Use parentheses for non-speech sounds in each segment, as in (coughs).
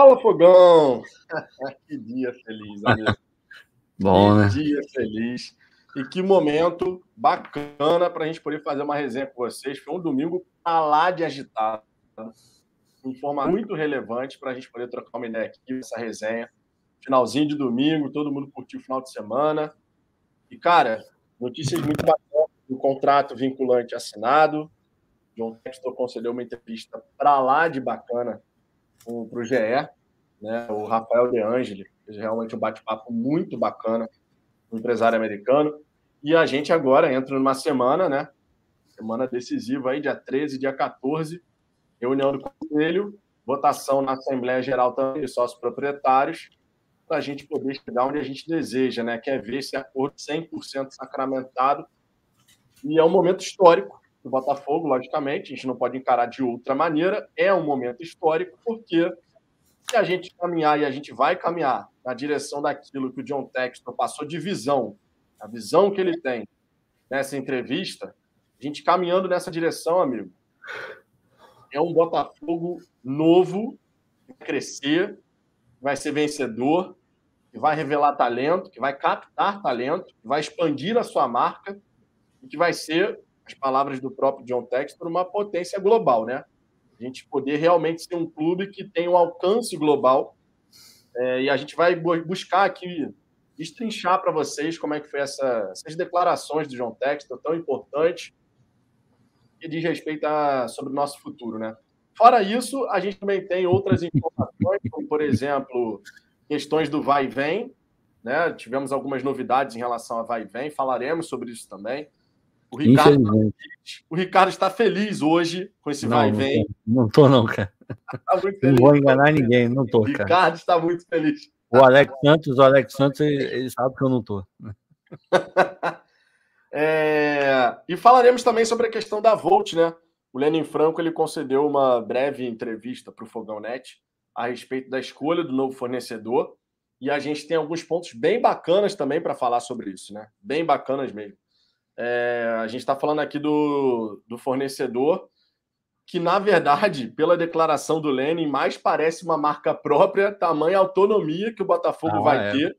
Fala, Fogão! (laughs) que dia feliz, amigo. (laughs) Bom, que né? dia feliz. E que momento bacana para a gente poder fazer uma resenha com vocês. Foi um domingo pra lá de agitado. Um forma muito relevante para a gente poder trocar uma ideia aqui nessa resenha. Finalzinho de domingo, todo mundo curtiu o final de semana. E, cara, notícias muito bacanas. O contrato vinculante assinado. John Textor concedeu uma entrevista para lá de bacana para o GE, né? O Rafael De Angeli realmente um bate-papo muito bacana o empresário americano. E a gente agora entra numa semana, né? Semana decisiva aí, dia 13, dia 14, reunião do conselho, votação na Assembleia Geral também sócios proprietários, para a gente poder chegar onde a gente deseja, né? Quer ver esse acordo 100% sacramentado. E é um momento histórico do Botafogo, logicamente, a gente não pode encarar de outra maneira. É um momento histórico, porque se a gente caminhar e a gente vai caminhar na direção daquilo que o John Textor passou de visão, a visão que ele tem nessa entrevista, a gente caminhando nessa direção, amigo, é um Botafogo novo, vai crescer, vai ser vencedor, que vai revelar talento, que vai captar talento, que vai expandir a sua marca e que vai ser as palavras do próprio John Textor, uma potência global, né? A gente poder realmente ser um clube que tem um alcance global. É, e a gente vai buscar aqui destrinchar para vocês como é que foi essa, essas declarações do John Textor tão importantes que diz respeito a, sobre o nosso futuro, né? Fora isso, a gente também tem outras informações, como, por exemplo, questões do vai e vem, né? Tivemos algumas novidades em relação a vai e vem, falaremos sobre isso também. O Ricardo, tá o Ricardo está feliz hoje com esse não, vai e vem. Não tô, não, cara. Tá não vou enganar ninguém, não tô, o cara. Ricardo está muito feliz. O Alex Santos, o Alex Santos, ele, ele sabe que eu não tô. (laughs) é... E falaremos também sobre a questão da Volt, né? O Lenin Franco ele concedeu uma breve entrevista para o Fogão Net a respeito da escolha do novo fornecedor. E a gente tem alguns pontos bem bacanas também para falar sobre isso, né? Bem bacanas mesmo. É, a gente está falando aqui do, do fornecedor, que na verdade, pela declaração do Lenin, mais parece uma marca própria, tamanha autonomia que o Botafogo ah, vai é. ter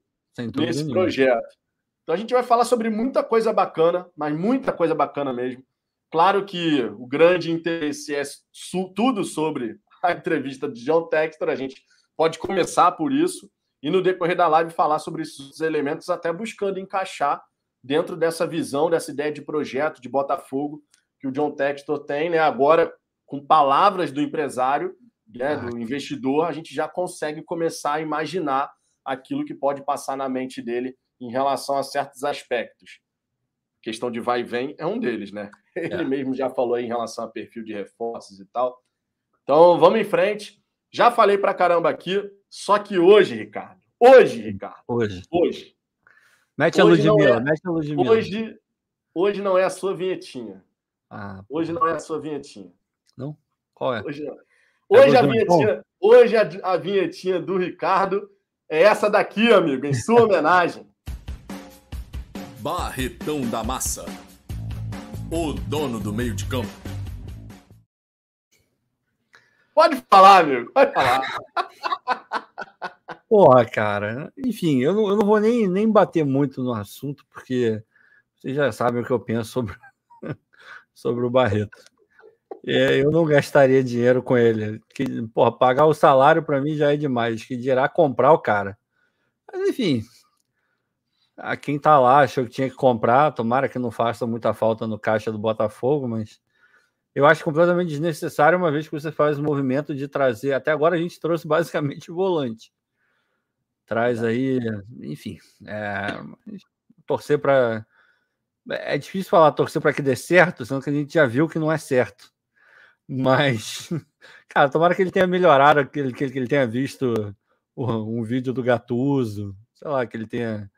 nesse nenhuma. projeto. Então a gente vai falar sobre muita coisa bacana, mas muita coisa bacana mesmo. Claro que o grande interesse é tudo sobre a entrevista de John Textor, a gente pode começar por isso e no decorrer da live falar sobre esses elementos, até buscando encaixar dentro dessa visão, dessa ideia de projeto de Botafogo que o John Textor tem, né? Agora, com palavras do empresário, né, do investidor, a gente já consegue começar a imaginar aquilo que pode passar na mente dele em relação a certos aspectos. A questão de vai e vem é um deles, né? (laughs) Ele é. mesmo já falou aí em relação a perfil de reforços e tal. Então, vamos em frente. Já falei pra caramba aqui, só que hoje, Ricardo, hoje, Ricardo, hoje, hoje Mete a Ludmilla, é, mete a Ludmilla. Hoje, hoje não é a sua vinhetinha. Ah, hoje não é a sua vinhetinha. Não? Qual é? Hoje, hoje, é a, vinhetinha, hoje a, a vinhetinha do Ricardo é essa daqui, amigo, em sua (laughs) homenagem. Barretão da Massa. O dono do meio de campo. Pode falar, amigo, pode falar. (laughs) Porra, cara. Enfim, eu não, eu não vou nem, nem bater muito no assunto, porque vocês já sabem o que eu penso sobre, (laughs) sobre o Barreto. É, eu não gastaria dinheiro com ele. Que, porra, pagar o salário para mim já é demais. Que dirá comprar o cara. Mas, enfim, a quem tá lá achou que tinha que comprar. Tomara que não faça muita falta no caixa do Botafogo, mas eu acho completamente desnecessário uma vez que você faz o movimento de trazer. Até agora a gente trouxe basicamente o volante traz aí, enfim, é, torcer para. É difícil falar torcer para que dê certo, sendo que a gente já viu que não é certo. Mas, (laughs) cara, tomara que ele tenha melhorado, que ele, que ele tenha visto um vídeo do Gatuso, sei lá, que ele tenha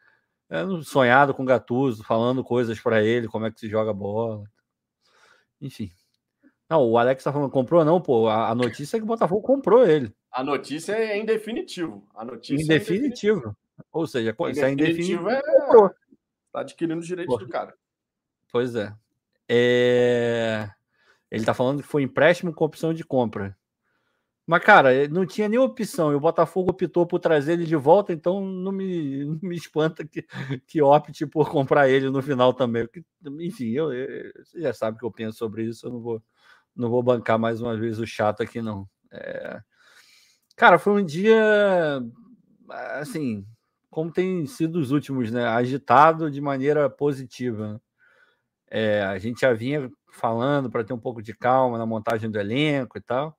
é, sonhado com o Gatuso, falando coisas para ele, como é que se joga bola. Enfim. Não, o Alex tá falando, comprou não, pô. A, a notícia é que o Botafogo comprou ele. A notícia é em definitivo. A notícia em definitivo. É em definitivo. Ou seja, em isso é em definitivo. É... Está adquirindo os direitos Pô. do cara. Pois é. é. Ele está falando que foi empréstimo com opção de compra. Mas, cara, não tinha nem opção. E o Botafogo optou por trazer ele de volta, então não me, (laughs) não me espanta que, que opte por comprar ele no final também. enfim, eu, eu, você já sabe o que eu penso sobre isso, eu não vou, não vou bancar mais uma vez o chato aqui, não. É... Cara, foi um dia, assim, como tem sido os últimos, né? Agitado de maneira positiva. É, a gente já vinha falando para ter um pouco de calma na montagem do elenco e tal.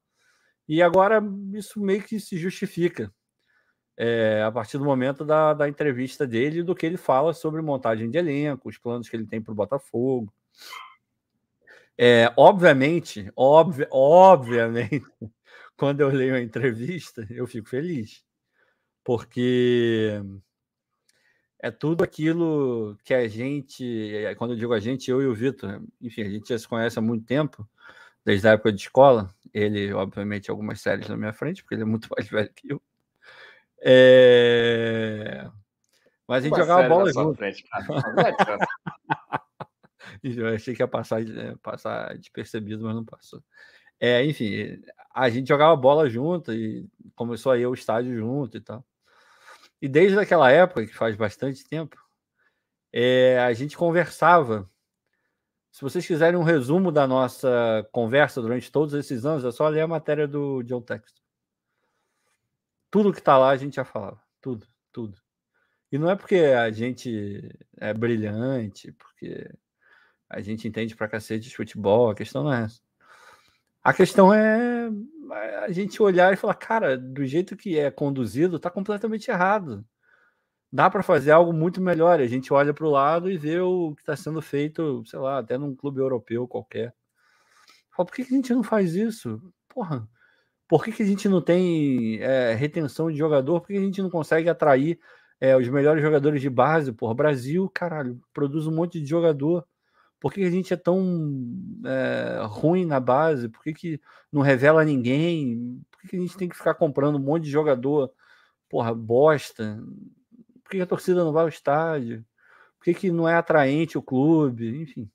E agora isso meio que se justifica é, a partir do momento da, da entrevista dele do que ele fala sobre montagem de elenco, os planos que ele tem para o Botafogo. É, obviamente, óbvio, obviamente, (laughs) quando eu leio a entrevista, eu fico feliz, porque é tudo aquilo que a gente, quando eu digo a gente, eu e o Vitor, enfim, a gente já se conhece há muito tempo, desde a época de escola. Ele, obviamente, algumas séries na minha frente, porque ele é muito (laughs) mais velho que eu. É... Mas a gente Uma jogava bola junto. Frente, (laughs) eu achei que ia passar, é, passar despercebido, mas não passou. É, enfim, a gente jogava bola junto e começou a ir ao estádio junto e tal. E desde aquela época, que faz bastante tempo, é, a gente conversava se vocês quiserem um resumo da nossa conversa durante todos esses anos, é só ler a matéria do John Texton. Tudo que está lá a gente já falava. Tudo, tudo. E não é porque a gente é brilhante, porque a gente entende pra cacete de futebol, a questão não é essa. A questão é a gente olhar e falar, cara, do jeito que é conduzido, está completamente errado dá para fazer algo muito melhor. A gente olha para o lado e vê o que está sendo feito, sei lá, até num clube europeu qualquer. Fala, por que, que a gente não faz isso? Porra, por que, que a gente não tem é, retenção de jogador? Por que a gente não consegue atrair é, os melhores jogadores de base? Porra, Brasil, caralho, produz um monte de jogador. Por que, a gente é tão é, ruim na base? Por que, que não revela ninguém? Por que, que a gente tem que ficar comprando um monte de jogador? Porra, bosta por que a torcida não vai ao estádio? Por que, que não é atraente o clube? Enfim.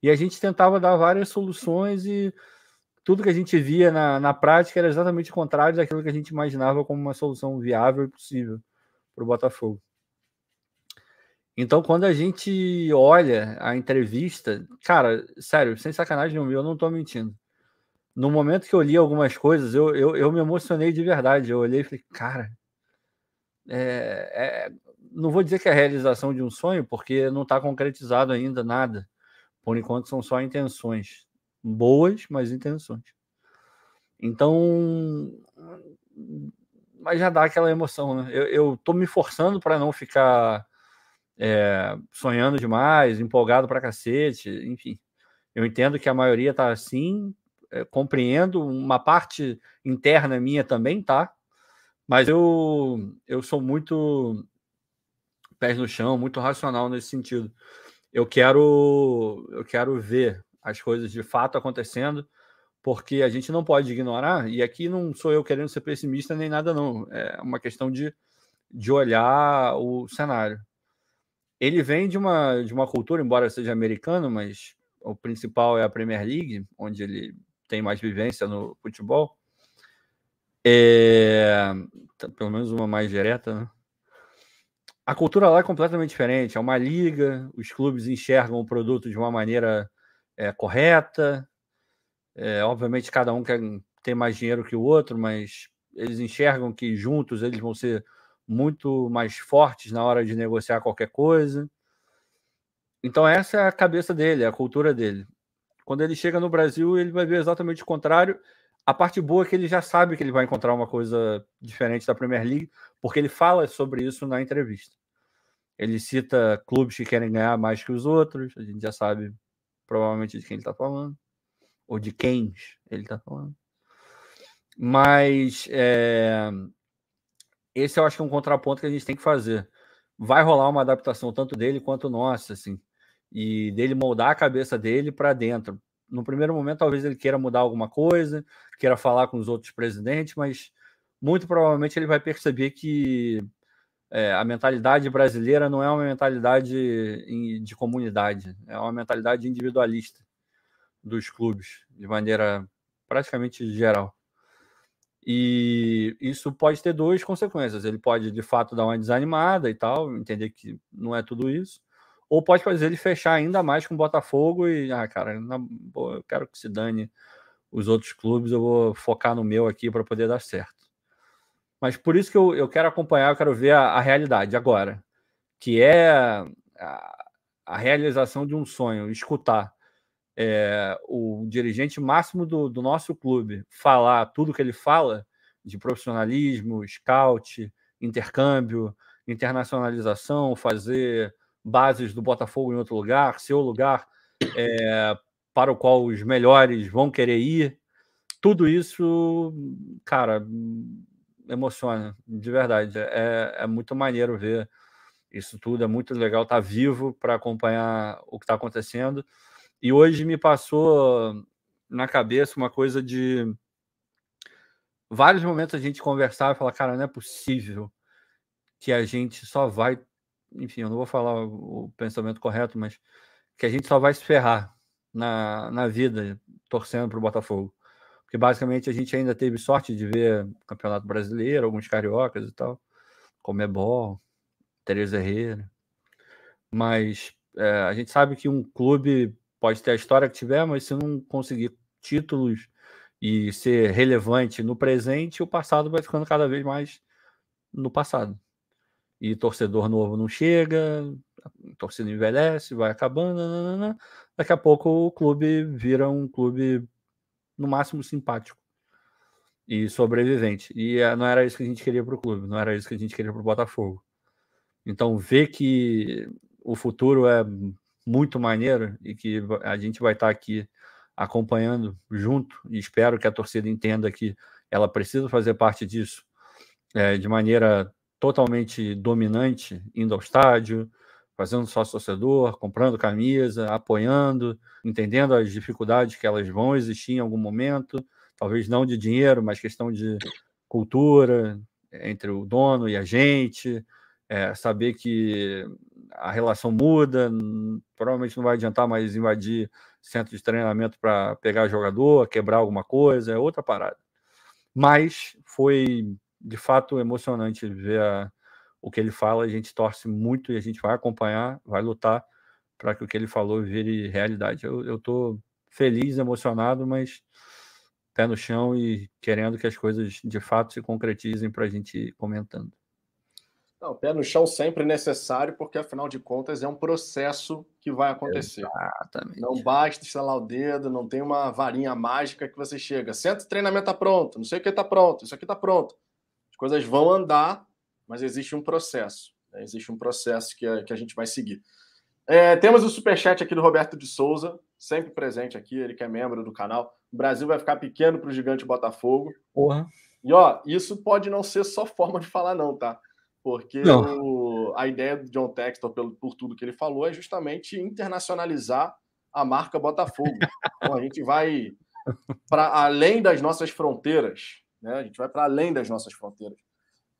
E a gente tentava dar várias soluções e tudo que a gente via na, na prática era exatamente o contrário daquilo que a gente imaginava como uma solução viável e possível para o Botafogo. Então, quando a gente olha a entrevista, cara, sério, sem sacanagem nenhuma, eu não estou mentindo. No momento que eu li algumas coisas, eu, eu, eu me emocionei de verdade. Eu olhei e falei, cara, é, é, não vou dizer que é a realização de um sonho, porque não está concretizado ainda nada. Por enquanto, são só intenções. Boas, mas intenções. Então, mas já dá aquela emoção, né? Eu estou me forçando para não ficar é, sonhando demais, empolgado para cacete, enfim. Eu entendo que a maioria está assim, é, compreendo, uma parte interna minha também tá, mas eu, eu sou muito pés no chão, muito racional nesse sentido. Eu quero, eu quero ver as coisas de fato acontecendo, porque a gente não pode ignorar, e aqui não sou eu querendo ser pessimista nem nada, não. É uma questão de, de olhar o cenário. Ele vem de uma, de uma cultura, embora seja americano, mas o principal é a Premier League, onde ele tem mais vivência no futebol. É, pelo menos uma mais direta, né? A cultura lá é completamente diferente. É uma liga, os clubes enxergam o produto de uma maneira é, correta. É, obviamente, cada um quer ter mais dinheiro que o outro, mas eles enxergam que juntos eles vão ser muito mais fortes na hora de negociar qualquer coisa. Então, essa é a cabeça dele, a cultura dele. Quando ele chega no Brasil, ele vai ver exatamente o contrário a parte boa é que ele já sabe que ele vai encontrar uma coisa diferente da Premier League, porque ele fala sobre isso na entrevista. Ele cita clubes que querem ganhar mais que os outros, a gente já sabe provavelmente de quem ele está falando, ou de quem ele está falando. Mas é, esse eu acho que é um contraponto que a gente tem que fazer. Vai rolar uma adaptação tanto dele quanto nossa, assim, e dele moldar a cabeça dele para dentro no primeiro momento, talvez ele queira mudar alguma coisa, queira falar com os outros presidentes, mas muito provavelmente ele vai perceber que é, a mentalidade brasileira não é uma mentalidade de comunidade, é uma mentalidade individualista dos clubes, de maneira praticamente geral. E isso pode ter duas consequências. Ele pode, de fato, dar uma desanimada e tal, entender que não é tudo isso. Ou pode fazer ele fechar ainda mais com o Botafogo e, ah, cara, na, eu quero que se dane os outros clubes, eu vou focar no meu aqui para poder dar certo. Mas por isso que eu, eu quero acompanhar, eu quero ver a, a realidade agora, que é a, a, realização de um sonho, escutar é, o dirigente máximo do, do nosso clube falar tudo que ele fala de profissionalismo, scout, intercâmbio, internacionalização, fazer bases do Botafogo em outro lugar, seu lugar é, para o qual os melhores vão querer ir. Tudo isso, cara, emociona, de verdade. É, é muito maneiro ver isso tudo, é muito legal estar vivo para acompanhar o que está acontecendo. E hoje me passou na cabeça uma coisa de vários momentos a gente conversar e falar, cara, não é possível que a gente só vai, enfim, eu não vou falar o pensamento correto, mas que a gente só vai se ferrar na, na vida torcendo para o Botafogo. Porque basicamente a gente ainda teve sorte de ver Campeonato Brasileiro, alguns cariocas e tal, Comebol, Tereza Herrera. Mas é, a gente sabe que um clube pode ter a história que tiver, mas se não conseguir títulos e ser relevante no presente, o passado vai ficando cada vez mais no passado. E torcedor novo não chega, torcida envelhece, vai acabando, nanana. daqui a pouco o clube vira um clube no máximo simpático e sobrevivente. E eh, não era isso que a gente queria para o clube, não era isso que a gente queria para o Botafogo. Então, ver que o futuro é muito maneiro e que a gente vai estar aqui acompanhando junto, e espero que a torcida entenda que ela precisa fazer parte disso é, de maneira totalmente dominante, indo ao estádio, fazendo sócio torcedor, comprando camisa, apoiando, entendendo as dificuldades que elas vão existir em algum momento, talvez não de dinheiro, mas questão de cultura entre o dono e a gente, é, saber que a relação muda, provavelmente não vai adiantar mais invadir centro de treinamento para pegar jogador, quebrar alguma coisa, é outra parada. Mas foi de fato emocionante ver a, o que ele fala, a gente torce muito e a gente vai acompanhar, vai lutar para que o que ele falou vire realidade. Eu estou feliz, emocionado, mas pé no chão e querendo que as coisas de fato se concretizem para a gente ir comentando. Não, pé no chão sempre necessário, porque afinal de contas é um processo que vai acontecer. Exatamente. Não basta instalar o dedo, não tem uma varinha mágica que você chega. Senta, o treinamento está pronto, não sei o que está pronto, isso aqui está pronto. As coisas vão andar mas existe um processo. Né? Existe um processo que a, que a gente vai seguir. É, temos o superchat aqui do Roberto de Souza, sempre presente aqui, ele que é membro do canal. O Brasil vai ficar pequeno para o gigante Botafogo. Porra. E ó, isso pode não ser só forma de falar, não, tá? Porque o, a ideia do John Textor, pelo, por tudo que ele falou, é justamente internacionalizar a marca Botafogo. Então a gente vai para além das nossas fronteiras, né? A gente vai para além das nossas fronteiras.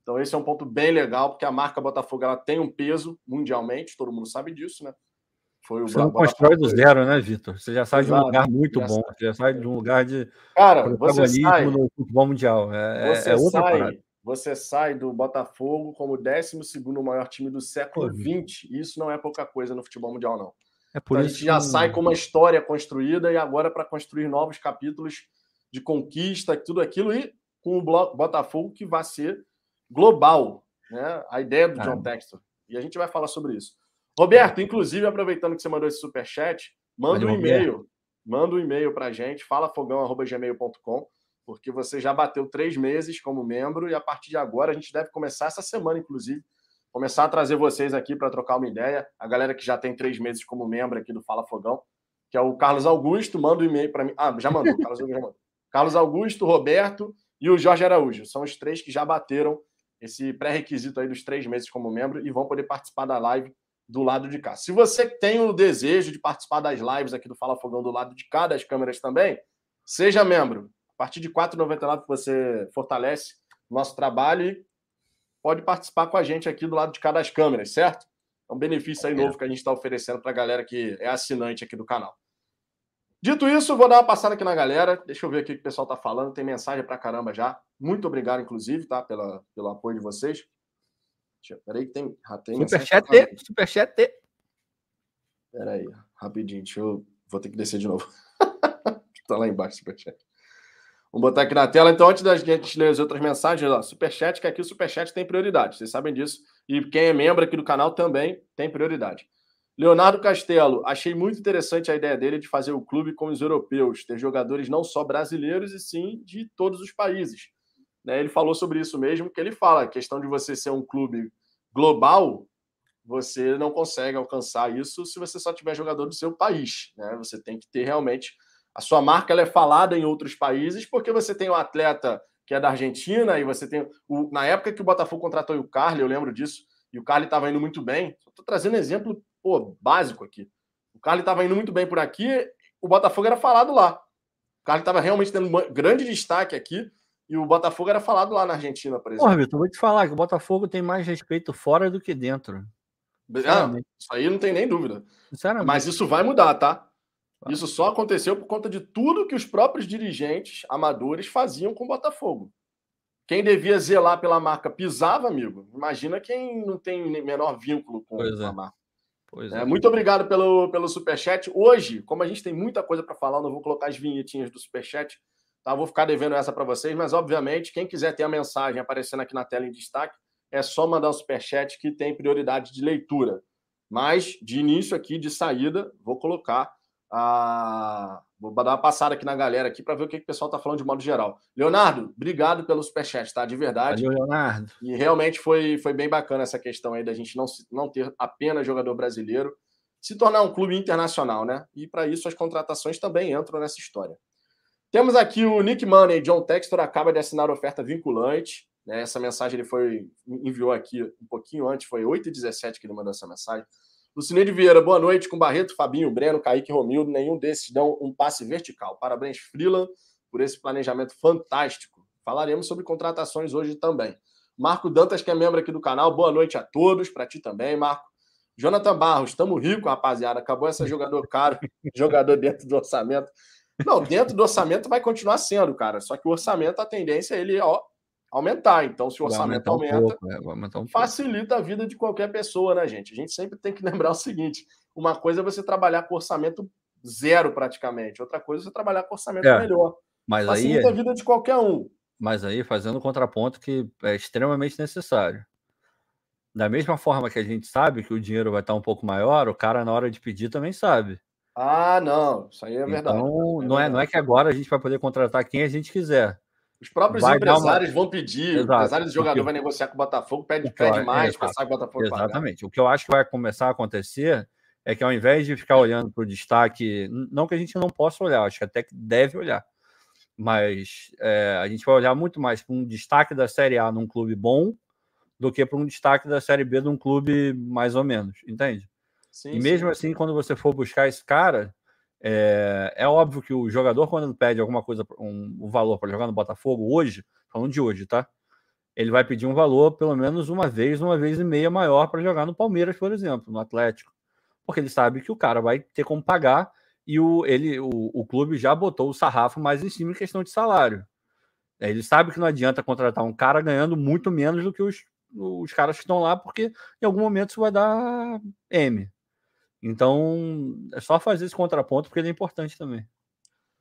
Então, esse é um ponto bem legal, porque a marca Botafogo ela tem um peso mundialmente, todo mundo sabe disso, né? Foi o Você não constrói do zero, né, Vitor? Você já sai Exato. de um lugar muito bom, você já sai de um lugar de Cara, você sai, no futebol mundial. É, é você, é outra sai, você sai do Botafogo como o 12 maior time do século XX. Isso não é pouca coisa no futebol mundial, não. É por então, isso a gente já que... sai com uma história construída e agora para construir novos capítulos de conquista, tudo aquilo, e com o Botafogo que vai ser global, né? A ideia do John Textor. E a gente vai falar sobre isso. Roberto, inclusive, aproveitando que você mandou esse super chat, manda um e-mail. Manda um e-mail para a gente, falafogão.gmail.com, porque você já bateu três meses como membro e a partir de agora a gente deve começar essa semana, inclusive, começar a trazer vocês aqui para trocar uma ideia. A galera que já tem três meses como membro aqui do Fala Fogão, que é o Carlos Augusto, manda um e-mail para mim. Ah, já mandou, Carlos Augusto já mandou. (laughs) Carlos Augusto, Roberto e o Jorge Araújo. São os três que já bateram esse pré-requisito aí dos três meses como membro e vão poder participar da live do lado de cá. Se você tem o desejo de participar das lives aqui do Fala Fogão do lado de cá das câmeras também, seja membro. A partir de R$ 4,99 você fortalece o nosso trabalho e pode participar com a gente aqui do lado de cá das câmeras, certo? É um benefício aí novo que a gente está oferecendo para a galera que é assinante aqui do canal. Dito isso, vou dar uma passada aqui na galera. Deixa eu ver aqui o que o pessoal tá falando. Tem mensagem pra caramba já. Muito obrigado, inclusive, tá? Pela, pelo apoio de vocês. Deixa, peraí, que tem. tem superchat, superchat. Peraí, rapidinho. Deixa eu. Vou ter que descer de novo. (laughs) tá lá embaixo, superchat. Vamos botar aqui na tela. Então, antes da gente ler as outras mensagens, ó, superchat, que aqui o superchat tem prioridade. Vocês sabem disso. E quem é membro aqui do canal também tem prioridade. Leonardo Castelo, achei muito interessante a ideia dele de fazer o clube com os europeus, ter jogadores não só brasileiros, e sim de todos os países. Né? Ele falou sobre isso mesmo, que ele fala, a questão de você ser um clube global, você não consegue alcançar isso se você só tiver jogador do seu país. Né? Você tem que ter realmente. A sua marca ela é falada em outros países, porque você tem um atleta que é da Argentina, e você tem. O... Na época que o Botafogo contratou o Carly, eu lembro disso, e o Carly estava indo muito bem. Estou trazendo exemplo pô, básico aqui. O Carly estava indo muito bem por aqui, o Botafogo era falado lá. O Carly estava realmente tendo um grande destaque aqui, e o Botafogo era falado lá na Argentina, por exemplo. Pô, Vitor, vou te falar que o Botafogo tem mais respeito fora do que dentro. Ah, isso aí não tem nem dúvida. Mas isso vai mudar, tá? Isso só aconteceu por conta de tudo que os próprios dirigentes amadores faziam com o Botafogo. Quem devia zelar pela marca pisava, amigo. Imagina quem não tem menor vínculo com pois a é. marca. Pois é. é. Muito obrigado pelo, pelo superchat. Hoje, como a gente tem muita coisa para falar, eu não vou colocar as vinhetinhas do superchat, tá? Vou ficar devendo essa para vocês, mas obviamente, quem quiser ter a mensagem aparecendo aqui na tela em destaque, é só mandar um superchat que tem prioridade de leitura. Mas, de início aqui, de saída, vou colocar a. Vou dar uma passada aqui na galera aqui para ver o que, que o pessoal está falando de modo geral. Leonardo, obrigado pelo superchat, tá? De verdade. Valeu, Leonardo. E realmente foi, foi bem bacana essa questão aí da gente não, não ter apenas jogador brasileiro, se tornar um clube internacional, né? E para isso as contratações também entram nessa história. Temos aqui o Nick Money, John Textor acaba de assinar oferta vinculante. Né? Essa mensagem ele foi enviou aqui um pouquinho antes, foi 8h17 que ele mandou essa mensagem. Lucineide Vieira, boa noite com Barreto, Fabinho, Breno, Kaique Romildo. Nenhum desses dão um passe vertical. Parabéns, Freeland, por esse planejamento fantástico. Falaremos sobre contratações hoje também. Marco Dantas, que é membro aqui do canal, boa noite a todos, para ti também, Marco. Jonathan Barros, estamos rico, rapaziada. Acabou esse jogador caro, (laughs) jogador dentro do orçamento. Não, dentro do orçamento vai continuar sendo, cara. Só que o orçamento, a tendência é ele, ó, aumentar. Então, se o orçamento aumenta, um pouco, é, um facilita a vida de qualquer pessoa, né, gente? A gente sempre tem que (laughs) lembrar o seguinte: uma coisa é você trabalhar com orçamento zero praticamente, outra coisa é você trabalhar com orçamento é, melhor. Mas facilita aí, a vida de qualquer um. Mas aí, fazendo um contraponto que é extremamente necessário. Da mesma forma que a gente sabe que o dinheiro vai estar um pouco maior, o cara, na hora de pedir, também sabe. Ah, não, isso aí é verdade. Então, é não, é, não é que agora a gente vai poder contratar quem a gente quiser. Os próprios vai empresários uma... vão pedir, Exato. o empresário do jogador vai negociar com o Botafogo, pede, pede mais, é, que o Botafogo Exatamente. O que eu acho que vai começar a acontecer é que ao invés de ficar olhando para o destaque, não que a gente não possa olhar, acho que até que deve olhar, mas é, a gente vai olhar muito mais para um destaque da Série A num clube bom do que para um destaque da Série B num clube mais ou menos, entende? Sim, e mesmo sim. assim, quando você for buscar esse cara, é, é óbvio que o jogador, quando pede alguma coisa, um, um valor para jogar no Botafogo hoje, falando de hoje, tá? Ele vai pedir um valor pelo menos uma vez, uma vez e meia maior para jogar no Palmeiras, por exemplo, no Atlético. Porque ele sabe que o cara vai ter como pagar e o, ele, o, o clube já botou o sarrafo mais em cima em questão de salário. Ele sabe que não adianta contratar um cara ganhando muito menos do que os, os caras que estão lá, porque em algum momento isso vai dar M. Então, é só fazer esse contraponto porque ele é importante também.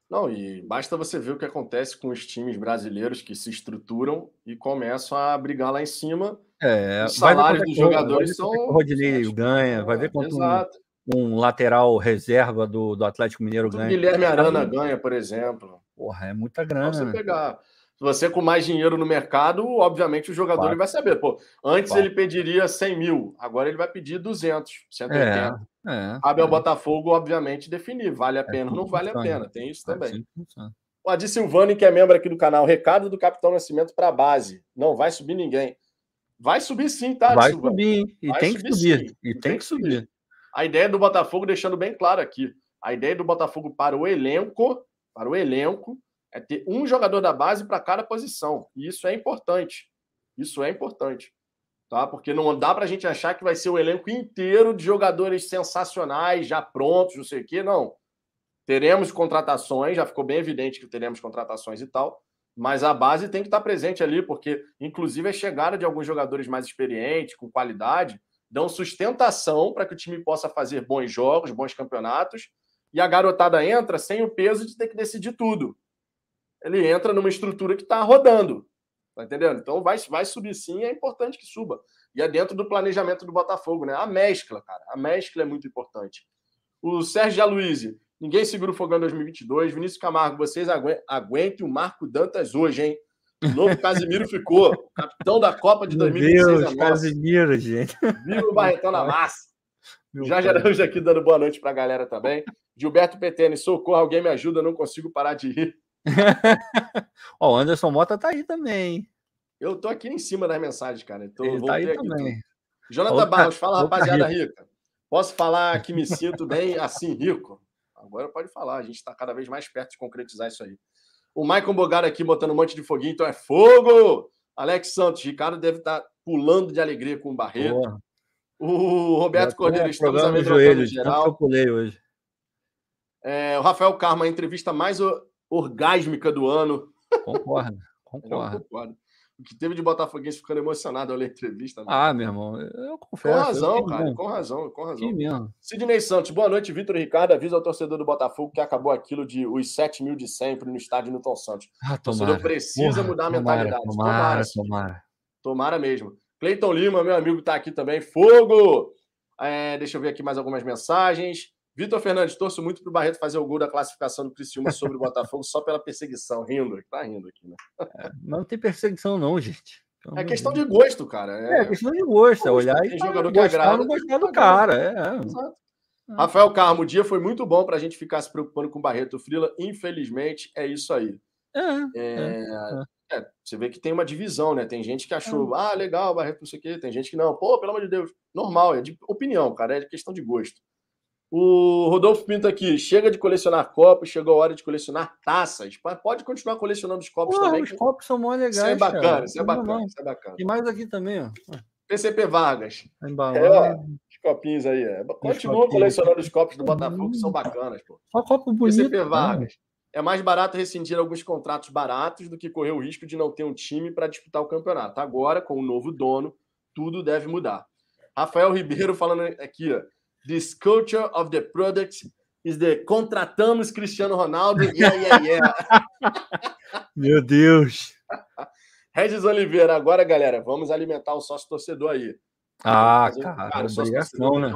Não, e basta você ver o que acontece com os times brasileiros que se estruturam e começam a brigar lá em cima. É, os salários dos jogadores são. O Rodinei ganha, vai ver quanto um, um, lateral reserva do, do Atlético Mineiro ganha. O Guilherme Arana ganha, por exemplo. Porra, é muita grana. Só você pegar. Você com mais dinheiro no mercado, obviamente o jogador claro. ele vai saber. Pô, antes claro. ele pediria 100 mil, agora ele vai pedir 200, 180. É, é, Cabe ao é. Botafogo, obviamente, definir. Vale a é pena ou não vale a pena. Tem isso também. o Adi Silvani, que é membro aqui do canal, recado do Capitão Nascimento para a base. Não vai subir ninguém. Vai subir sim, tá? Vai Silvani? subir. E vai tem que subir. Sim. E tem, tem que subir. subir. A ideia do Botafogo, deixando bem claro aqui, a ideia do Botafogo para o elenco, para o elenco, é ter um jogador da base para cada posição. E isso é importante. Isso é importante. Tá? Porque não dá para a gente achar que vai ser o elenco inteiro de jogadores sensacionais, já prontos, não sei o quê. Não. Teremos contratações, já ficou bem evidente que teremos contratações e tal, mas a base tem que estar presente ali, porque, inclusive, a chegada de alguns jogadores mais experientes, com qualidade, dão sustentação para que o time possa fazer bons jogos, bons campeonatos, e a garotada entra sem o peso de ter que decidir tudo. Ele entra numa estrutura que está rodando. Tá entendendo? Então vai, vai subir sim, é importante que suba. E é dentro do planejamento do Botafogo, né? A mescla, cara. A mescla é muito importante. O Sérgio Aloysio, ninguém segura o fogão em 2022. Vinícius Camargo, vocês aguentem o Marco Dantas hoje, hein? O novo Casimiro (laughs) ficou, capitão da Copa de 2026. Meu Deus, Casimiro, gente. Viva o Barretão na massa. Meu Já geramos aqui dando boa noite para a galera também. Gilberto Petene, socorro, alguém me ajuda, não consigo parar de rir. (laughs) Ó, o Anderson Mota tá aí também. Eu tô aqui em cima das mensagens, cara. Tô, Ele tá aí também. Jonathan outra, Barros, fala, rapaziada rica. Posso falar que me sinto bem assim, rico? Agora pode falar, a gente está cada vez mais perto de concretizar isso aí. O Michael Bogara aqui botando um monte de foguinho, então é fogo! Alex Santos, Ricardo deve estar tá pulando de alegria com o Barreto. Boa. O Roberto Cordeiro, estamos a joelho, geral. Eu hoje. É, o Rafael Karma, a entrevista mais orgásmica do ano. Concordo, (laughs) concordo. concordo. O que teve de Botafoguense ficando emocionado ao ler a entrevista. Né? Ah, meu irmão, eu confesso. Com razão, cara, mesmo. com razão, com razão. mesmo. Sidney Santos, boa noite, Vitor Ricardo. Avisa ao torcedor do Botafogo que acabou aquilo de os 7 mil de sempre no estádio Newton Santos. Ah, o torcedor precisa Porra, mudar a mentalidade. Tomara, tomara, tomara. Tomara mesmo. Cleiton Lima, meu amigo, está aqui também. Fogo! É, deixa eu ver aqui mais algumas mensagens. Vitor Fernandes, torço muito para o Barreto fazer o gol da classificação do Criciúma sobre o Botafogo só pela perseguição. Rindo, tá rindo aqui, né? É, não tem perseguição, não, gente. Então, é questão de gosto, cara. É, é questão de gosto, é olhar tem e jogador que agrada. Não gostar do cara, é. Exato. É. Rafael Carmo, o dia foi muito bom para a gente ficar se preocupando com o Barreto Frila. Infelizmente, é isso aí. É, é, é, é, você vê que tem uma divisão, né? Tem gente que achou, ah, legal, Barreto, não sei o quê. Tem gente que não. Pô, pelo amor de Deus. Normal, é de opinião, cara. É questão de gosto. O Rodolfo Pinto aqui, chega de colecionar copos, chegou a hora de colecionar taças. Pode continuar colecionando os copos também. Os copos são mó legais. Isso é bacana, cara. isso é bacana, isso é bacana. E mais aqui também, ó. PCP Vargas. É, os copinhos aí. É. Continua colecionando os copos do Botafogo, que são bacanas, pô. Só copo bonito. PCP Vargas. É mais barato rescindir alguns contratos baratos do que correr o risco de não ter um time para disputar o campeonato. Agora, com o novo dono, tudo deve mudar. Rafael Ribeiro falando aqui, ó. This culture of the product is the contratamos Cristiano Ronaldo. Yeah, yeah, yeah. Meu Deus. Regis Oliveira, agora, galera, vamos alimentar o sócio torcedor aí. Ah, cara, cara obrigação, né?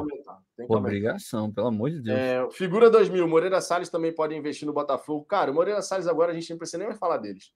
Obrigação, pelo amor de Deus. É, figura 2000, Moreira Salles também pode investir no Botafogo. Cara, o Moreira Salles agora a gente não precisa nem mais falar deles.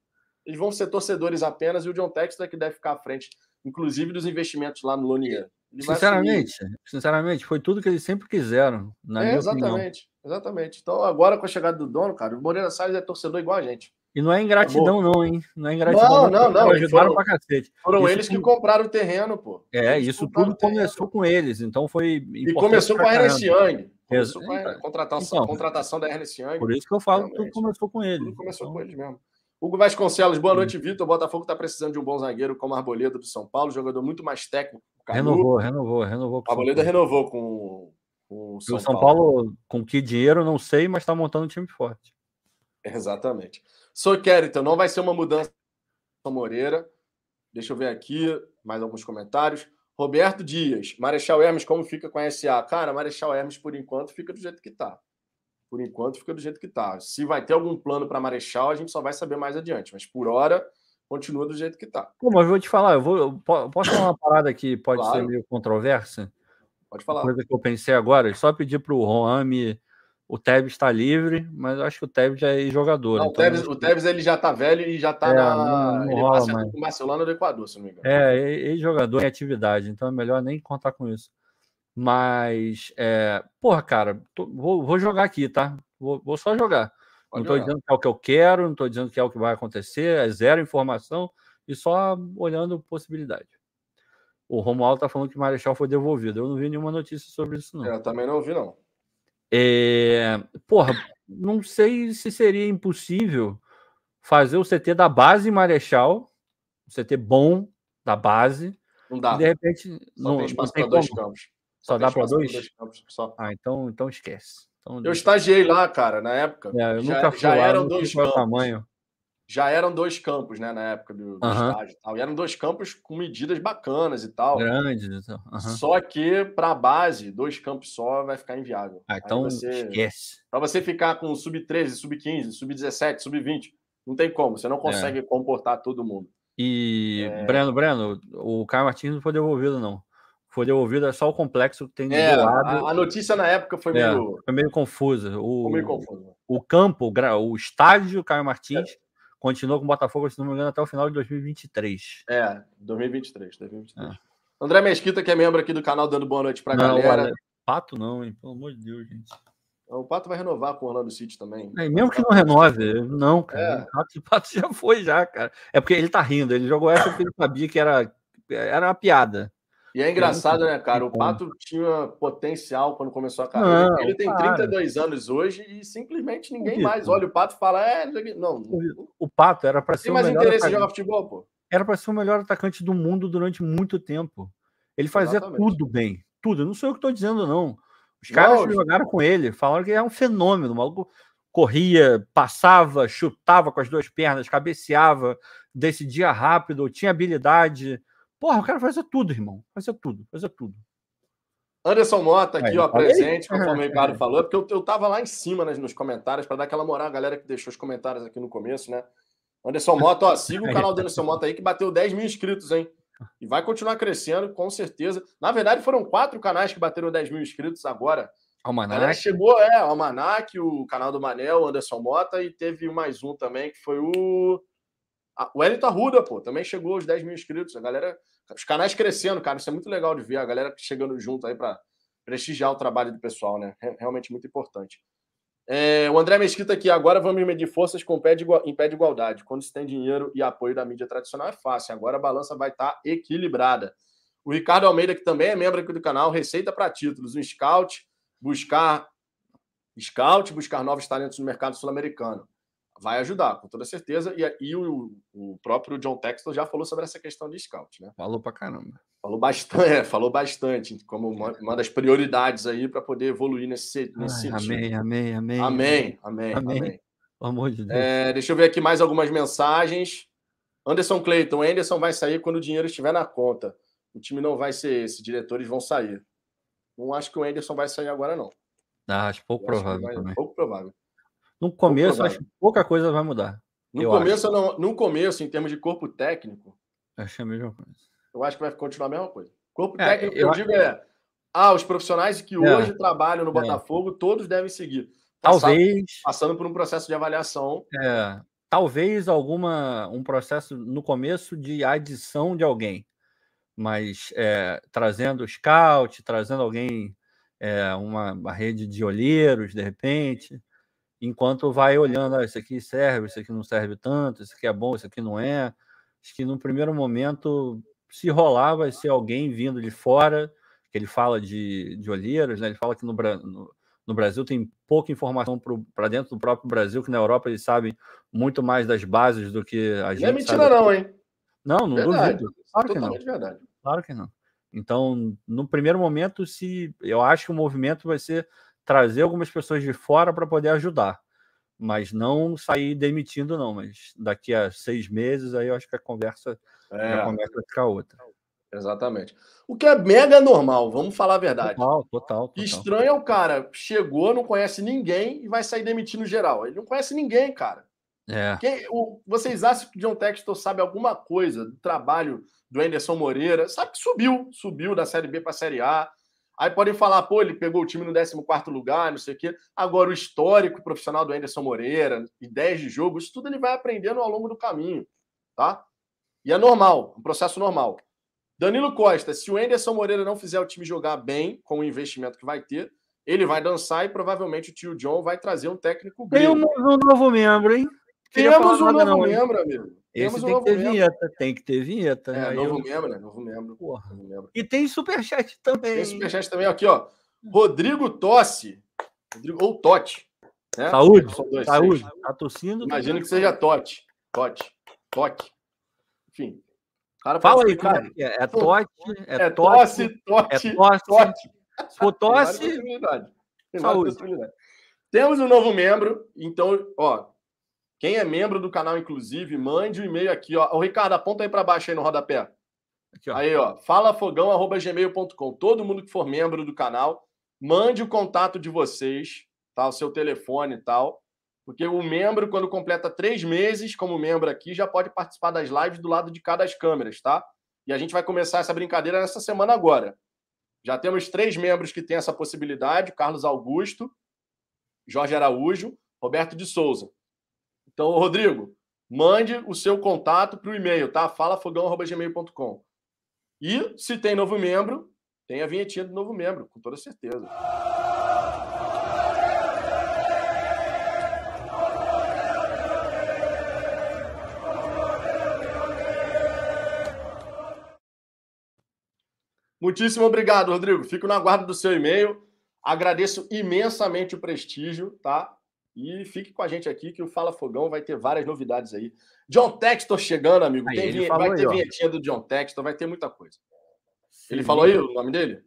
Eles vão ser torcedores apenas e o John Textor é que deve ficar à frente, inclusive dos investimentos lá no Lonier. Sinceramente, sinceramente, foi tudo que eles sempre quiseram. Na é, exatamente, opinião. exatamente. Então, agora com a chegada do dono, cara, o Moreira Salles é torcedor igual a gente. E não é ingratidão, Acabou. não, hein? Não é ingratidão. Não, não, não. Ajudaram foram, pra cacete. Foram isso eles que compraram o terreno, pô. É, eles isso tudo começou com eles, então foi. E começou com a Ernest Young. Começou com a contratação, então, contratação da Ernest Young. Por isso que eu falo que tudo começou com eles. Tudo começou então, com eles mesmo. Hugo Vasconcelos, boa noite, Vitor. O Botafogo está precisando de um bom zagueiro como Arboleda do São Paulo, jogador muito mais técnico. Renovou, renovou, renovou. Com Arboleda renovou com, com o São, o São Paulo. Paulo. Com que dinheiro, não sei, mas está montando um time forte. Exatamente. Sou então não vai ser uma mudança Moreira. Deixa eu ver aqui mais alguns comentários. Roberto Dias, Marechal Hermes, como fica com a SA? Cara, Marechal Hermes, por enquanto, fica do jeito que está por enquanto fica do jeito que está. Se vai ter algum plano para Marechal, a gente só vai saber mais adiante. Mas por hora, continua do jeito que está. Mas eu vou te falar, eu vou, eu posso falar uma parada que pode claro. ser meio controversa? Pode falar. Uma coisa que eu pensei agora, só pedir para o Roame. O Tevez está livre, mas acho que o Tevez já é jogador. Não, então... o, Tevez, o Tevez ele já está velho e já está é, na. Não, não ele mas... com o Barcelona do Equador, se não me engano. É, ele jogador em atividade, então é melhor nem contar com isso. Mas, é, porra, cara, tô, vou, vou, jogar aqui, tá? Vou, vou só jogar. Pode não estou dizendo que é o que eu quero, não estou dizendo que é o que vai acontecer, é zero informação e só olhando possibilidade. O Romualdo está falando que o Marechal foi devolvido. Eu não vi nenhuma notícia sobre isso, não. Eu também não vi, não. É... Porra, não sei se seria impossível fazer o CT da base Marechal, um CT bom da base. Não dá. E de repente. Só não tem espaço para dois campos. Só, dá para dois? dois campos. Ah, então, então esquece. Então, Eu estagiei lá, cara, na época. é, eu já, nunca fui já lá, eram dois é campos. tamanho. Já eram dois campos, né, na época do, do Aham. estágio. e tal. E eram dois campos com medidas bacanas e tal. Grande. então, aham. Só que para a base, dois campos só vai ficar inviável. Ah, então você, esquece. para você ficar com sub-13, sub-15, sub-17, sub-20, não tem como. É. Você não consegue comportar todo mundo. E, É. Breno, Breno, o Caio Martins não foi devolvido, não. Foi devolvido, é só o complexo que tem É, do lado. a, a notícia na época foi É, meio, foi meio confusa. O, foi meio confusa. o campo, o estádio Caio Martins É. continuou com o Botafogo, se não me engano, até o final de 2023. É, 2023, 2023. André Mesquita, que é membro aqui do canal, dando boa noite pra É. Não, galera. Pato não, hein? Pelo amor de Deus, gente. O Pato vai renovar com o Orlando City também. É, mesmo que não renove, não, cara. É. O Pato já foi, já, cara. É porque ele tá rindo, ele jogou essa porque ele sabia que era, era uma piada. E é engraçado, né, cara? O. Pato tinha potencial quando começou a carreira. Não, ele tem para. 32 anos hoje e simplesmente ninguém mais olha o Pato e fala: é, não, O Pato era para ser tem o mais melhor interesse em jogar futebol, pô. era para ser o melhor atacante do mundo durante muito tempo. Ele fazia Exatamente. tudo bem, tudo. Não sou eu que estou dizendo, não. Os caras Não, jogaram com ele falaram que é um fenômeno. O maluco corria, passava, chutava com as duas pernas, cabeceava, decidia rápido, tinha habilidade. Porra, o cara fazia tudo, irmão. Fazia tudo, fazia tudo. Anderson Mota aqui, Aí, ó, falei. presente, conforme o Ricardo (laughs) falou, porque eu, eu tava lá em cima nas- nos comentários para dar aquela moral, a galera que deixou os comentários aqui no começo, né? Anderson Mota, ó, siga o canal do Anderson Mota aí, que bateu 10 mil inscritos, hein? E vai continuar crescendo, com certeza. Na verdade, foram quatro canais que bateram 10 mil inscritos agora. Almanac. chegou, é, o Almanac, o canal do Manel, o Anderson Mota, e teve mais um também, que foi o. O Wellington Arruda, pô, também chegou aos 10 mil inscritos. A galera. Os canais crescendo, cara, isso é muito legal de ver, a galera chegando junto aí para prestigiar o trabalho do pessoal, né? Re- Realmente muito importante. É, o André Mesquita aqui, agora vamos medir forças com pé de em pé de igualdade. Quando se tem dinheiro e apoio da mídia tradicional é fácil, agora a balança vai estar equilibrada. O Ricardo Almeida, que também é membro aqui do canal, Receita para Títulos, um scout, buscar scout, buscar novos talentos no mercado sul-americano. Vai ajudar, com toda certeza. E, e o, o próprio John Textor já falou sobre essa questão de scout, né? Falou pra caramba. Falou bastante, (laughs) é, falou bastante, como uma, uma das prioridades aí para poder evoluir nesse, nesse Ai, sentido. amém, amém, amém. Amém, amém, Amém. amém. Pelo amor de Deus. É, deixa eu ver aqui mais algumas mensagens. Anderson Clayton, Anderson vai sair quando o dinheiro estiver na conta. O time não vai ser esse, diretores vão sair. Não acho que o Anderson vai sair agora, não. Ah, acho pouco Eu acho provável vai- também. Pouco provável. No começo, acho que pouca coisa vai mudar. No começo, não, no começo, em termos de corpo técnico, Acho que é a mesma coisa. eu acho que vai continuar a mesma coisa. Corpo É, técnico, que eu eu digo é. Ah, os profissionais que É. hoje trabalham no É. Botafogo, todos devem seguir. Talvez, Passando por um processo de avaliação. é, talvez alguma um processo no começo de adição de alguém, mas é, trazendo scout, trazendo alguém, é, uma, uma rede de olheiros, de repente, enquanto vai olhando, ah, isso aqui serve, isso aqui não serve tanto, isso aqui é bom, isso aqui não é. Acho que no primeiro momento, se rolar, vai ser alguém vindo de fora, que ele fala de, de olheiros, né? ele fala que no, no, no Brasil tem pouca informação para dentro do próprio Brasil, que na Europa eles sabem muito mais das bases do que a gente. Não é mentira, não, hein? Não, não Verdade. duvido. Claro que não. Verdade. Claro que não. Então, no primeiro momento, se eu acho que o movimento vai ser trazer algumas pessoas de fora para poder ajudar, mas não sair demitindo, não. Mas daqui a seis meses, aí eu acho que a conversa, É. a conversa vai ficar outra. Exatamente. O que é mega normal, vamos falar a verdade. Total, total, total. Estranho é o cara, chegou, não conhece ninguém e vai sair demitindo geral. Ele não conhece ninguém, cara. É, Quem, o, vocês acham que o John Textor sabe alguma coisa do trabalho do Anderson Moreira? Sabe que subiu, subiu da Série B para a Série A. Aí podem falar, pô, ele pegou o time no 14 lugar, não sei o quê. Agora, o histórico profissional do Anderson Moreira, ideias de jogo, isso tudo ele vai aprendendo ao longo do caminho, tá? E é normal, um processo normal. Danilo Costa, se o Anderson Moreira não fizer o time jogar bem, com o investimento que vai ter, ele vai dançar e provavelmente o tio John vai trazer um técnico Tem gringo. um, novo membro, hein? Temos um novo não, hein? membro, amigo. Esse Temos um tem que ter vinheta, tem que ter vinheta. É, aí novo eu- membro, né? Novo membro. Porra. Novo membro. E tem superchat também. Tem superchat também aqui, ó. Rodrigo Tosse. Rodrigo, ou Totti. Né? Saúde, dois, saúde. seis. Tá tossindo? Imagino que seja Totti. Totti. Toque. Enfim. Cara Fala aí, cara, é é? Tote, é, É tosse, tote, é tosse. tote. Se for Tem tosse. Tem saúde. Temos um novo membro, então, ó, quem é membro do canal, inclusive, mande um e-mail aqui, ó. O Ricardo, aponta aí para baixo aí no rodapé. Aqui, ó. Aí, ó, falafogão.gmail.com. Todo mundo que for membro do canal, mande o contato de vocês, tá? O seu telefone e tal. Porque o membro, quando completa três meses como membro aqui, já pode participar das lives do lado de cada das câmeras, tá? E a gente vai começar essa brincadeira nessa semana agora. Já temos três membros que têm essa possibilidade: Carlos Augusto, Jorge Araújo, Roberto de Souza. Então, Rodrigo, mande o seu contato para o e-mail, tá? falafogão.gmail.com. E se tem novo membro, tem a vinhetinha do novo membro, com toda certeza. Muitíssimo obrigado, Rodrigo. Fico na guarda do seu e-mail. Agradeço imensamente o prestígio, tá? E fique com a gente aqui que o Fala Fogão vai ter várias novidades aí. John Textor chegando, amigo. Aí, Tem, vai aí, ter ó. vinhetinha do John Textor, vai ter muita coisa. Sim. Ele falou aí o nome dele?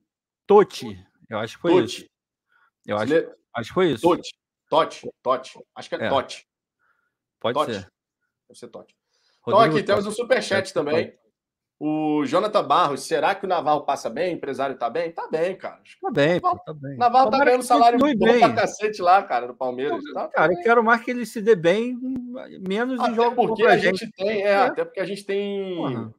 Toti. Eu acho que foi isso. Eu acho, acho que foi isso. Toti. Totti. Totti. Acho que é, é. Totti. Pode Totti. ser. Deve ser Totti. Então aqui temos um superchat também. O Jonathan Barros, será que o Navarro passa bem? O empresário tá bem? Tá bem, cara. Tá bem, Navarro, tá bem. Navarro tá ganhando salário bom bem. pra cacete lá, cara, no Palmeiras. Tá, cara, eu quero mais que ele se dê bem, menos até em jogos porque a gente. gente tem, é, é, até porque a gente tem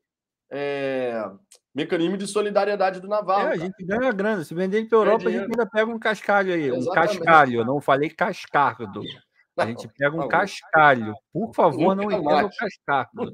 é, mecanismo de solidariedade do Navarro. É, a gente ganha grana. Se vender ele pra Europa, a gente ainda pega um cascalho aí. Exatamente. Um cascalho, eu não falei cascardo. A gente pega um cascalho. Por favor, não entenda o cascardo.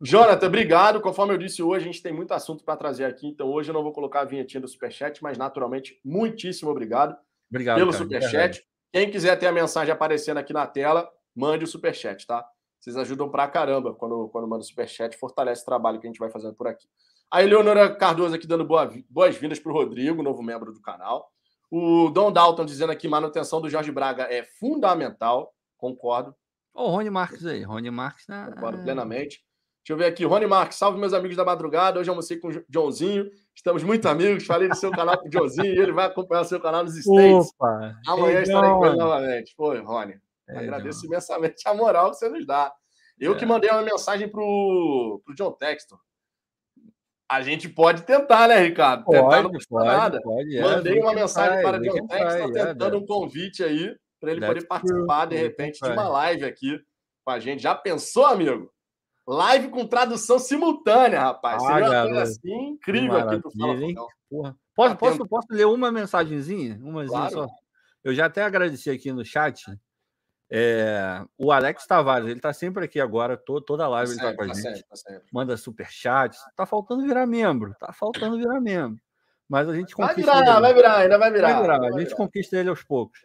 Jonathan, obrigado. Conforme eu disse hoje, a gente tem muito assunto para trazer aqui, então hoje eu não vou colocar a vinhetinha do Superchat, mas naturalmente, muitíssimo obrigado, obrigado pelo cara, Superchat. Quem quiser ter a mensagem aparecendo aqui na tela, mande o Superchat, tá? Vocês ajudam pra caramba quando, quando manda o Superchat, fortalece o trabalho que a gente vai fazendo por aqui. A Eleonora Cardoso aqui dando boa, boas-vindas para o Rodrigo, novo membro do canal. O Dom Dalton dizendo aqui: manutenção do Jorge Braga é fundamental, concordo. Ô, Rony Marques aí. Rony Marques na. Concordo plenamente. Deixa eu ver aqui. Rony Marques, salve meus amigos da madrugada. Hoje eu almocei com o Joãozinho. Estamos muito amigos. Falei do seu canal com o Joãozinho e ele vai acompanhar o seu canal nos States. Opa, Amanhã estarei com ele novamente. Foi, Rony. Agradeço imensamente a moral que você nos dá. Eu é. que mandei uma mensagem pro, pro John Texton. A gente pode tentar, né, Ricardo? Pode, tentar não pode, nada. Pode, é, Mandei uma mensagem para o John Texton tentando é, um convite aí para ele poder participar, de repente, de uma live aqui com a gente. Já pensou, amigo? Live com tradução simultânea, rapaz. Ah, Seria uma coisa assim incrível aqui pro Fala Posso, posso, posso ler uma mensagenzinha? Uma claro. só. Eu já até agradeci aqui no chat. É, o Alex Tavares, ele tá sempre aqui agora, to, toda a live tá ele tá com a tá gente. Sempre, tá sempre. Manda super chat. Tá faltando virar membro, tá faltando virar membro. Mas a gente conquista. Vai virar, ele. vai virar, ainda vai virar. Vai virar. Vai a gente virar. conquista ele aos poucos.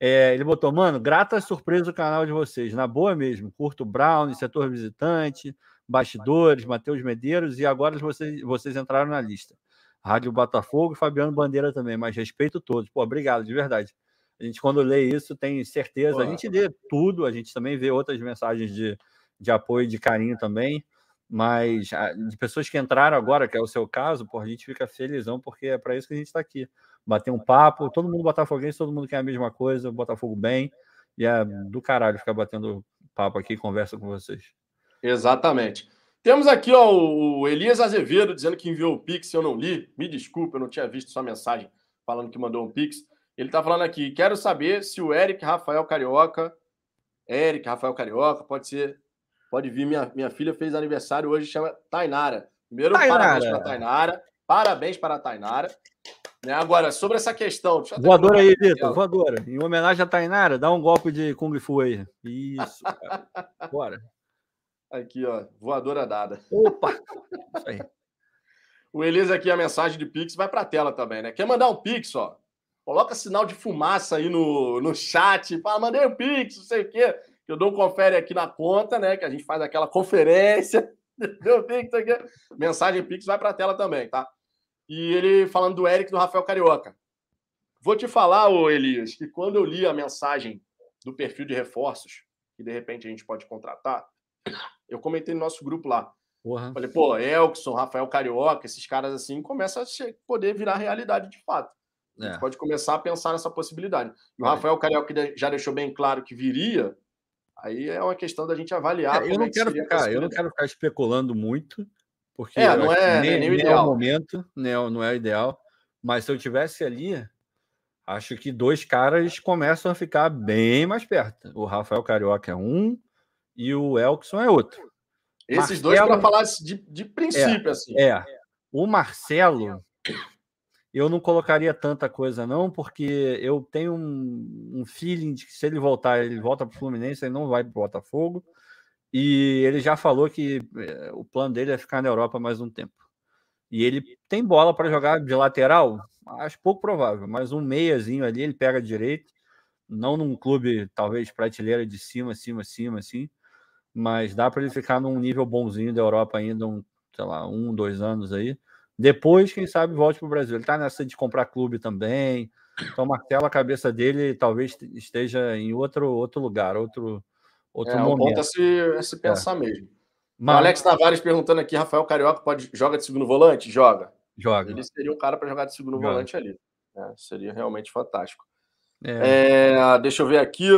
É, ele botou, mano, grata surpresa do canal de vocês. Na boa mesmo. Curto Brown, setor visitante, bastidores, Matheus Medeiros, e agora vocês, vocês entraram na lista. Rádio Botafogo e Fabiano Bandeira também, mas respeito todos. Pô, obrigado, de verdade. A gente, quando lê isso, tem certeza. A gente lê tudo, a gente também vê outras mensagens de, de apoio, de carinho também. Mas de pessoas que entraram agora, que é o seu caso, pô, a gente fica felizão, porque é para isso que a gente está aqui bater um papo. Todo mundo botafoguense, todo mundo quer a mesma coisa, Botafogo bem. E é do caralho ficar batendo papo aqui, conversa com vocês. Exatamente. Temos aqui ó, o Elias Azevedo dizendo que enviou o Pix, eu não li. Me desculpe, eu não tinha visto sua mensagem falando que mandou um Pix. Ele está falando aqui, quero saber se o Eric Rafael Carioca, Eric Rafael Carioca, pode ser, pode vir, minha, minha filha fez aniversário hoje, chama Tainara. Primeiro, Tainara. parabéns para a Tainara. Parabéns para a Tainara. Né? Agora, sobre essa questão. Voadora aí, Vitor, voadora. Em homenagem a Tainara, dá um golpe de Kung Fu aí. Isso, cara. (laughs) Bora. Aqui, ó, voadora dada. Opa! (laughs) Isso aí. O Elias aqui, a mensagem de Pix vai para a tela também, né? Quer mandar um Pix, ó? Coloca sinal de fumaça aí no, no chat. Fala, mandei um Pix, não sei o quê. Eu dou um confere aqui na conta, né? Que a gente faz aquela conferência. (laughs) Deu Pix aqui. Mensagem Pix vai para a tela também, tá? E ele falando do Eric do Rafael Carioca. Vou te falar, ô Elias, que quando eu li a mensagem do perfil de reforços, que de repente a gente pode contratar, eu comentei no nosso grupo lá. Porra. Falei, pô, Elkson, Rafael Carioca, esses caras assim, começam a poder virar realidade de fato. A gente é. pode começar a pensar nessa possibilidade. E o Rafael Carioca já deixou bem claro que viria, aí é uma questão da gente avaliar. É, eu, não é quero ficar, eu não quero ficar especulando muito, porque é, não é, nem, nem, o ideal. é o momento, não, não é o ideal. Mas se eu tivesse ali, acho que dois caras começam a ficar bem mais perto. O Rafael Carioca é um e o Elkson é outro. Esses Marcelo... dois para falar de, de princípio, é, assim. É. O Marcelo, eu não colocaria tanta coisa, não, porque eu tenho um, um feeling de que se ele voltar, ele volta para o Fluminense, ele não vai para o Botafogo. E ele já falou que é, o plano dele é ficar na Europa mais um tempo. E ele tem bola para jogar de lateral? Acho pouco provável, mas um meiazinho ali ele pega direito, não num clube talvez prateleira de cima, cima, cima, assim, mas dá para ele ficar num nível bonzinho da Europa ainda, um, sei lá, um, dois anos aí. Depois, quem sabe, volte para o Brasil. Ele está nessa de comprar clube também. Então, Marcelo, a cabeça dele talvez esteja em outro, outro lugar, outro, outro é, momento. ponto a se, a se pensar é. mesmo. Mas... Alex Tavares perguntando aqui: Rafael Carioca pode joga de segundo volante? Joga. Joga. Ele seria um cara para jogar de segundo joga. volante ali. Né? Seria realmente fantástico. É. É, deixa eu ver aqui.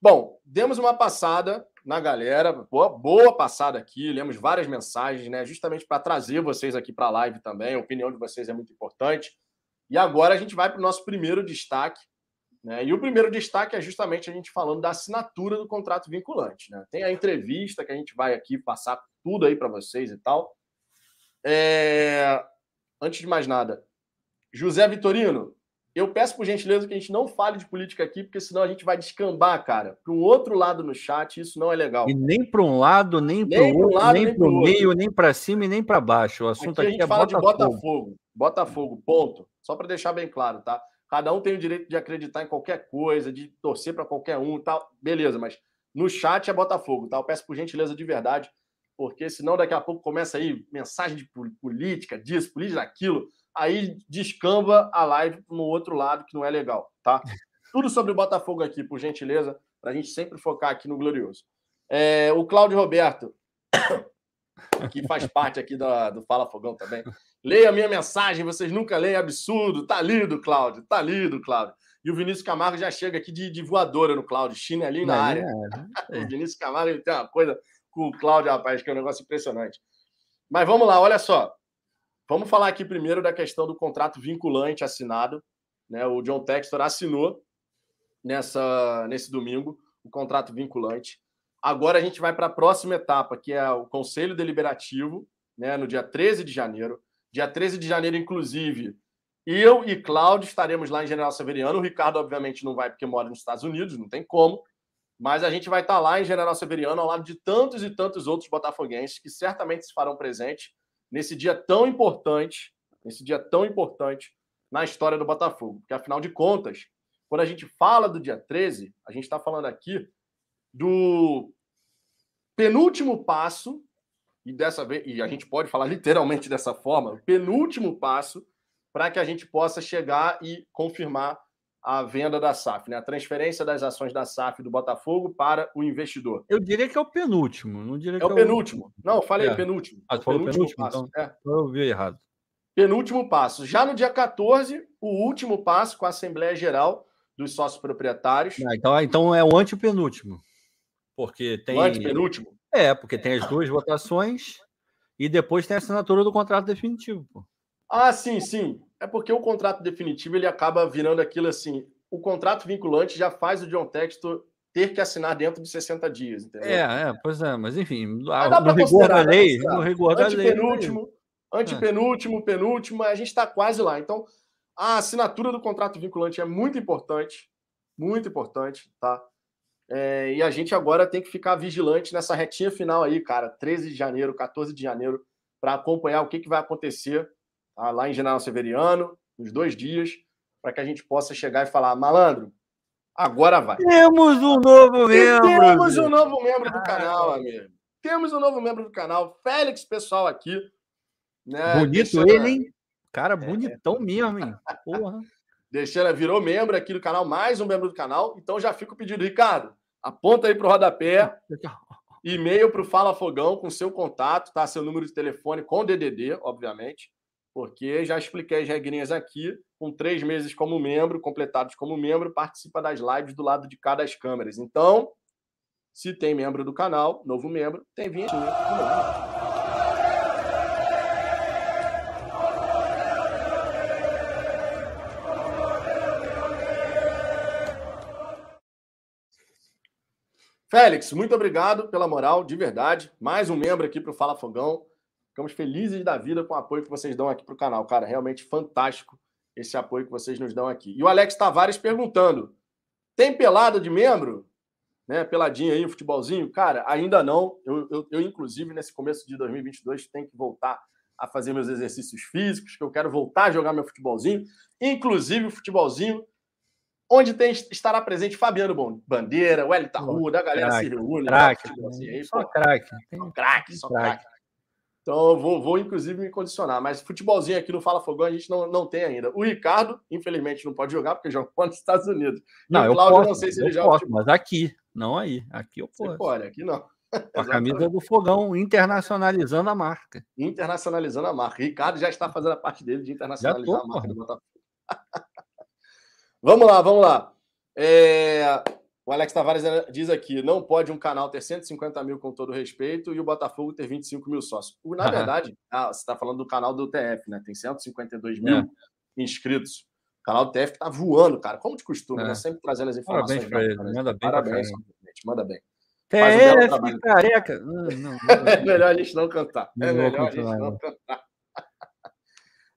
Bom, demos uma passada na galera, boa, boa passada aqui, lemos várias mensagens, né? Justamente para trazer vocês aqui para a live também. A opinião de vocês é muito importante. E agora a gente vai para o nosso primeiro destaque, né? E o primeiro destaque é justamente a gente falando da assinatura do contrato vinculante. Né? Tem a entrevista que a gente vai aqui passar tudo aí para vocês e tal. É... Antes de mais nada, José Vitorino, eu peço por gentileza que a gente não fale de política aqui, porque senão a gente vai descambar, cara, para um outro lado no chat, isso não é legal. E nem para um lado, nem para o outro, lado, nem para o meio, nem para cima e nem para baixo. O assunto aqui, aqui a gente é fala Botafogo. de Botafogo. Botafogo, ponto. Só para deixar bem claro, tá? Cada um tem o direito de acreditar em qualquer coisa, de torcer para qualquer um, tal. Beleza, mas no chat é Botafogo, tá? Eu peço por gentileza de verdade, porque senão daqui a pouco começa aí mensagem de política, disso, política daquilo, aí descamba a live no outro lado que não é legal, tá? (laughs) Tudo sobre o Botafogo aqui, por gentileza, para a gente sempre focar aqui no Glorioso. É, o Cláudio Roberto, (coughs) que faz parte aqui do, do Fala Fogão também. Leia a minha mensagem, vocês nunca leem, absurdo. Tá lido, Cláudio, tá lido, Cláudio. E o Vinícius Camargo já chega aqui de, de voadora no Cláudio, chinelinho na área. É, é. (laughs) o Vinícius Camargo ele tem uma coisa com o Cláudio, rapaz, que é um negócio impressionante. Mas vamos lá, olha só. Vamos falar aqui primeiro da questão do contrato vinculante assinado. Né? O John Textor assinou nessa, nesse domingo o contrato vinculante. Agora a gente vai para a próxima etapa, que é o Conselho Deliberativo, né, no dia 13 de janeiro. Dia 13 de janeiro, inclusive, eu e Cláudio estaremos lá em General Severiano. O Ricardo, obviamente, não vai porque mora nos Estados Unidos, não tem como. Mas a gente vai estar lá em General Severiano, ao lado de tantos e tantos outros botafoguenses que certamente se farão presentes nesse dia tão importante, nesse dia tão importante na história do Botafogo. Porque, afinal de contas, quando a gente fala do dia 13, a gente está falando aqui do penúltimo passo e dessa vez, e a gente pode falar literalmente dessa forma, o penúltimo passo para que a gente possa chegar e confirmar a venda da SAF, né? a transferência das ações da SAF do Botafogo para o investidor. Eu diria que é o penúltimo, não diria é o penúltimo. É o... Não, falei é. penúltimo. Ah, penúltimo, penúltimo passo. Então, é. Eu vi errado. Penúltimo passo. Já no dia 14, o último passo com a Assembleia Geral dos sócios proprietários. Ah, então, então é o antepenúltimo. Porque tem. O antepenúltimo? É, porque tem as duas votações e depois tem a assinatura do contrato definitivo. Pô. Ah, sim, sim. É porque o contrato definitivo ele acaba virando aquilo assim. O contrato vinculante já faz o John Textor ter que assinar dentro de 60 dias, entendeu? É, é pois é, mas enfim, mas no rigor da lei, no rigor da lei. Antepenúltimo, antepenúltimo, penúltimo, a gente está quase lá. Então, a assinatura do contrato vinculante é muito importante, muito importante, tá? É, e a gente agora tem que ficar vigilante nessa retinha final aí, cara, 13 de janeiro, 14 de janeiro, para acompanhar o que, que vai acontecer tá? lá em General Severiano, nos dois dias, para que a gente possa chegar e falar, malandro, agora vai. Temos um novo membro. Temos um novo membro do canal, amigo. Temos um novo membro do canal, Félix, pessoal aqui. Né? Bonito Deixando... ele, hein? Cara, é. bonitão é. mesmo, hein? Porra. Deixando, virou membro aqui do canal, mais um membro do canal. Então já fica o pedido, Ricardo. Aponta aí para o rodapé. (laughs) E-mail para o Fala Fogão com seu contato, tá? Seu número de telefone com DDD, obviamente. porque já expliquei as regrinhas aqui. Com três meses como membro, completados como membro, participa das lives do lado de cada das câmeras. Então, se tem membro do canal, novo membro, tem vinhetinha. Félix, muito obrigado pela moral, de verdade. Mais um membro aqui para o Fala Fogão. Ficamos felizes da vida com o apoio que vocês dão aqui para o canal, cara. Realmente fantástico esse apoio que vocês nos dão aqui. E o Alex Tavares perguntando: tem pelada de membro? Né, peladinha aí, futebolzinho? Cara, ainda não. Eu, eu, eu, inclusive, nesse começo de 2022, tenho que voltar a fazer meus exercícios físicos, que eu quero voltar a jogar meu futebolzinho. Inclusive, o futebolzinho onde tem, estará presente Fabiano Bandeira, o Elita Ruda, a galera crack, se reúne. Craque, assim, só craque. Só craque, só craque. Então eu vou, vou, inclusive, me condicionar. Mas futebolzinho aqui no Fala Fogão a gente não, não tem ainda. O Ricardo, infelizmente, não pode jogar porque (laughs) joga nos Estados Unidos. Não, eu Cláudio, posso, não sei se ele joga. Posso, mas aqui, não aí. Aqui eu posso. Você pode, aqui não. (laughs) A camisa do Fogão, internacionalizando a marca. Internacionalizando a marca. Ricardo já está fazendo a parte dele de internacionalizar tô, a marca do Botafogo. (laughs) Vamos lá, vamos lá. É... O Alex Tavares diz aqui: não pode um canal ter 150 mil com todo respeito e o Botafogo ter 25 mil sócios. Na verdade, ah, você está falando do canal do TF, né? Tem 152 mil é. inscritos. O canal do TF está voando, cara. Como de costume, é. né? Sempre trazendo as informações. Parabéns pra ele. Manda bem. Parabéns, manda bem. TF, careca. Não, não, não. (laughs) é melhor a gente não cantar. é melhor a gente não cantar. (laughs)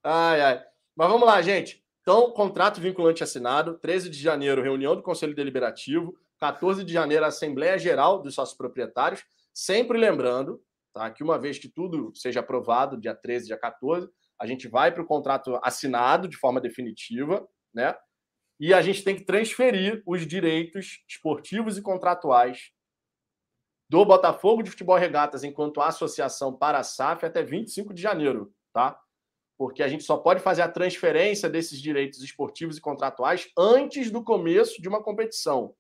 ai, ai. Mas vamos lá, gente. Então, contrato vinculante assinado, 13 de janeiro, reunião do Conselho Deliberativo, 14 de janeiro, Assembleia Geral dos Sócios Proprietários, sempre lembrando tá, que uma vez que tudo seja aprovado, dia 13, dia 14, a gente vai para o contrato assinado de forma definitiva, né? E a gente tem que transferir os direitos esportivos e contratuais do Botafogo de Futebol Regatas enquanto associação para a SAF até 25 de janeiro, tá? Porque a gente só pode fazer a transferência desses direitos esportivos e contratuais antes do começo de uma competição.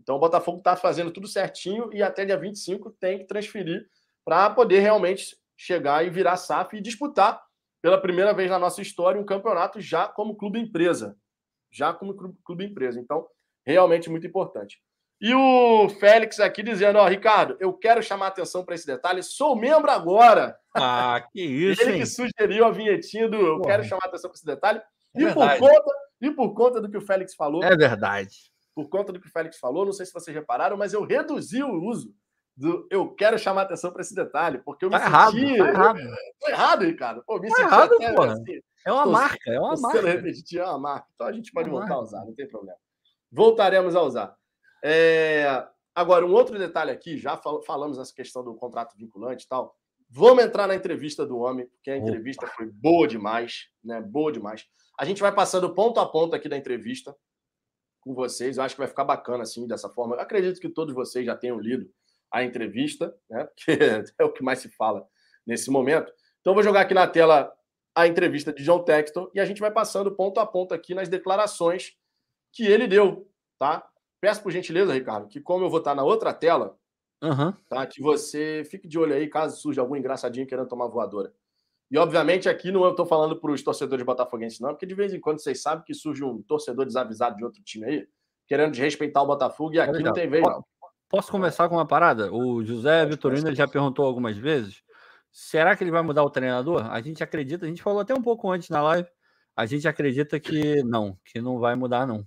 Então o Botafogo está fazendo tudo certinho e até dia 25 tem que transferir para poder realmente chegar e virar SAF e disputar pela primeira vez na nossa história um campeonato já como clube empresa. Já como clube empresa. Então, realmente muito importante. E o Félix aqui dizendo: Ó, Ricardo, eu quero chamar atenção para esse detalhe, sou membro agora. Ah, que (laughs) isso. Ele hein? que sugeriu a vinhetinha do Eu quero chamar atenção para esse detalhe. É e, por conta, e por conta do que o Félix falou. É verdade. Por conta do que o Félix falou, não sei se vocês repararam, mas eu reduzi o uso do eu quero chamar atenção para esse detalhe, porque eu me tá senti. Errado, tá errado. Tô errado, Ricardo. Pô, me tá errado, até, assim, É uma tô, marca, é uma marca. Repetitivo, é uma marca. Então a gente pode é voltar marca. a usar, não tem problema. Voltaremos a usar. É... Agora, um outro detalhe aqui, já fal falamos essa questão do contrato vinculante e tal. Vamos entrar na entrevista do homem, porque a entrevista foi boa demais, né? Boa demais. A gente vai passando ponto a ponto aqui da entrevista com vocês. Eu acho que vai ficar bacana assim, dessa forma. Eu acredito que todos vocês já tenham lido a entrevista, né? (laughs) Porque é o que mais se fala nesse momento. Então, vou jogar aqui na tela a entrevista de John Texton e a gente vai passando ponto a ponto aqui nas declarações que ele deu, tá? Peço por gentileza, Ricardo, que como eu vou estar na outra tela, uhum. tá, que você fique de olho aí caso surja algum engraçadinho querendo tomar voadora. E, obviamente, aqui não estou falando para os torcedores botafoguenses, não, porque de vez em quando vocês sabem que surge um torcedor desavisado de outro time aí, querendo desrespeitar o Botafogo, e aqui não tem vez, não. Posso começar com uma parada? O José Vitorino já perguntou algumas vezes. Será que ele vai mudar o treinador? A gente acredita, a gente falou até um pouco antes na live, a gente acredita que não, que não vai mudar, não.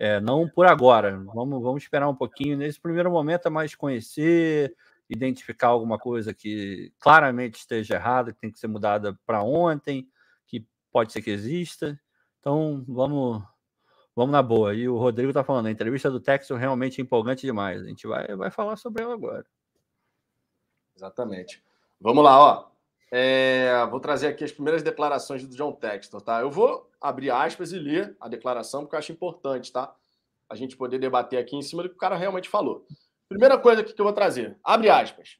É, não por agora. Vamos, vamos esperar um pouquinho. Nesse primeiro momento é mais conhecer, identificar alguma coisa que claramente esteja errada, que tem que ser mudada para ontem, que pode ser que exista. Então vamos, vamos na boa. E o Rodrigo está falando, a entrevista do Texas realmente é empolgante demais. A gente vai, vai falar sobre ela agora. Exatamente. Vamos lá, ó. É, vou trazer aqui as primeiras declarações do John Textor, tá? Eu vou abrir aspas e ler a declaração, porque eu acho importante, tá? A gente poder debater aqui em cima do que o cara realmente falou. Primeira coisa que eu vou trazer, abre aspas.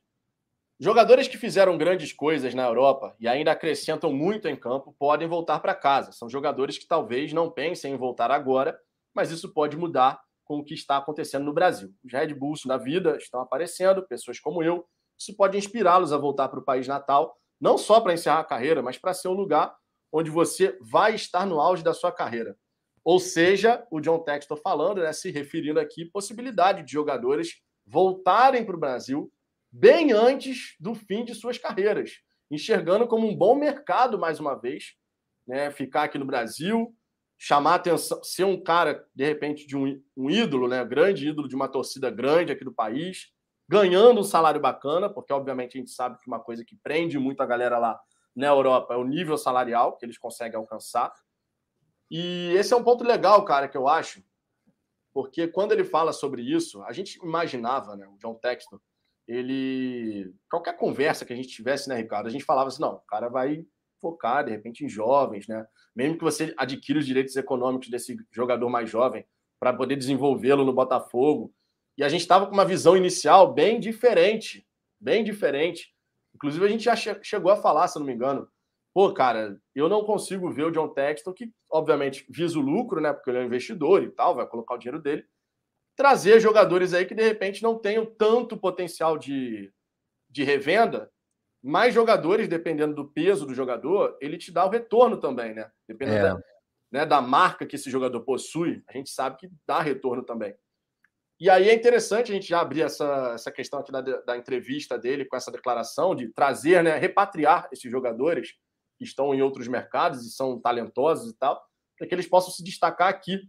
Jogadores que fizeram grandes coisas na Europa e ainda acrescentam muito em campo podem voltar para casa. São jogadores que talvez não pensem em voltar agora, mas isso pode mudar com o que está acontecendo no Brasil. Os Red Bulls na vida estão aparecendo, pessoas como eu. Isso pode inspirá-los a voltar para o país natal não só para encerrar a carreira, mas para ser um lugar onde você vai estar no auge da sua carreira. Ou seja, o John Textor falando, né, se referindo aqui, possibilidade de jogadores voltarem para o Brasil bem antes do fim de suas carreiras, enxergando como um bom mercado, mais uma vez, né, ficar aqui no Brasil, chamar atenção, ser um cara, de repente, de um, um ídolo, né, grande ídolo de uma torcida grande aqui do país, ganhando um salário bacana, porque obviamente a gente sabe que uma coisa que prende muito a galera lá na Europa é o nível salarial que eles conseguem alcançar. E esse é um ponto legal, cara, que eu acho, porque quando ele fala sobre isso, a gente imaginava, né, o John Texton, ele qualquer conversa que a gente tivesse, né, Ricardo, a gente falava assim, não, o cara vai focar de repente em jovens, né? Mesmo que você adquira os direitos econômicos desse jogador mais jovem para poder desenvolvê-lo no Botafogo. E a gente estava com uma visão inicial bem diferente, bem diferente. Inclusive a gente já chegou a falar, se não me engano, pô, cara, eu não consigo ver o John Texton, que obviamente visa o lucro, né? Porque ele é um investidor e tal, vai colocar o dinheiro dele, trazer jogadores aí que de repente não tenham tanto potencial de, de revenda, mais jogadores, dependendo do peso do jogador, ele te dá o retorno também, né? Dependendo é. da, né, da marca que esse jogador possui, a gente sabe que dá retorno também. E aí é interessante a gente já abrir essa, essa questão aqui da, da entrevista dele com essa declaração de trazer, né, repatriar esses jogadores que estão em outros mercados e são talentosos e tal, para que eles possam se destacar aqui.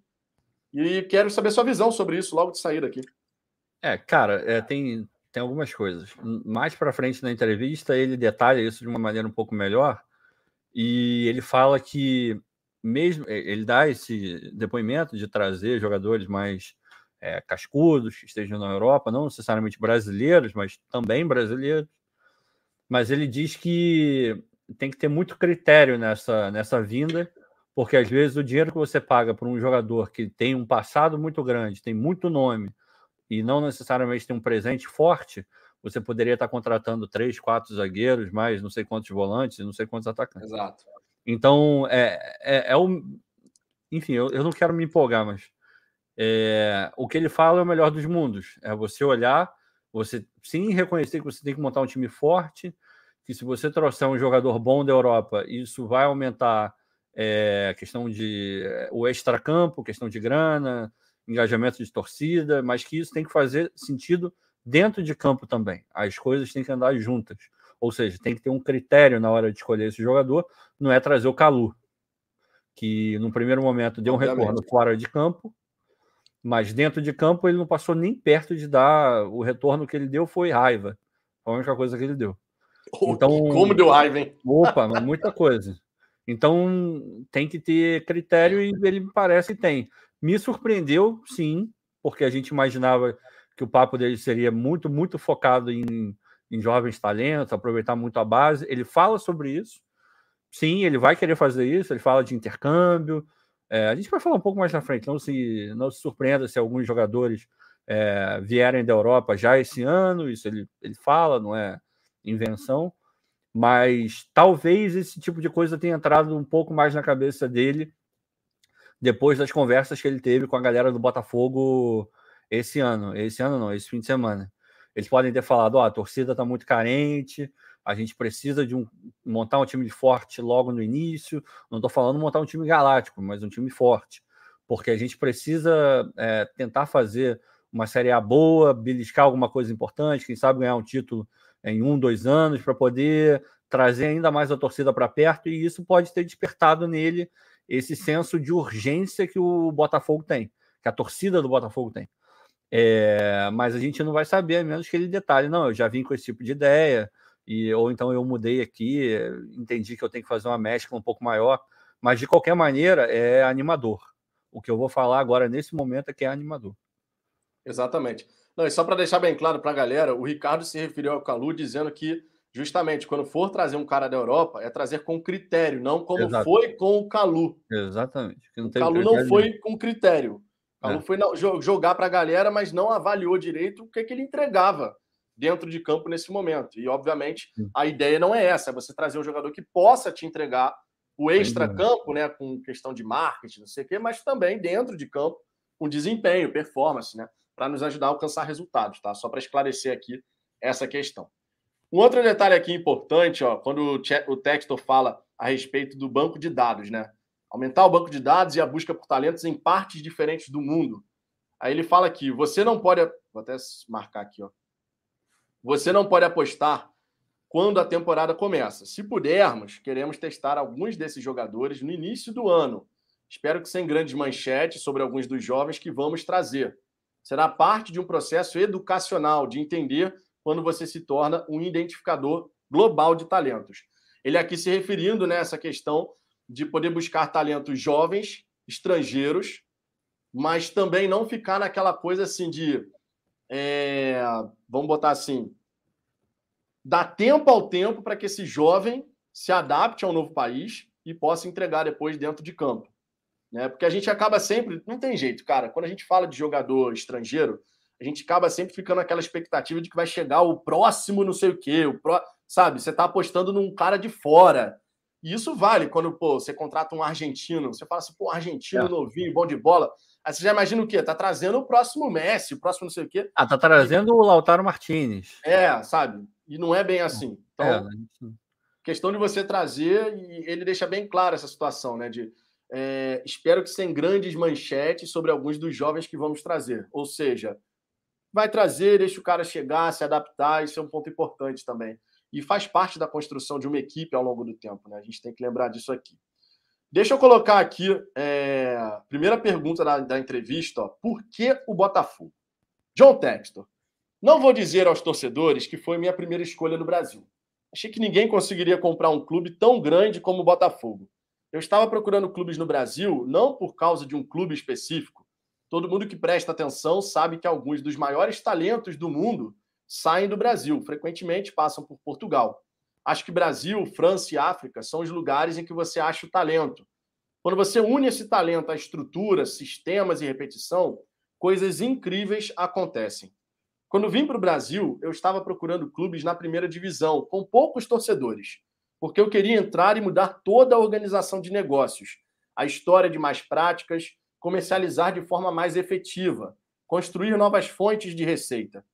E quero saber sua visão sobre isso logo de sair daqui. É, cara, é, tem, tem algumas coisas. Mais para frente na entrevista, ele detalha isso de uma maneira um pouco melhor. E ele fala que, mesmo ele dá esse depoimento de trazer jogadores mais é, cascudos que estejam na Europa, não necessariamente brasileiros, mas também brasileiros. Mas ele diz que tem que ter muito critério nessa, nessa vinda, porque às vezes o dinheiro que você paga por um jogador que tem um passado muito grande, tem muito nome, e não necessariamente tem um presente forte, você poderia estar contratando três, quatro zagueiros, mais não sei quantos volantes, não sei quantos atacantes. Exato. Então, é, é, é o. Enfim, eu, eu não quero me empolgar, mas é, o que ele fala é o melhor dos mundos. É você olhar, você sim reconhecer que você tem que montar um time forte, que se você trouxer um jogador bom da Europa, isso vai aumentar é, questão de é, o extracampo, questão de grana, engajamento de torcida, mas que isso tem que fazer sentido dentro de campo também. As coisas têm que andar juntas. Ou seja, tem que ter um critério na hora de escolher esse jogador, não é trazer o Calu, que no primeiro momento deu um Obviamente. retorno fora de campo, mas dentro de campo ele não passou nem perto de dar o retorno que ele deu foi raiva. A única coisa que ele deu. Então, Como deu raiva, hein? Opa, muita coisa. Então tem que ter critério e ele me parece que tem. Me surpreendeu, sim, porque a gente imaginava que o papo dele seria muito, muito focado em, em jovens talentos, aproveitar muito a base. Ele fala sobre isso. Sim, ele vai querer fazer isso. Ele fala de intercâmbio. É, a gente vai falar um pouco mais na frente. Não se, não se surpreenda se alguns jogadores é, vierem da Europa já esse ano. Isso ele, ele fala, não é? invenção, mas talvez esse tipo de coisa tenha entrado um pouco mais na cabeça dele depois das conversas que ele teve com a galera do Botafogo esse ano. Esse ano não, esse fim de semana. Eles podem ter falado: ó, oh, a torcida está muito carente, a gente precisa de um, montar um time forte logo no início. Não estou falando montar um time galáctico, mas um time forte, porque a gente precisa é, tentar fazer uma Série A boa, beliscar alguma coisa importante, quem sabe ganhar um título em um, dois anos, para poder trazer ainda mais a torcida para perto, e isso pode ter despertado nele esse senso de urgência que o Botafogo tem, que a torcida do Botafogo tem. É, mas a gente não vai saber, a menos que ele detalhe, não, eu já vim com esse tipo de ideia, e, ou então eu mudei aqui, entendi que eu tenho que fazer uma mescla um pouco maior, mas de qualquer maneira é animador. O que eu vou falar agora nesse momento é que é animador. Exatamente. Não, e só para deixar bem claro para a galera, o Ricardo se referiu ao Calu dizendo que, justamente, quando for trazer um cara da Europa, é trazer com critério, não como Exato. foi com o Calu. Exatamente. o Calu não foi com critério. O Calu é. foi jogar para a galera, mas não avaliou direito o que, que ele entregava dentro de campo nesse momento. E, obviamente, a ideia não é essa, é você trazer um jogador que possa te entregar o extra-campo, né, com questão de marketing, não sei o quê, mas também dentro de campo, com desempenho, performance, né? para nos ajudar a alcançar resultados, tá? Só para esclarecer aqui essa questão. Um outro detalhe aqui importante, ó, quando o Textor fala a respeito do banco de dados, né? Aumentar o banco de dados e a busca por talentos em partes diferentes do mundo. Aí ele fala aqui: você não pode. Vou até marcar aqui, ó. Você não pode apostar quando a temporada começa. Se pudermos, queremos testar alguns desses jogadores no início do ano. Espero que sem grandes manchetes sobre alguns dos jovens que vamos trazer. Será parte de um processo educacional de entender quando você se torna um identificador global de talentos. Ele aqui se referindo nessa né, questão de poder buscar talentos jovens, estrangeiros, mas também não ficar naquela coisa assim de. É, vamos botar assim. Dá tempo ao tempo para que esse jovem se adapte ao novo país e possa entregar depois dentro de campo. Né? Porque a gente acaba sempre. Não tem jeito, cara. Quando a gente fala de jogador estrangeiro, a gente acaba sempre ficando naquela expectativa de que vai chegar o próximo não sei o quê, o pró... sabe? Você está apostando num cara de fora. E isso vale quando pô, você contrata um argentino, você fala assim, pô, argentino, é. novinho, bom de bola. Aí você já imagina o quê? Tá trazendo o próximo Messi, o próximo não sei o quê. Ah, tá trazendo o Lautaro Martinez. É, sabe? E não é bem assim. Então, é. questão de você trazer, e ele deixa bem claro essa situação, né? De é, espero que sem grandes manchetes sobre alguns dos jovens que vamos trazer. Ou seja, vai trazer, deixa o cara chegar, se adaptar, isso é um ponto importante também. E faz parte da construção de uma equipe ao longo do tempo, né? A gente tem que lembrar disso aqui. Deixa eu colocar aqui é, primeira pergunta da, da entrevista: ó, por que o Botafogo? John Textor. Não vou dizer aos torcedores que foi minha primeira escolha no Brasil. Achei que ninguém conseguiria comprar um clube tão grande como o Botafogo. Eu estava procurando clubes no Brasil não por causa de um clube específico, Todo mundo que presta atenção sabe que alguns dos maiores talentos do mundo saem do Brasil, frequentemente passam por Portugal. Acho que Brasil, França e África são os lugares em que você acha o talento. Quando você une esse talento à estrutura, sistemas e repetição, coisas incríveis acontecem. Quando vim para o Brasil, eu estava procurando clubes na primeira divisão, com poucos torcedores, porque eu queria entrar e mudar toda a organização de negócios, a história de mais práticas, comercializar de forma mais efetiva, construir novas fontes de receita.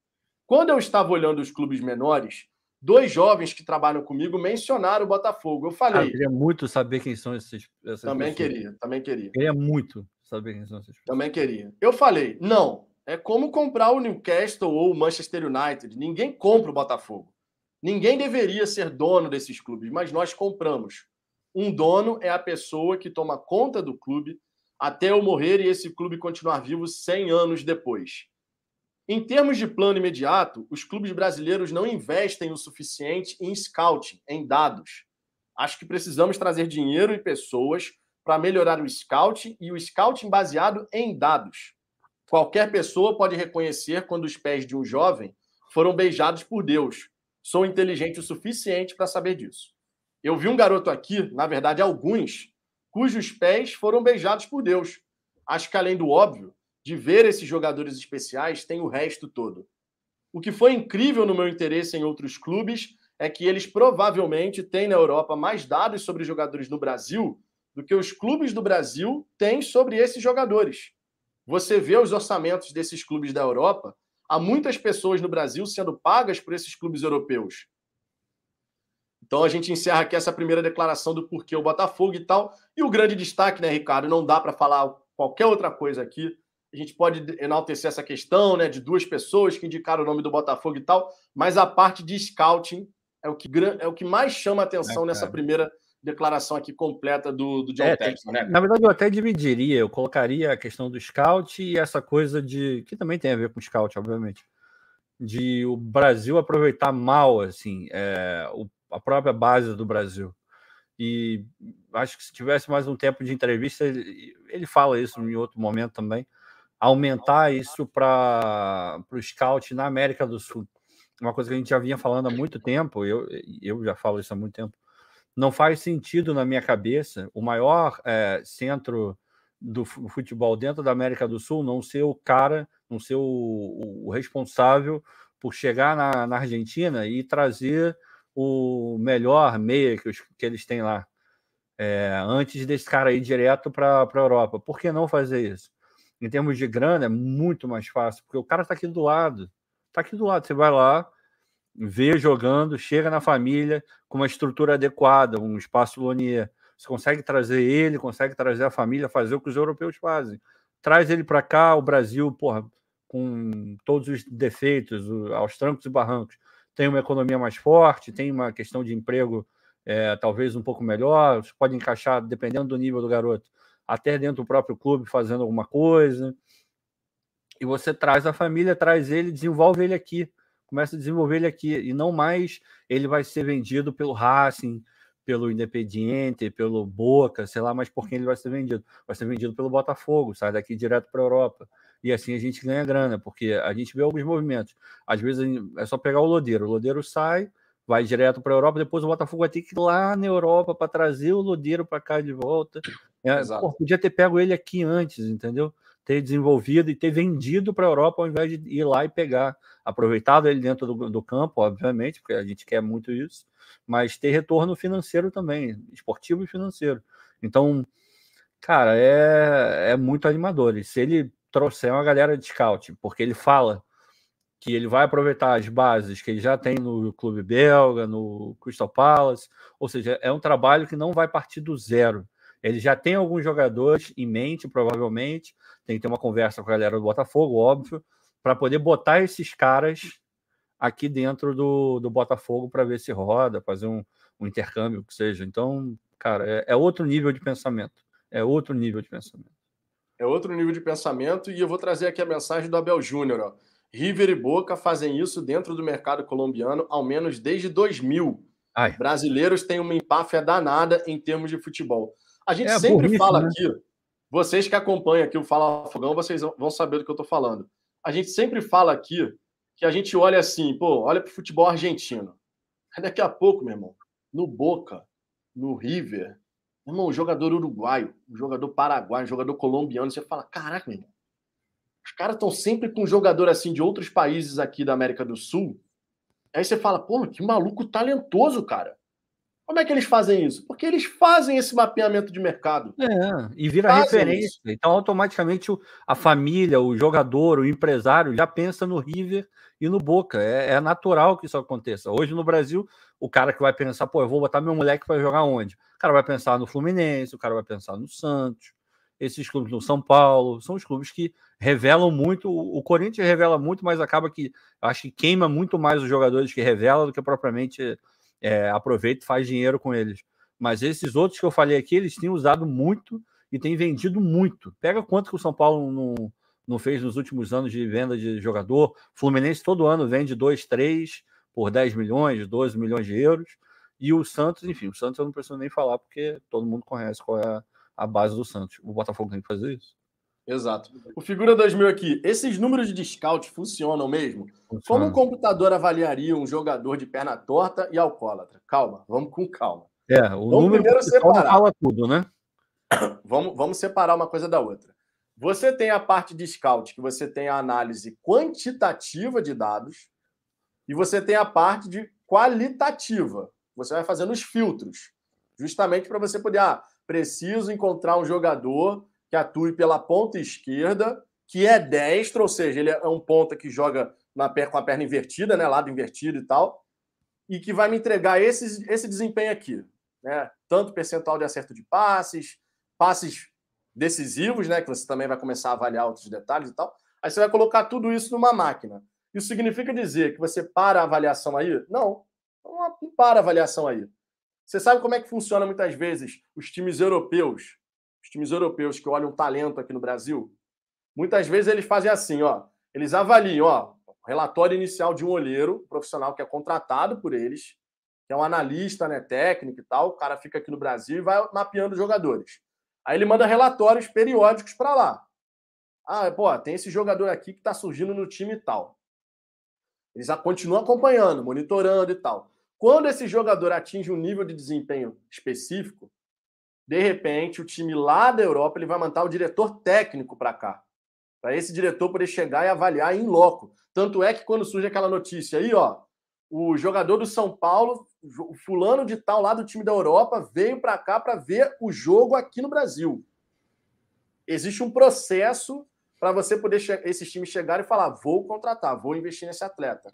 Quando eu estava olhando os clubes menores, dois jovens que trabalham comigo mencionaram o Botafogo. Eu falei. Ah, eu queria muito saber quem são esses. Essas também pessoas. queria, também queria. Queria muito saber quem são esses. Também queria. Eu falei, não. É como comprar o Newcastle ou o Manchester United. Ninguém compra o Botafogo. Ninguém deveria ser dono desses clubes, mas nós compramos. Um dono é a pessoa que toma conta do clube, até eu morrer e esse clube continuar vivo 100 anos depois. Em termos de plano imediato, os clubes brasileiros não investem o suficiente em scouting, em dados. Acho que precisamos trazer dinheiro e pessoas para melhorar o scouting e o scouting baseado em dados. Qualquer pessoa pode reconhecer quando os pés de um jovem foram beijados por Deus. Sou inteligente o suficiente para saber disso. Eu vi um garoto aqui, na verdade, alguns, cujos pés foram beijados por Deus. Acho que além do óbvio, de ver esses jogadores especiais, tem o resto todo. O que foi incrível no meu interesse em outros clubes é que eles provavelmente têm na Europa mais dados sobre jogadores no Brasil do que os clubes do Brasil têm sobre esses jogadores. Você vê os orçamentos desses clubes da Europa, há muitas pessoas no Brasil sendo pagas por esses clubes europeus. Então a gente encerra aqui essa primeira declaração do porquê o Botafogo e tal. E o grande destaque, né, Ricardo? Não dá para falar qualquer outra coisa aqui. A gente pode enaltecer essa questão, né, de duas pessoas que indicaram o nome do Botafogo e tal, mas a parte de scouting é o que, é o que mais chama atenção é, nessa primeira declaração aqui completa do, do John é, Texton, né? Na verdade, eu até dividiria, eu colocaria a questão do scout e essa coisa de. que também tem a ver com scout, obviamente. De o Brasil aproveitar mal assim, é, o a própria base do Brasil. E acho que se tivesse mais um tempo de entrevista, ele, ele fala isso em outro momento também, aumentar isso para o scout na América do Sul. Uma coisa que a gente já vinha falando há muito tempo, eu, eu já falo isso há muito tempo. Não faz sentido na minha cabeça o maior é, centro do futebol dentro da América do Sul não ser o cara, não ser o, o responsável por chegar na, na Argentina e trazer o melhor meia que, os, que eles têm lá, é, antes desse cara ir direto para a Europa. Por que não fazer isso? Em termos de grana, é muito mais fácil, porque o cara está aqui do lado. Está aqui do lado. Você vai lá, vê jogando, chega na família com uma estrutura adequada, um espaço Lonier. Você consegue trazer ele, consegue trazer a família, fazer o que os europeus fazem. Traz ele para cá, o Brasil, porra, com todos os defeitos, aos trancos e barrancos, tem uma economia mais forte, tem uma questão de emprego é, talvez um pouco melhor, você pode encaixar, dependendo do nível do garoto, até dentro do próprio clube fazendo alguma coisa. E você traz a família, traz ele, desenvolve ele aqui, começa a desenvolver ele aqui, e não mais ele vai ser vendido pelo Racing, pelo Independiente, pelo Boca, sei lá, mas por quem ele vai ser vendido? Vai ser vendido pelo Botafogo, sai daqui direto para a Europa e assim a gente ganha grana, porque a gente vê alguns movimentos. Às vezes é só pegar o Lodeiro, o Lodeiro sai, vai direto para a Europa, depois o Botafogo vai ter que ir lá na Europa para trazer o Lodeiro para cá de volta. É, pô, podia ter pego ele aqui antes, entendeu? Ter desenvolvido e ter vendido para a Europa ao invés de ir lá e pegar. Aproveitado ele dentro do, do campo, obviamente, porque a gente quer muito isso, mas ter retorno financeiro também, esportivo e financeiro. Então, cara, é, é muito animador. E se ele trouxer uma galera de scout, porque ele fala que ele vai aproveitar as bases que ele já tem no clube belga, no Crystal Palace, ou seja, é um trabalho que não vai partir do zero. Ele já tem alguns jogadores em mente, provavelmente, tem que ter uma conversa com a galera do Botafogo, óbvio, para poder botar esses caras aqui dentro do, do Botafogo para ver se roda, fazer um, um intercâmbio, que seja. Então, cara, é, é outro nível de pensamento. É outro nível de pensamento. É outro nível de pensamento e eu vou trazer aqui a mensagem do Abel Júnior. River e Boca fazem isso dentro do mercado colombiano ao menos desde 2000. Ai. Brasileiros têm uma empáfia danada em termos de futebol. A gente é sempre fala né? aqui, vocês que acompanham aqui o Fala Fogão, vocês vão saber do que eu estou falando. A gente sempre fala aqui que a gente olha assim, pô, olha para o futebol argentino. Aí daqui a pouco, meu irmão, no Boca, no River, Irmão, um jogador uruguaio, um jogador paraguaio, um jogador colombiano, você fala, caraca, meu irmão, os caras estão sempre com um jogador assim de outros países aqui da América do Sul. Aí você fala, pô, que maluco talentoso, cara. Como é que eles fazem isso? Porque eles fazem esse mapeamento de mercado. É, e vira fazem referência. Isso. Então, automaticamente, a família, o jogador, o empresário já pensa no River e no Boca. É, é, natural que isso aconteça. Hoje no Brasil, o cara que vai pensar, pô, eu vou botar meu moleque para jogar onde? O cara vai pensar no Fluminense, o cara vai pensar no Santos, esses clubes no São Paulo, são os clubes que revelam muito. O Corinthians revela muito, mas acaba que acho que queima muito mais os jogadores que revela do que propriamente é, aproveita e faz dinheiro com eles. Mas esses outros que eu falei aqui, eles têm usado muito e têm vendido muito. Pega quanto que o São Paulo não não fez nos últimos anos de venda de jogador. Fluminense todo ano vende 2, 3 por 10 milhões, 12 milhões de euros. E o Santos, enfim, o Santos eu não preciso nem falar, porque todo mundo conhece qual é a base do Santos. O Botafogo tem que fazer isso. Exato. O Figura 2000 aqui, esses números de scout funcionam mesmo? Funciona. Como um computador avaliaria um jogador de perna torta e alcoólatra? Calma, vamos com calma. É, o vamos número primeiro separar. fala tudo, né? (coughs) Vamos, vamos separar uma coisa da outra. Você tem a parte de scout, que você tem a análise quantitativa de dados, e você tem a parte de qualitativa. Você vai fazendo os filtros, justamente para você poder, ah, preciso encontrar um jogador que atue pela ponta esquerda, que é destro, ou seja, ele é um ponta que joga na perna, com a perna invertida, né, lado invertido e tal, e que vai me entregar esse, esse desempenho aqui, né? Tanto percentual de acerto de passes, passes decisivos, né? Que você também vai começar a avaliar outros detalhes e tal. Aí você vai colocar tudo isso numa máquina. Isso significa dizer que você para a avaliação aí? Não, não para a avaliação aí. Você sabe como é que funciona muitas vezes os times europeus, os times europeus que olham talento aqui no Brasil? Muitas vezes eles fazem assim, ó. Eles avaliam, ó, relatório inicial de um olheiro profissional que é contratado por eles, que é um analista, né, técnico e tal. O cara fica aqui no Brasil e vai mapeando jogadores. Aí ele manda relatórios periódicos para lá. Ah, pô, tem esse jogador aqui que está surgindo no time e tal. Eles continuam acompanhando, monitorando e tal. Quando esse jogador atinge um nível de desempenho específico, de repente o time lá da Europa ele vai mandar o diretor técnico para cá, para esse diretor poder chegar e avaliar em loco. Tanto é que quando surge aquela notícia aí, ó, o jogador do São Paulo, o fulano de tal lá do time da Europa, veio para cá para ver o jogo aqui no Brasil. Existe um processo para você poder esses times chegarem e falar: vou contratar, vou investir nesse atleta.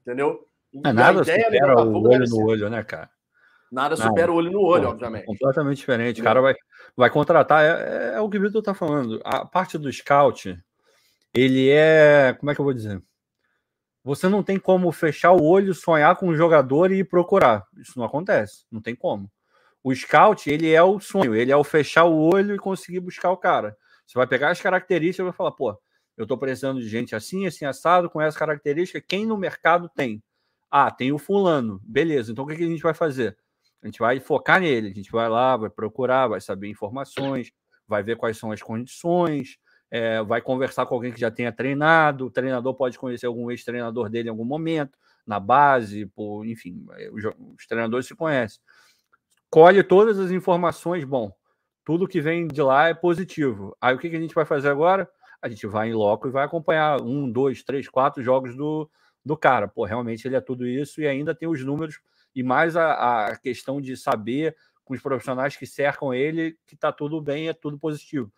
Entendeu? É nada supera o olho no olho, né, cara? Nada supera o olho no olho, Pô, obviamente. Completamente diferente. O cara vai, vai contratar. É, é, é o que o Vitor está falando. A parte do scout, ele é. Como é que eu vou dizer? Você não tem como fechar o olho, sonhar com um jogador e procurar. Isso não acontece. Não tem como. O scout, ele é o sonho, ele é o fechar o olho e conseguir buscar o cara. Você vai pegar as características e vai falar, pô, eu estou precisando de gente assim, assim, assado, com essa característica. Quem no mercado tem? Ah, tem o fulano. Beleza, então o que a gente vai fazer? A gente vai focar nele, a gente vai lá, vai procurar, vai saber informações, vai ver quais são as condições, é, vai conversar com alguém que já tenha treinado, o treinador pode conhecer algum ex-treinador dele em algum momento, na base, por, enfim, é, os, os treinadores se conhecem. Colhe todas as informações, bom, tudo que vem de lá é positivo. Aí o que, que a gente vai fazer agora? A gente vai em loco e vai acompanhar um, dois, três, quatro jogos do, do cara. Pô, realmente ele é tudo isso e ainda tem os números e mais a, a questão de saber com os profissionais que cercam ele que está tudo bem, é tudo positivo.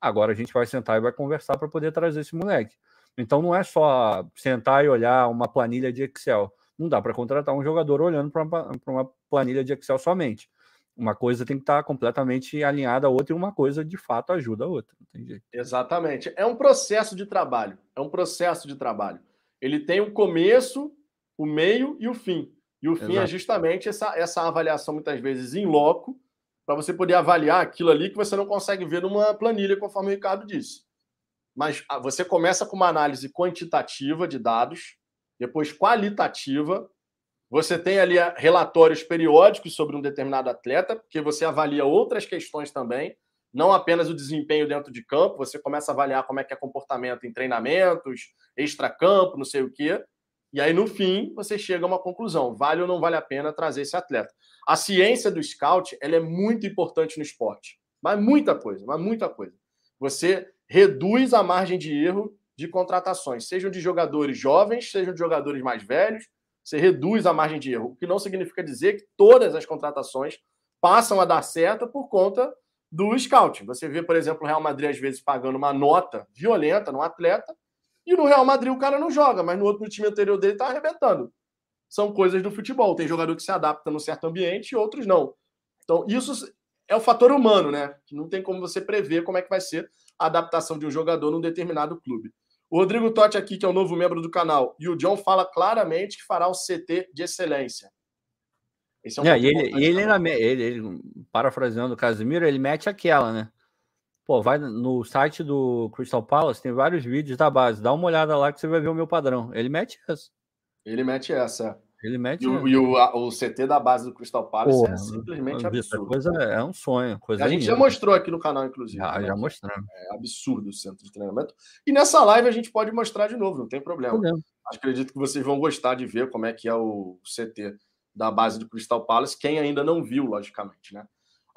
Agora a gente vai sentar e vai conversar para poder trazer esse moleque. Então não é só sentar e olhar uma planilha de Excel. Não dá para contratar um jogador olhando para uma, uma, planilha de Excel somente. Uma coisa tem que estar tá completamente alinhada à outra e uma coisa de fato ajuda a outra. Exatamente. É um processo de trabalho. É um processo de trabalho. Ele tem o começo, o meio e o fim. E o fim é Exato. é justamente essa, essa avaliação, muitas vezes, em loco, para você poder avaliar aquilo ali que você não consegue ver numa planilha, conforme o Ricardo disse. Mas ah, você começa com uma análise quantitativa de dados, depois qualitativa. Você tem ali ah, relatórios periódicos sobre um determinado atleta, porque você avalia outras questões também, não apenas o desempenho dentro de campo, você começa a avaliar como é que é comportamento em treinamentos, extra-campo, não sei o quê. E aí, no fim, você chega a uma conclusão: vale ou não vale a pena trazer esse atleta? A ciência do scout ela é muito importante no esporte. Mas muita coisa, mas muita coisa. Você reduz a margem de erro de contratações, sejam de jogadores jovens, sejam de jogadores mais velhos, você reduz a margem de erro, o que não significa dizer que todas as contratações passam a dar certo por conta do scouting. Você vê, por exemplo, o Real Madrid às vezes pagando uma nota violenta no atleta e no Real Madrid o cara não joga, mas no outro no time anterior dele tá arrebentando. São coisas do futebol. Tem jogador que se adapta num certo ambiente e outros não. Então, isso é o fator humano, né? Não tem como você prever como é que vai ser a adaptação de um jogador num determinado clube. O Rodrigo Totti aqui, que é o um novo membro do canal, e o John fala claramente que fará o CT de excelência. Esse é um é, e ele, e ele, ainda, ele, ele, parafraseando o Casimiro, ele mete aquela, né? Pô, vai no site do Crystal Palace, tem vários vídeos da base. Dá uma olhada lá que você vai ver o meu padrão. Ele mete essa. Ele mete essa. Ele mete. E, o, e o, a, o, CT da base do Crystal Palace Pô, é simplesmente absurdo. Coisa é um sonho. Coisa a gente já mostrou aqui no canal, inclusive. Já, né? já mostramos. É absurdo o centro de treinamento. E nessa live a gente pode mostrar de novo, não tem problema. problema. Acredito que vocês vão gostar de ver como é que é o CT da base do Crystal Palace, quem ainda não viu, logicamente, né?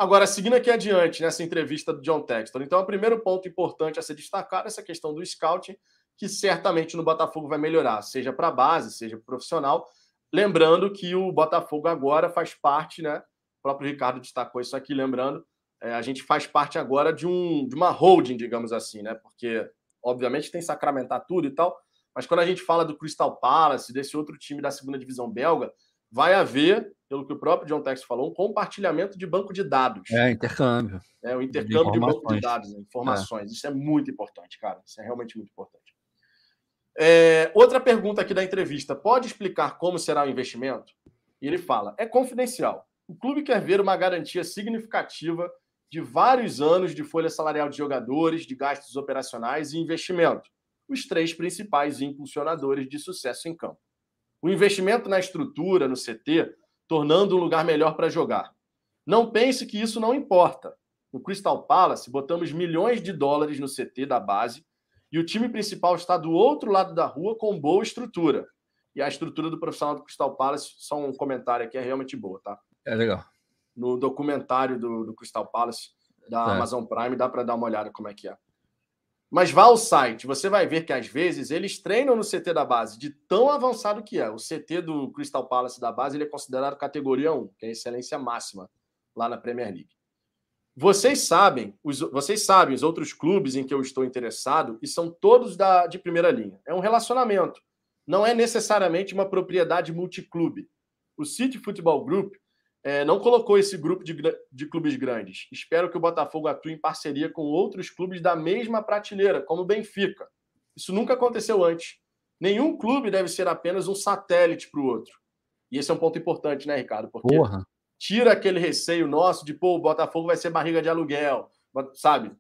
Agora, seguindo aqui adiante nessa entrevista do John Textor, então, o primeiro ponto importante a ser destacado é essa questão do scouting, que certamente no Botafogo vai melhorar, seja para a base, seja para profissional. Lembrando que o Botafogo agora faz parte, né? O próprio Ricardo destacou isso aqui, lembrando, é, a gente faz parte agora de, um, de uma holding, digamos assim, né? Porque, obviamente, tem sacramentar tudo e tal, mas quando a gente fala do Crystal Palace, desse outro time da segunda divisão belga, vai haver, pelo que o próprio John Tex falou, um compartilhamento de banco de dados. É, intercâmbio. É, o intercâmbio de, de banco de dados, né? informações. É. Isso é muito importante, cara. Isso é realmente muito importante. É, outra pergunta aqui da entrevista: pode explicar como será o investimento? E ele fala: é confidencial. O clube quer ver uma garantia significativa de vários anos de folha salarial de jogadores, de gastos operacionais e investimento, os três principais impulsionadores de sucesso em campo o investimento na estrutura, no CT, tornando um lugar melhor para jogar. Não pense que isso não importa. No Crystal Palace, botamos milhões de dólares no CT da base e o time principal está do outro lado da rua com boa estrutura. E a estrutura do profissional do Crystal Palace, só um comentário aqui, é realmente boa, tá? É legal. No documentário do, do Crystal Palace, da é. Amazon Prime, dá para dar uma olhada como é que é. Mas vá ao site, você vai ver que às vezes eles treinam no CT da base, de tão avançado que é. O CT do Crystal Palace da base ele é considerado categoria 1, que é a excelência máxima lá na Premier League. Vocês sabem, os, vocês sabem os outros clubes em que eu estou interessado e são todos da, de primeira linha. É um relacionamento. não é necessariamente uma propriedade multiclube. O City Football Group é, não colocou esse grupo de, de clubes grandes. Espero que o Botafogo atue em parceria com outros clubes da mesma prateleira, como o Benfica. Isso nunca aconteceu antes. Nenhum clube deve ser apenas um satélite para o outro. E esse é um ponto importante, né, Ricardo? Porque Porra. tira aquele receio nosso de, pô, o Botafogo vai ser barriga de aluguel, sabe?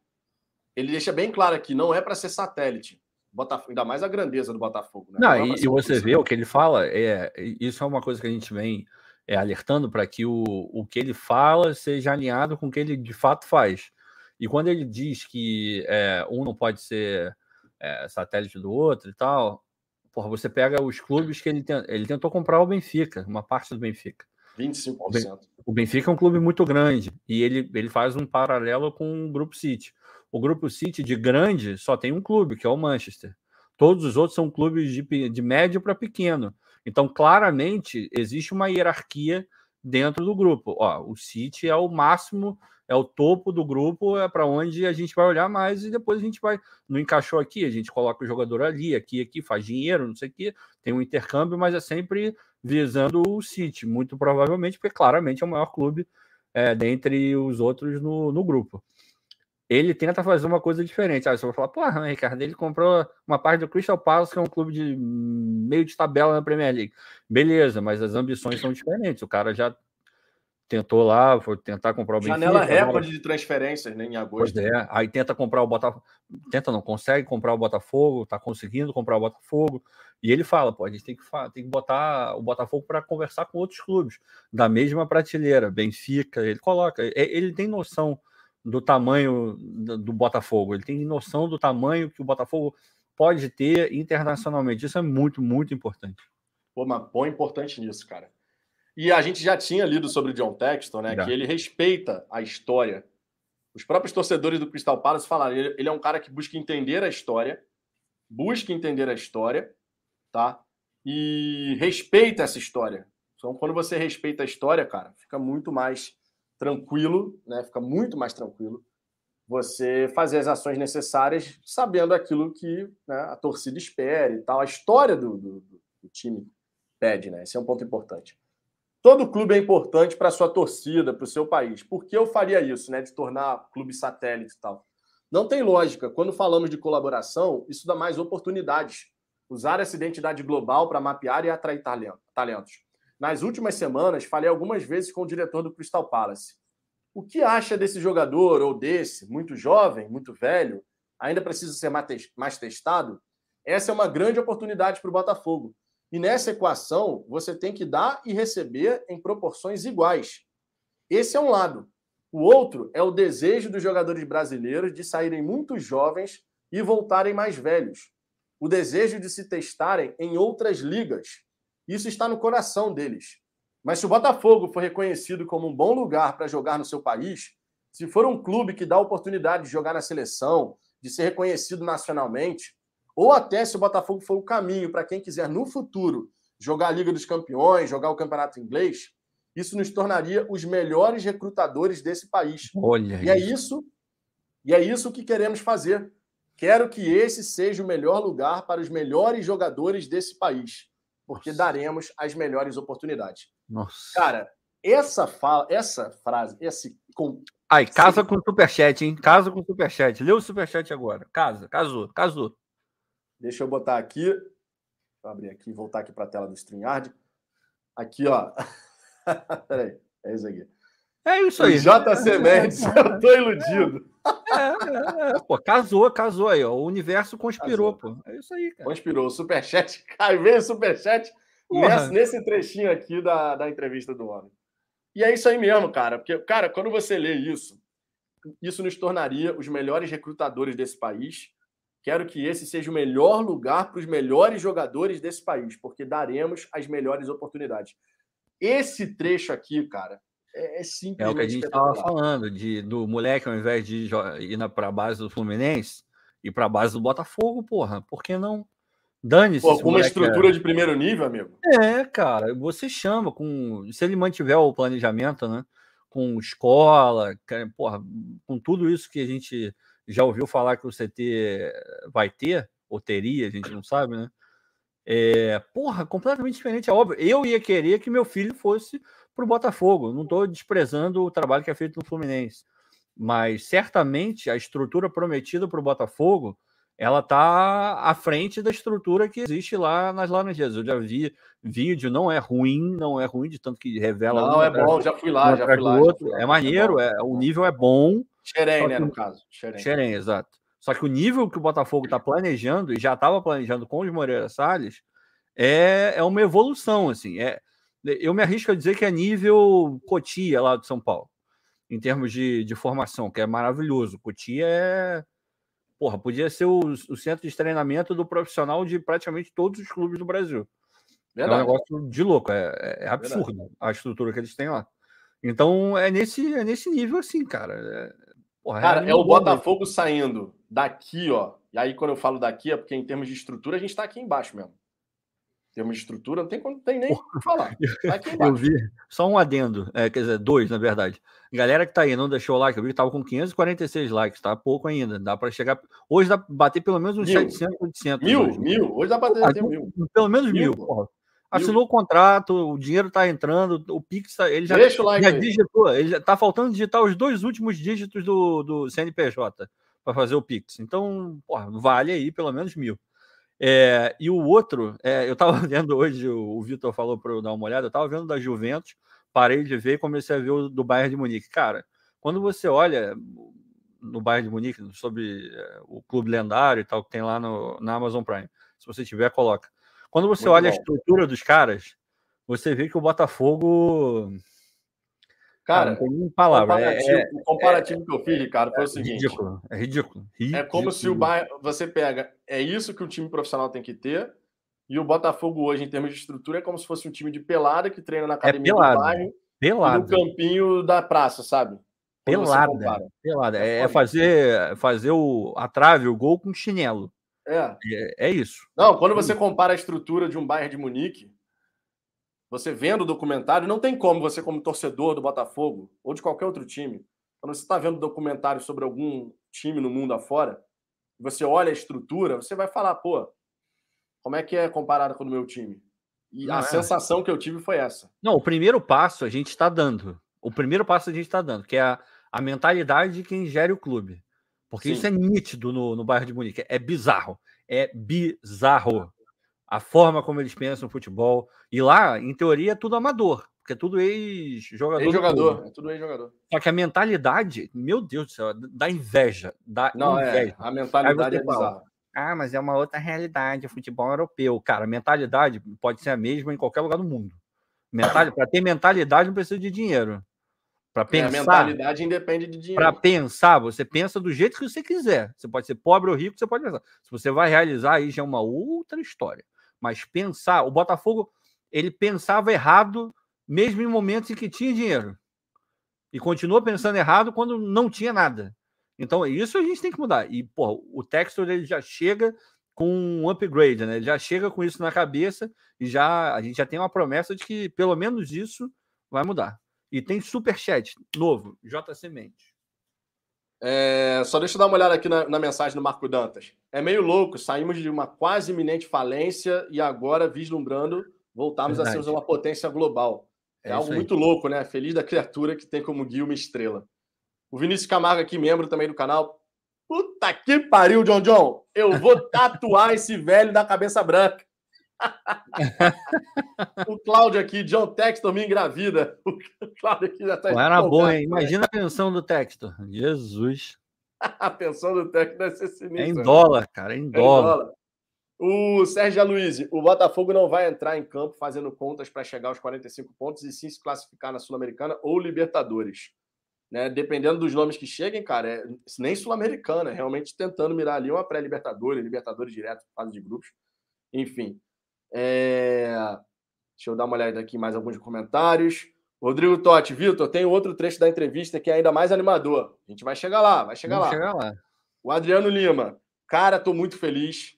Ele deixa bem claro aqui, não é para ser satélite. Botafogo, ainda mais a grandeza do Botafogo. Né? Não, não é e, e você vê o que ele fala, é, isso é uma coisa que a gente vem é, alertando para que o, o que ele fala seja alinhado com o que ele de fato faz. E quando ele diz que é, um não pode ser é, satélite do outro e tal, porra, você pega os clubes que ele, tem, ele tentou comprar o Benfica, uma parte do Benfica. 25%. O Benfica é um clube muito grande e ele, ele faz um paralelo com o Grupo City. O Grupo City de grande só tem um clube, que é o Manchester. Todos os outros são clubes de, de médio para pequeno. Então, claramente, existe uma hierarquia dentro do grupo. Ó, o City é o máximo, é o topo do grupo, é para onde a gente vai olhar mais e depois a gente vai. Não encaixou aqui, a gente coloca o jogador ali, aqui, aqui, faz dinheiro, não sei o quê, tem um intercâmbio, mas é sempre visando o City, muito provavelmente, porque claramente é o maior clube é, dentre os outros no, no grupo ele tenta fazer uma coisa diferente. Aí você vai falar, porra, Ricardo, ele comprou uma parte do Crystal Palace, que é um clube de meio de tabela na Premier League. Beleza, mas as ambições são diferentes. O cara já tentou lá, foi tentar comprar o Benfica. Janela recorde de transferências né, em agosto. Pois é, aí tenta comprar o Botafogo, tenta não, consegue comprar o Botafogo, tá conseguindo comprar o Botafogo, e ele fala, pô, a gente tem que, tem que botar o Botafogo para conversar com outros clubes, da mesma prateleira, Benfica, ele coloca, ele tem noção do tamanho do Botafogo, ele tem noção do tamanho que o Botafogo pode ter internacionalmente. Isso é muito, muito importante. Pô, mas bom importante nisso, cara. E a gente já tinha lido sobre o John Texton, né? Já. Que ele respeita a história. Os próprios torcedores do Crystal Palace falaram, ele, ele é um cara que busca entender a história, busca entender a história, tá? E respeita essa história. Então, quando você respeita a história, cara, fica muito mais tranquilo, né? Fica muito mais tranquilo você fazer as ações necessárias, sabendo aquilo que né, a torcida espera e tal. A história do, do, do, time pede, né? Esse é um ponto importante. Todo clube é importante para a sua torcida, para o seu país. Por que eu faria isso, né? De tornar clube satélite e tal? Não tem lógica. Quando falamos de colaboração, isso dá mais oportunidades. Usar essa identidade global para mapear e atrair talentos. Nas últimas semanas, falei algumas vezes com o diretor do Crystal Palace. O que acha desse jogador ou desse, muito jovem, muito velho, ainda precisa ser mais testado? Essa é uma grande oportunidade para o Botafogo. E nessa equação, você tem que dar e receber em proporções iguais. Esse é um lado. O outro é o desejo dos jogadores brasileiros de saírem muito jovens e voltarem mais velhos. O desejo de se testarem em outras ligas. Isso está no coração deles. Mas se o Botafogo for reconhecido como um bom lugar para jogar no seu país, se for um clube que dá oportunidade de jogar na seleção, de ser reconhecido nacionalmente, ou até se o Botafogo for o caminho para quem quiser no futuro jogar a Liga dos Campeões, jogar o Campeonato Inglês, isso nos tornaria os melhores recrutadores desse país. Olha e é isso, e é isso que queremos fazer. Quero que esse seja o melhor lugar para os melhores jogadores desse país porque daremos as melhores oportunidades. Nossa. Cara, essa fala, essa frase, esse. Com, Ai, casa com o superchat, hein? Casa com o superchat. Lê o superchat agora. Casa, casou, casou. Deixa eu botar aqui. Vou abrir aqui, voltar aqui para a tela do StreamYard. Aqui, ó. (laughs) Peraí, é isso aqui. É isso aí. JC Mendes, eu tô iludido. É, é, é. Pô, casou, casou aí, ó. O universo conspirou, casou. pô. É isso aí, cara. Conspirou. O superchat, (laughs) cai, veio o superchat nesse, nesse trechinho aqui da, da entrevista do homem. E é isso aí mesmo, cara. Porque, cara, quando você lê isso, isso nos tornaria os melhores recrutadores desse país. Quero que esse seja o melhor lugar para os melhores jogadores desse país, porque daremos as melhores oportunidades. Esse trecho aqui, cara, é, é simplesmente. É o que a gente estava falando, de, do moleque, ao invés de ir para a base do Fluminense, ir para a base do Botafogo, porra, por que não? Dane-se. Com uma estrutura é... de primeiro nível, amigo. É, cara, você chama com. Se ele mantiver o planejamento, né? Com escola, porra, com tudo isso que a gente já ouviu falar que o CT vai ter, ou teria, a gente não sabe, né? É, porra, completamente diferente, é óbvio. Eu ia querer que meu filho fosse para o Botafogo. Não estou desprezando o trabalho que é feito no Fluminense. Mas certamente a estrutura prometida para o Botafogo ela está à frente da estrutura que existe lá nas Laranjeiras. Eu já vi vídeo, não é ruim, não é ruim, de tanto que revela. Não, é bom, já fui lá, já fui lá, já fui lá. É maneiro, é, o nível é bom. Xerém, né, no caso. Xerém. Xerém, exato. Só que o nível que o Botafogo está planejando, e já estava planejando com os Moreira Salles, é, é uma evolução, assim. É, eu me arrisco a dizer que é nível Cotia lá de São Paulo, em termos de, de formação, que é maravilhoso. Cotia é porra, podia ser o, o, centro de treinamento do profissional de praticamente todos os clubes do Brasil. Verdade. É um negócio de louco, é, é absurdo Verdade. a estrutura que eles têm lá. Então é nesse, é nesse nível assim, cara. É, porra, é cara, é, é o Botafogo mesmo. saindo daqui, ó. E aí, quando eu falo daqui, é porque em termos de estrutura a gente está aqui embaixo mesmo termos de estrutura, não tem, não tem nem o que falar. Tá eu vi, só um adendo, é, quer dizer, dois, na verdade. Galera que tá aí, não deixou o like, eu vi que tava com 546 likes, tá pouco ainda, dá para chegar, hoje dá pra bater pelo menos uns mil. 700, 800. Mil, hoje. mil, hoje dá para bater mil. Pelo menos mil, mil porra. Assinou o contrato, o dinheiro tá entrando, o Pix, tá, ele já, Deixa o like já digitou, ele já tá faltando digitar os dois últimos dígitos do, do CNPJ para fazer o Pix. Então, porra, vale aí pelo menos mil. É, e o outro, é, eu estava (laughs) vendo hoje, o, o Vitor falou para eu dar uma olhada, eu estava vendo da Juventus, parei de ver e comecei a ver o do Bayern de Munique. Cara, quando você olha no Bayern de Munique sobre é, o clube lendário e tal que tem lá no, na Amazon Prime, se você tiver, coloca. Quando você Muito olha bom. a estrutura dos caras, você vê que o Botafogo Cara, não palavra. É, comparativo, é, o comparativo é, que eu fiz, Ricardo, foi o seguinte: ridículo, é ridículo, ridículo. É como se o Bayern, você pega, é isso que o time profissional tem que ter, e o Botafogo hoje, em termos de estrutura, é como se fosse um time de pelada que treina na é academia é pelado, do bairro pelado. no campinho da praça, sabe? pelada, pelada. É, é fazer, fazer o, a trave, o gol com chinelo. É. é. É, isso. Não, quando você compara a estrutura de um Bayern de Munique, você vendo o documentário, não tem como você, como torcedor do Botafogo ou de qualquer outro time, quando você está vendo documentário sobre algum time no mundo afora, você olha a estrutura, você vai falar, pô, como é que é comparado com o meu time? E não a é. sensação que eu tive foi essa. Não, o primeiro passo a gente está dando. O primeiro passo a gente está dando, que é a, a mentalidade de quem gere o clube. Porque Sim. isso é nítido no, no bairro de Munique. É bizarro. É bizarro a forma como eles pensam no futebol. E lá, em teoria, é tudo amador, porque é tudo ex-jogador. Ex-jogador, é tudo ex-jogador. Só que a mentalidade, meu Deus do céu, dá inveja. Dá Não, é, inveja. É, a mentalidade é bizarra. Ah, mas é uma outra realidade, o futebol europeu. Cara, a mentalidade pode ser a mesma em qualquer lugar do mundo. Mentalidade, para ter mentalidade não precisa de dinheiro. Para pensar. É, a mentalidade independe de dinheiro. Para pensar, você pensa do jeito que você quiser. Você pode ser pobre ou rico, você pode pensar. Se você vai realizar, aí já é uma outra história mas pensar, o Botafogo ele pensava errado mesmo em momentos em que tinha dinheiro e continuou pensando errado quando não tinha nada. Então isso a gente tem que mudar. E pô, o Textor ele já chega com um upgrade, né? Ele já chega com isso na cabeça e já a gente já tem uma promessa de que pelo menos isso vai mudar. E tem super chat novo, JC Mendes. É, só deixa eu dar uma olhada aqui na, na, mensagem do Marco Dantas. É meio louco, saímos de uma quase iminente falência e agora, vislumbrando, voltamos Verdade. a ser uma potência global. É, é algo muito louco, né? Feliz da criatura que tem como guia uma estrela. O Vinícius Camargo aqui, membro também do canal. Puta que pariu, John John! Eu vou (laughs) tatuar esse velho da cabeça branca. (laughs) o Cláudio aqui, John Textor me engravida. (laughs) O Cláudio aqui já tá. Era bom, hein? Imagina a pensão do Textor. Jesus. (laughs) a pensão do Textor deve ser sinistra. É em dólar, cara, é em dólar. É em dólar. O Sérgio Aloysio, o Botafogo não vai entrar em campo fazendo contas para chegar aos 45 pontos e sim se classificar na Sul-Americana ou Libertadores. Né? Dependendo dos nomes que cheguem, cara, é nem Sul-Americana, é realmente tentando mirar ali uma pré-Libertadores, Libertadores direto, fase de grupos. Enfim, é... Deixa eu dar uma olhada aqui em mais alguns comentários. Rodrigo Totti, Vitor, tem outro trecho da entrevista que é ainda mais animador. A gente vai chegar lá, vai chegar lá. Chegar lá. O Adriano Lima, cara, tô muito feliz.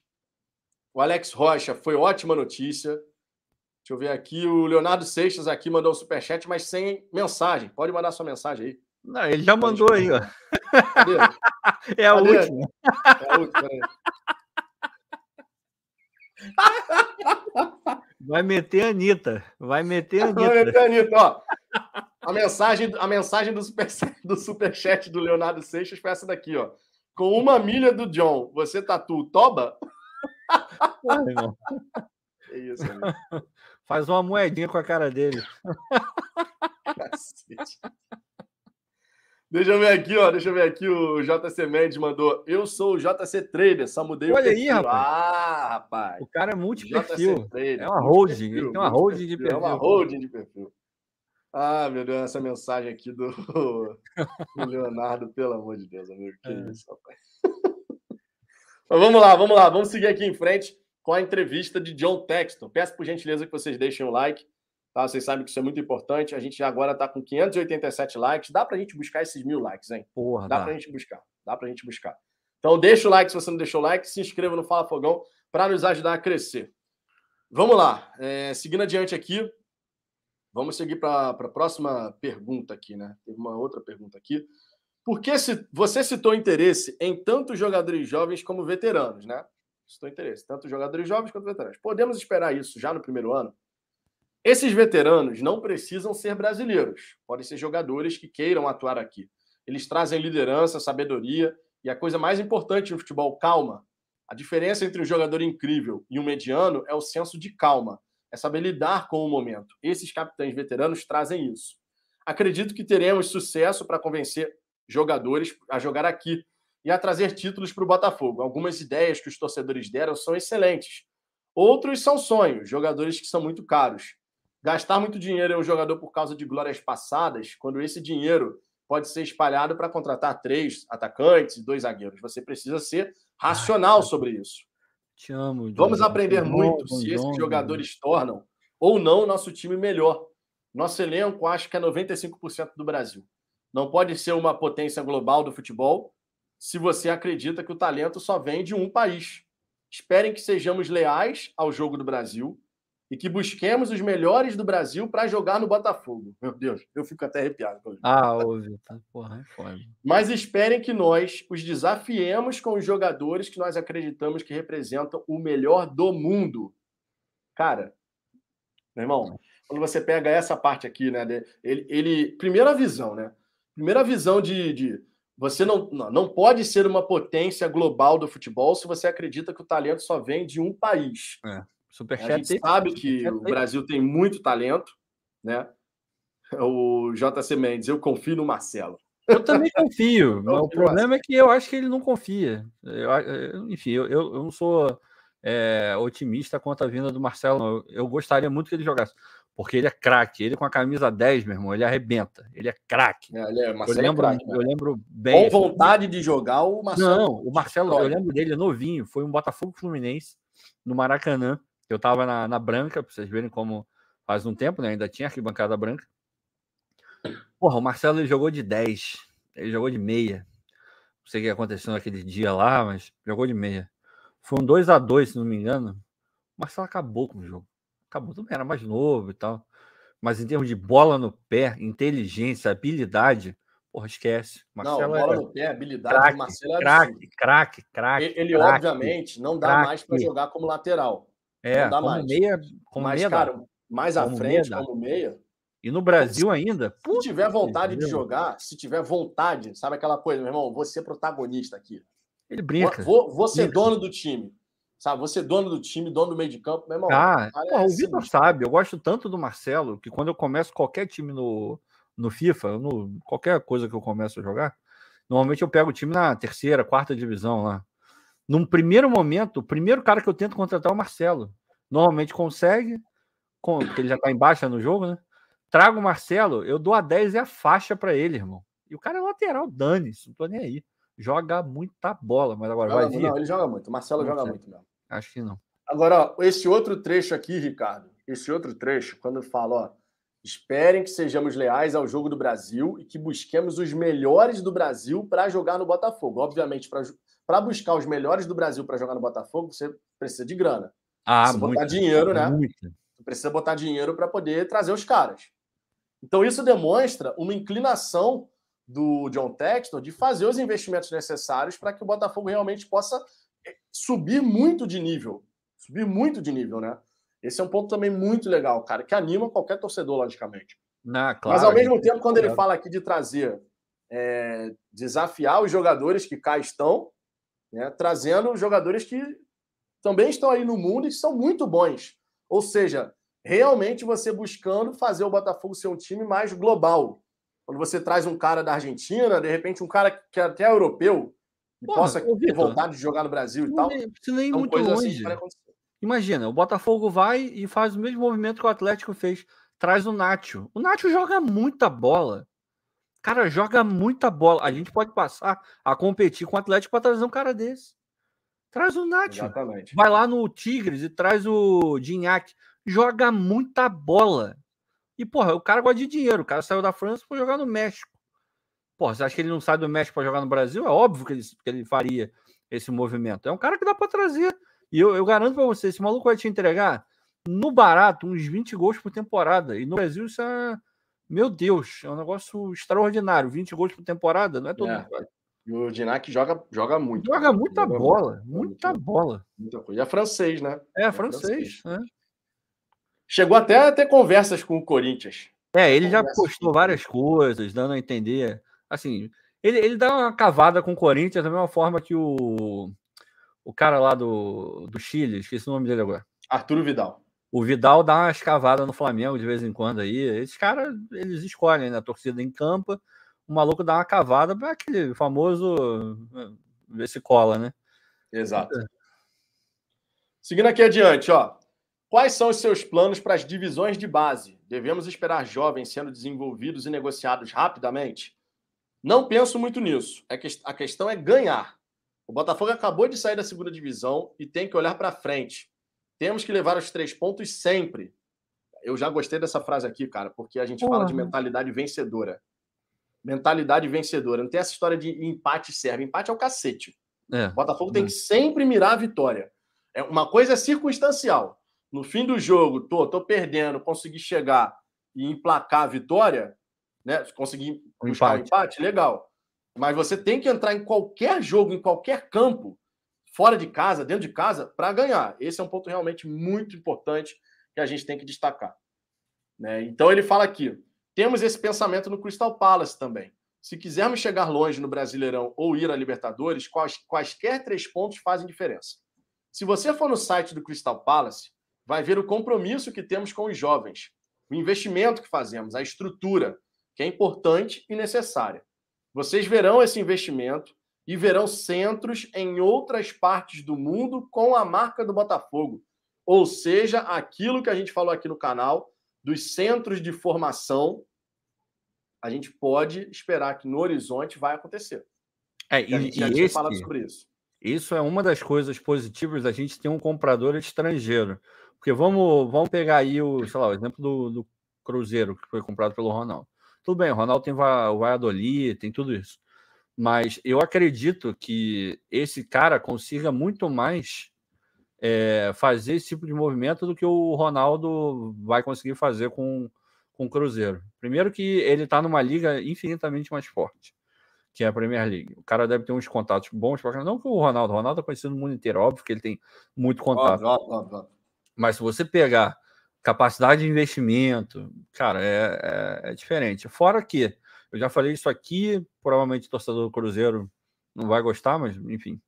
O Alex Rocha, foi ótima notícia. Deixa eu ver aqui. O Leonardo Seixas aqui mandou um superchat, mas sem mensagem. Pode mandar sua mensagem aí. Não, ele já mandou aí, ó. Cadê? (laughs) É a Cadê? última. É a última, (laughs) Vai meter a Anitta. Vai meter a Anitta. Vai meter a Anitta, ó. A mensagem, a mensagem do, super, (laughs) do superchat do Leonardo Seixas foi essa daqui, ó. Com uma milha do John, você tatua Toba? É isso, amigo. (laughs) Faz uma moedinha com a cara dele. (laughs) Deixa eu ver aqui, ó. Deixa eu ver aqui. O JC Mendes mandou. Eu sou o JC Trader, só mudei Olha o perfil. aí, rapaz. Ah, rapaz. O cara é multi-perfil. É uma holding. Ele tem uma holding de perfil. É uma holding de perfil. Ah, meu Deus, essa mensagem aqui do, do (laughs) Leonardo, pelo amor de Deus, amigo. Que é. isso, rapaz. (laughs) Mas vamos lá, vamos lá. Vamos seguir aqui em frente com a entrevista de John Texton. Peço por gentileza que vocês deixem o like. Tá? Vocês sabem que isso é muito importante. A gente agora está com 587 likes. Dá para a gente buscar esses mil likes, hein? Porra, dá, dá. para a gente buscar. Dá para a gente buscar. Então deixa o like se você não deixou o like. Se inscreva no Fala Fogão para nos ajudar a crescer. Vamos lá. É, seguindo adiante aqui. Vamos seguir para a próxima pergunta aqui, né? Tem uma outra pergunta aqui. Por que se, você citou interesse em tanto jogadores jovens como veteranos, né? Citou interesse, tanto jogadores jovens quanto veteranos. Podemos esperar isso já no primeiro ano? Esses veteranos não precisam ser brasileiros, podem ser jogadores que queiram atuar aqui. Eles trazem liderança, sabedoria e a coisa mais importante no futebol, calma. A diferença entre um jogador incrível e um mediano é o senso de calma, é saber lidar com o momento. Esses capitães veteranos trazem isso. Acredito que teremos sucesso para convencer jogadores a jogar aqui e a trazer títulos para o Botafogo. Algumas ideias que os torcedores deram são excelentes. Outros são sonhos, jogadores que são muito caros. Gastar muito dinheiro em um jogador por causa de glórias passadas, quando esse dinheiro pode ser espalhado para contratar três atacantes e dois zagueiros. Você precisa ser racional sobre isso. Te amo. Vamos aprender muito se esses jogadores tornam ou não nosso time melhor. Nosso elenco acho que é 95% do Brasil. Não pode ser uma potência global do futebol se você acredita que o talento só vem de um país. Esperem que sejamos leais ao jogo do Brasil e que busquemos os melhores do Brasil para jogar no Botafogo. Meu Deus, eu fico até arrepiado. Ah, ouve, tá? Porra, é foda. Mas esperem que nós os desafiemos com os jogadores que nós acreditamos que representam o melhor do mundo. Cara, meu irmão, quando você pega essa parte aqui, né? Ele, ele primeira visão, né? Primeira visão de, de você não, não pode ser uma potência global do futebol se você acredita que o talento só vem de um país. É. Superchat a gente sabe que o Brasil tem muito talento, né? O JC Mendes, eu confio no Marcelo. Eu também confio, (laughs) mas o problema é que eu acho que ele não confia. Eu, enfim, eu, eu não sou é, otimista quanto à vinda do Marcelo. Eu, eu, gostaria muito que ele jogasse, porque ele é craque. Ele com a camisa 10, meu irmão, ele arrebenta. Ele é craque. É, é, eu, é lembro, é né? eu lembro bem. Com vontade de jogar, o Marcelo. Não, o Marcelo, eu lembro dele novinho. Foi um Botafogo Fluminense no Maracanã. Eu tava na, na branca, para vocês verem como faz um tempo, né? Ainda tinha arquibancada branca. Porra, o Marcelo ele jogou de 10, ele jogou de meia. Não sei o que aconteceu naquele dia lá, mas jogou de meia. Foi um 2 a 2 se não me engano. O Marcelo acabou com o jogo. Acabou, também era mais novo e tal. Mas em termos de bola no pé, inteligência, habilidade, porra, esquece. Marcelo não, bola no pé, habilidade, craque, Marcelo é craque, craque, craque. Ele, ele obviamente, não dá mais para jogar como lateral. É, como mais. meia, como Mas, meia cara, mais à frente, meia como meia. E no Brasil ainda? Se tiver vontade de jogar, se tiver vontade, sabe aquela coisa, meu irmão, você é protagonista aqui. Ele brinca. Vou, vou ser brinca. dono do time. Sabe, você dono do time, dono do meio de campo, meu irmão. Ah, é o Vitor sabe, eu gosto tanto do Marcelo que quando eu começo qualquer time no, no FIFA, no, qualquer coisa que eu começo a jogar, normalmente eu pego o time na terceira, quarta divisão lá. Num primeiro momento, o primeiro cara que eu tento contratar é o Marcelo. Normalmente consegue, porque ele já tá embaixo no jogo, né? Trago o Marcelo, eu dou a 10 e a faixa para ele, irmão. E o cara é lateral, dane-se, não tô nem aí. Joga muita bola, mas agora vai vir. Não, ele joga muito. O Marcelo não joga muito mesmo. Acho que não. Agora, ó, esse outro trecho aqui, Ricardo, esse outro trecho, quando fala, ó, esperem que sejamos leais ao jogo do Brasil e que busquemos os melhores do Brasil para jogar no Botafogo. Obviamente, para para buscar os melhores do Brasil para jogar no Botafogo, você precisa de grana. Ah, precisa muito, botar dinheiro, né? Muito. Você precisa botar dinheiro para poder trazer os caras. Então, isso demonstra uma inclinação do John Textor de fazer os investimentos necessários para que o Botafogo realmente possa eh, subir muito de nível. Subir muito de nível, né? Esse é um ponto também muito legal, cara, que anima qualquer torcedor, logicamente. Ah, claro, Mas ao mesmo tempo, quando ele fala aqui de trazer, é, desafiar os jogadores que cá estão, né, trazendo jogadores que também estão aí no mundo e são muito bons. Ou seja, realmente você buscando fazer o Botafogo ser um time mais global. Quando você traz um cara da Argentina, de repente um cara que é até europeu, que Porra, possa ter vontade de jogar no Brasil e tal. Não precisa nem ir muito assim longe. Assim Imagina, o Botafogo vai e faz o mesmo movimento que o Atlético fez. Traz o Nacho. O Nacho joga muita bola. Cara, joga muita bola. A gente pode passar a competir com o Atlético para trazer um cara desse. Traz o Nacho. Exatamente. Vai lá no Tigres e traz o Dinhaque. Joga muita bola. E, porra, o cara gosta de dinheiro. O cara saiu da França para jogar no México. Porra, você acha que ele não sai do México para jogar no Brasil? É óbvio que ele, que ele faria esse movimento. É um cara que dá para trazer. E eu, eu garanto para você, esse maluco vai te entregar no barato uns 20 gols por temporada. E no Brasil isso é. Meu Deus, é um negócio extraordinário. 20 gols por temporada, não é todo é. mundo. E o Dinac joga, joga muito. Joga muita joga bola, muito, muita muito, bola. Muita coisa. E é francês, né? É, é francês. francês. Né? Chegou até a ter conversas com o Corinthians. É, ele já postou várias coisas, dando a entender. Assim, ele, ele dá uma cavada com o Corinthians da mesma forma que o, o cara lá do, do Chile, esqueci o nome dele agora. Arturo Vidal. O Vidal dá uma escavada no Flamengo de vez em quando aí. Esses caras, eles escolhem na né? torcida em campo. O maluco dá uma cavada para aquele famoso eh, ver se cola, né? Exato. Seguindo aqui adiante, ó. Quais são os seus planos para as divisões de base? Devemos esperar jovens sendo desenvolvidos e negociados rapidamente? Não penso muito nisso. É a questão é ganhar. O Botafogo acabou de sair da segunda divisão e tem que olhar para frente. Temos que levar os três pontos sempre. Eu já gostei dessa frase aqui, cara, porque a gente Porra. fala de mentalidade vencedora. Mentalidade vencedora. Não tem essa história de empate serve. Empate é o cacete. É. O Botafogo é. tem que sempre mirar a vitória. É, uma coisa é circunstancial no fim do jogo, tô, tô perdendo, consegui chegar e emplacar a vitória, né? Conseguir um buscar empate. um empate, legal. Mas você tem que entrar em qualquer jogo, em qualquer campo, fora de casa, dentro de casa, para ganhar. Esse é um ponto realmente muito importante que a gente tem que destacar. Né? Então ele fala aqui: temos esse pensamento no Crystal Palace também. Se quisermos chegar longe no Brasileirão ou ir à Libertadores, quais, quaisquer três pontos fazem diferença. Se você for no site do Crystal Palace, vai ver o compromisso que temos com os jovens, o investimento que fazemos, a estrutura, que é importante e necessária. Vocês verão esse investimento e verão centros em outras partes do mundo com a marca do Botafogo. Ou seja, aquilo que a gente falou aqui no canal, dos centros de formação, a gente pode esperar que no horizonte vai acontecer. É, e, a gente já tinha esse, falado sobre isso. Isso é uma das coisas positivas da gente ter um comprador estrangeiro. Porque vamos, vamos pegar aí o, sei lá, o exemplo do, do Cruzeiro, que foi comprado pelo Ronaldo. Tudo bem, o Ronaldo tem o Valladolid, tem tudo isso. Mas eu acredito que esse cara consiga muito mais é, fazer esse tipo de movimento do que o Ronaldo vai conseguir fazer com, com o Cruzeiro. Primeiro que ele está numa liga infinitamente mais forte, que é a Premier League. O cara deve ter uns contatos bons, não que o Ronaldo, o Ronaldo é conhecido no mundo inteiro, óbvio que ele tem muito contato. Óbvio, óbvio, óbvio. Mas se você pegar capacidade de investimento, cara, é, é, é, diferente. Fora que, eu já falei isso aqui, provavelmente o torcedor do Cruzeiro não vai gostar, mas enfim.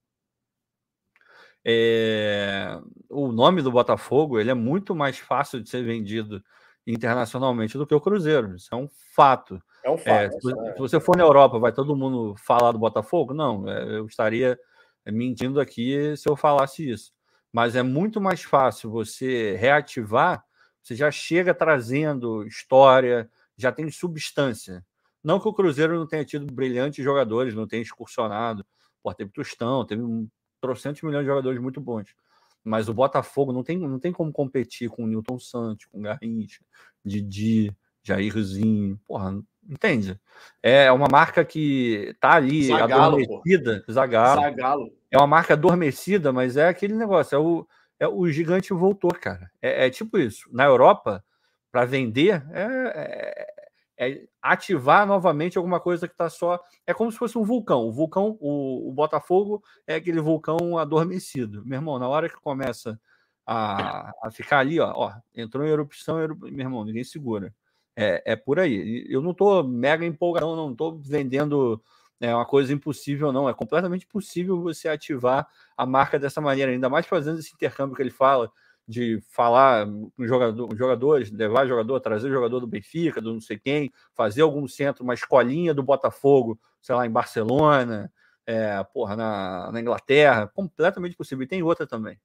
É, o nome do Botafogo ele é muito mais fácil de ser vendido internacionalmente do que o Cruzeiro. Isso é um fato. É um fato. É, se, é. se, você for na Europa, vai todo mundo falar do Botafogo? Não, é, eu estaria mentindo aqui se eu falasse isso mas é muito mais fácil você reativar, você já chega trazendo história, já tem substância. Não que o Cruzeiro não tenha tido brilhantes jogadores, não tenha excursionado, pô, teve Tostão, teve um trocentos milhões de jogadores muito bons. Mas o Botafogo não tem, não tem como competir com o Newton Santos, com o Garrincha, Didi, Jairzinho, porra, entende? É uma marca que tá ali Zagalo, adormecida, Zagalo. Zagalo é uma marca adormecida, mas é aquele negócio, é o, é o gigante voltou, cara. É, é tipo isso. Na Europa, para vender, é, é, ativar novamente alguma coisa que está só. É como se fosse um vulcão. O vulcão, o, o, Botafogo é aquele vulcão adormecido. Meu irmão, na hora que começa a, a ficar ali, ó, ó, entrou em erupção, meu irmão, ninguém segura. É, é por aí. Eu não estou mega empolgado, não estou vendendo é uma coisa impossível, não. É completamente possível você ativar a marca dessa maneira, ainda mais fazendo esse intercâmbio que ele fala, de falar jogador, jogadores, levar jogador, trazer jogador do Benfica, do não sei quem, fazer algum centro, uma escolinha do Botafogo, sei lá, em Barcelona, é, porra, na, na Inglaterra, completamente possível. E tem outra também.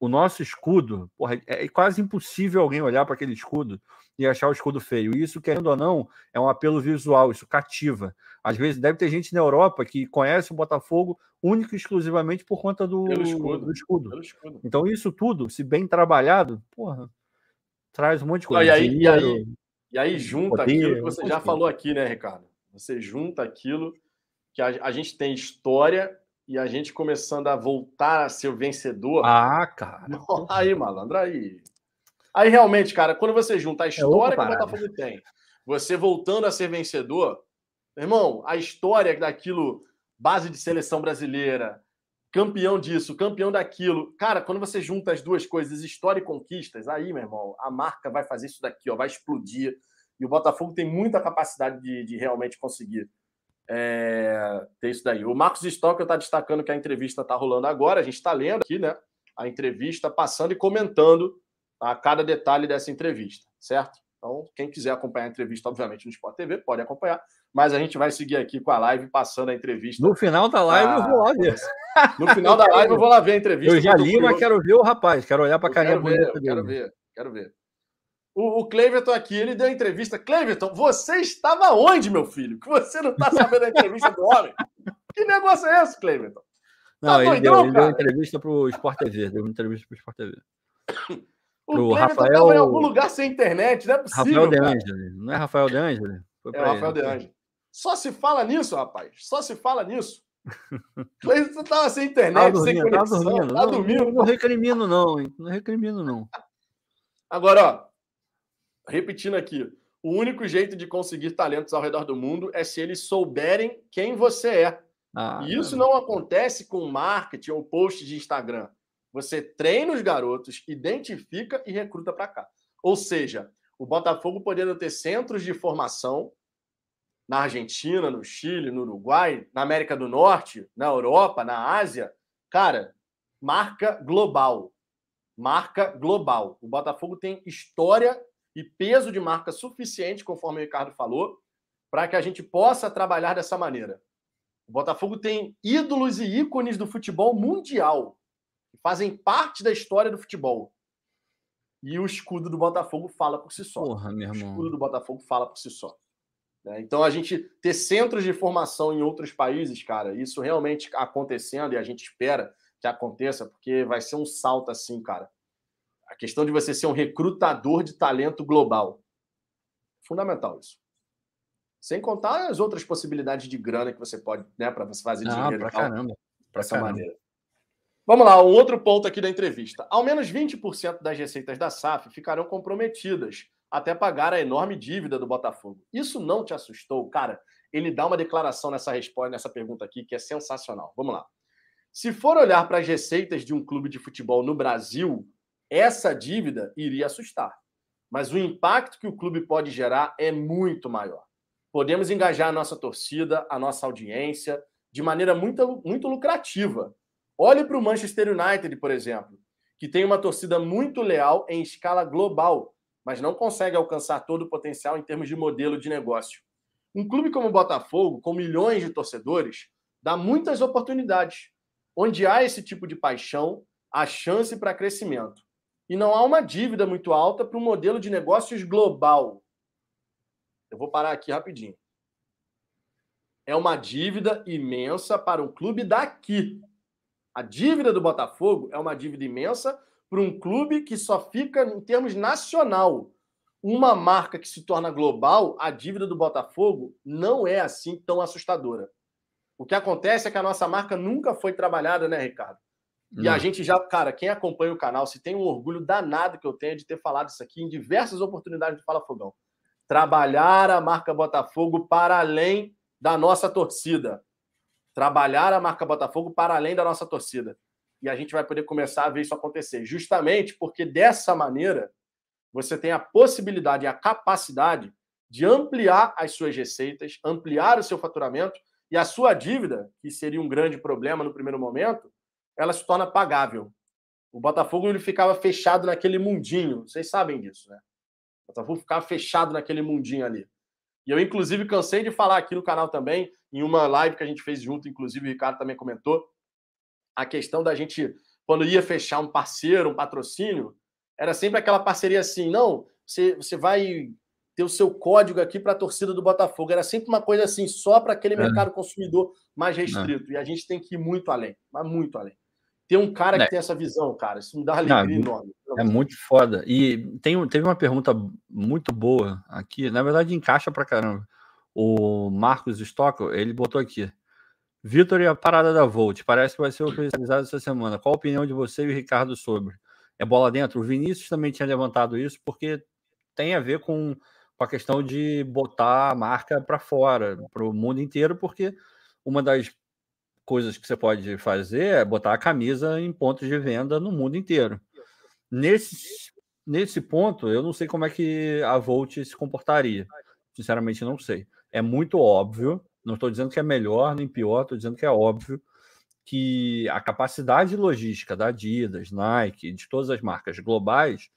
O nosso escudo, porra, é, é quase impossível alguém olhar para aquele escudo e achar o escudo feio. Isso, querendo ou não, é um apelo visual, isso cativa. Às vezes deve ter gente na Europa que conhece o Botafogo único e exclusivamente por conta do escudo. Do escudo. escudo. Então, isso tudo, se bem trabalhado, porra, traz um monte de coisa. e, aí, e, aí, e aí junta poder, aquilo que você já falou aqui, né, Ricardo? Você junta aquilo que a, a gente tem história e a gente começando a voltar a ser o vencedor. Ah, cara. (laughs) Aí, malandro, aí. Aí realmente, cara, quando você junta a é história é que o Botafogo tem, você voltando a ser vencedor, irmão, a história daquilo, base de seleção brasileira, campeão disso, campeão daquilo. Cara, quando você junta as duas coisas, história e conquistas, aí, meu irmão, a marca vai fazer isso daqui, ó, vai explodir. E o Botafogo tem muita capacidade de, de realmente conseguir é, ter isso daí. O Marcos Stocker está destacando que a entrevista está rolando agora, a gente está lendo aqui, né? A entrevista, passando e comentando a cada detalhe dessa entrevista, certo? Então, quem quiser acompanhar a entrevista, obviamente, no Sport TV, pode acompanhar. Mas a gente vai seguir aqui com a live, passando a entrevista. No final da live, eu vou lá ver. (laughs) No final da live, eu vou lá ver a entrevista. Eu já li, mas quero ver o rapaz, quero olhar para a carinha dele. Quero ver, quero ver. O, o Cleverton aqui, ele deu entrevista. Cleverton, você estava onde, meu filho? Que você não está sabendo a entrevista do homem? Que negócio é esse, Cleverton? Não, tá ele, doidão, deu, ele deu entrevista para (coughs) o Sport TV. Deu entrevista para o Sport TV. O Rafael estava em algum lugar sem internet, não é possível. Rafael De Angeli. Não é Rafael De Angeli? É o Rafael De Angeli. Só se fala nisso, rapaz. Só se fala nisso. Cleiton estava sem internet, dormindo, sem conexão. Tá dormindo. Tá dormindo. Não, não recrimino, não. Não recrimino, não. Agora, ó, repetindo aqui. O único jeito de conseguir talentos ao redor do mundo é se eles souberem quem você é. Ah, e isso não acontece com marketing ou post de Instagram. Você treina os garotos, identifica e recruta para cá. Ou seja, o Botafogo podendo ter centros de formação na Argentina, no Chile, no Uruguai, na América do Norte, na Europa, na Ásia, cara, marca global. Marca global. O Botafogo tem história e peso de marca suficiente, conforme o Ricardo falou, para que a gente possa trabalhar dessa maneira. O Botafogo tem ídolos e ícones do futebol mundial que fazem parte da história do futebol. E o escudo do Botafogo fala por si só. Porra, meu irmão. O escudo do Botafogo fala por si só. Né? Então, a gente ter centros de formação em outros países, cara, isso realmente acontecendo e a gente espera que aconteça, porque vai ser um salto assim, cara. A questão de você ser um recrutador de talento global. Fundamental isso. Sem contar as outras possibilidades de grana que você pode, né, para você fazer ah, dinheiro pra caramba. Para essa caramba. maneira. Vamos lá, um outro ponto aqui da entrevista. Ao menos 20% das receitas da SAF ficarão comprometidas até pagar a enorme dívida do Botafogo. Isso não te assustou? Cara, ele dá uma declaração nessa resposta, nessa pergunta aqui, que é sensacional. Vamos lá. Se for olhar para as receitas de um clube de futebol no Brasil, essa dívida iria assustar. Mas o impacto que o clube pode gerar é muito maior. Podemos engajar a nossa torcida, a nossa audiência, de maneira muito, muito lucrativa Olhe para o Manchester United, por exemplo, que tem uma torcida muito leal em escala global, mas não consegue alcançar todo o potencial em termos de modelo de negócio. Um clube como o Botafogo, com milhões de torcedores, dá muitas oportunidades. Onde há esse tipo de paixão, há chance para crescimento. E não há uma dívida muito alta para um modelo de negócios global. Eu vou parar aqui rapidinho. É uma dívida imensa para um clube daqui, a dívida do Botafogo é uma dívida imensa para um clube que só fica em termos nacional. Uma marca que se torna global, a dívida do Botafogo não é assim tão assustadora. O que acontece é que a nossa marca nunca foi trabalhada, né, Ricardo? E a gente já, cara, quem acompanha o canal, se tem um orgulho danado que eu tenho de ter falado isso aqui em diversas oportunidades do Fala Fogão. Trabalhar a marca Botafogo para além da nossa torcida trabalhar a marca Botafogo para além da nossa torcida. e a gente vai poder começar a ver isso acontecer. Justamente porque dessa maneira você tem a possibilidade e a capacidade de ampliar as suas receitas, ampliar o seu faturamento e a sua dívida, que seria um grande problema no primeiro momento, ela se torna pagável. O Botafogo ele ficava fechado naquele mundinho, vocês sabem disso, né? O Botafogo ficava fechado naquele mundinho ali. E eu, inclusive, cansei de falar aqui no canal também, em uma live que a gente fez junto, inclusive o Ricardo também comentou, a questão da gente, quando ia fechar um parceiro, um patrocínio, era sempre aquela parceria assim, não, você, você vai ter o seu código aqui para a torcida do Botafogo. Era sempre uma coisa assim, só para aquele é. mercado consumidor mais é. restrito. É. E a gente tem que ir muito além, mas muito além. Ter um cara que é. tem essa visão, cara, isso me dá alegria Não, enorme. É muito foda. E tem, teve uma pergunta muito boa aqui, na verdade encaixa para caramba. O Marcos Stockel, ele botou aqui. Vitor e a parada da Volt, parece que vai ser oficializado essa semana. Qual a opinião de você e o Ricardo sobre? É bola dentro? O Vinícius também tinha levantado isso, porque tem a ver com com a questão de botar a marca para fora, para o mundo inteiro, porque uma das coisas que você pode fazer é botar a camisa em pontos de venda no mundo inteiro. Nesse, nesse ponto, eu não sei como é que a Volt se comportaria. Sinceramente, não sei. É muito óbvio, não estou dizendo que é melhor nem pior, estou dizendo que é óbvio que a capacidade logística da Adidas, Nike, de todas as marcas globais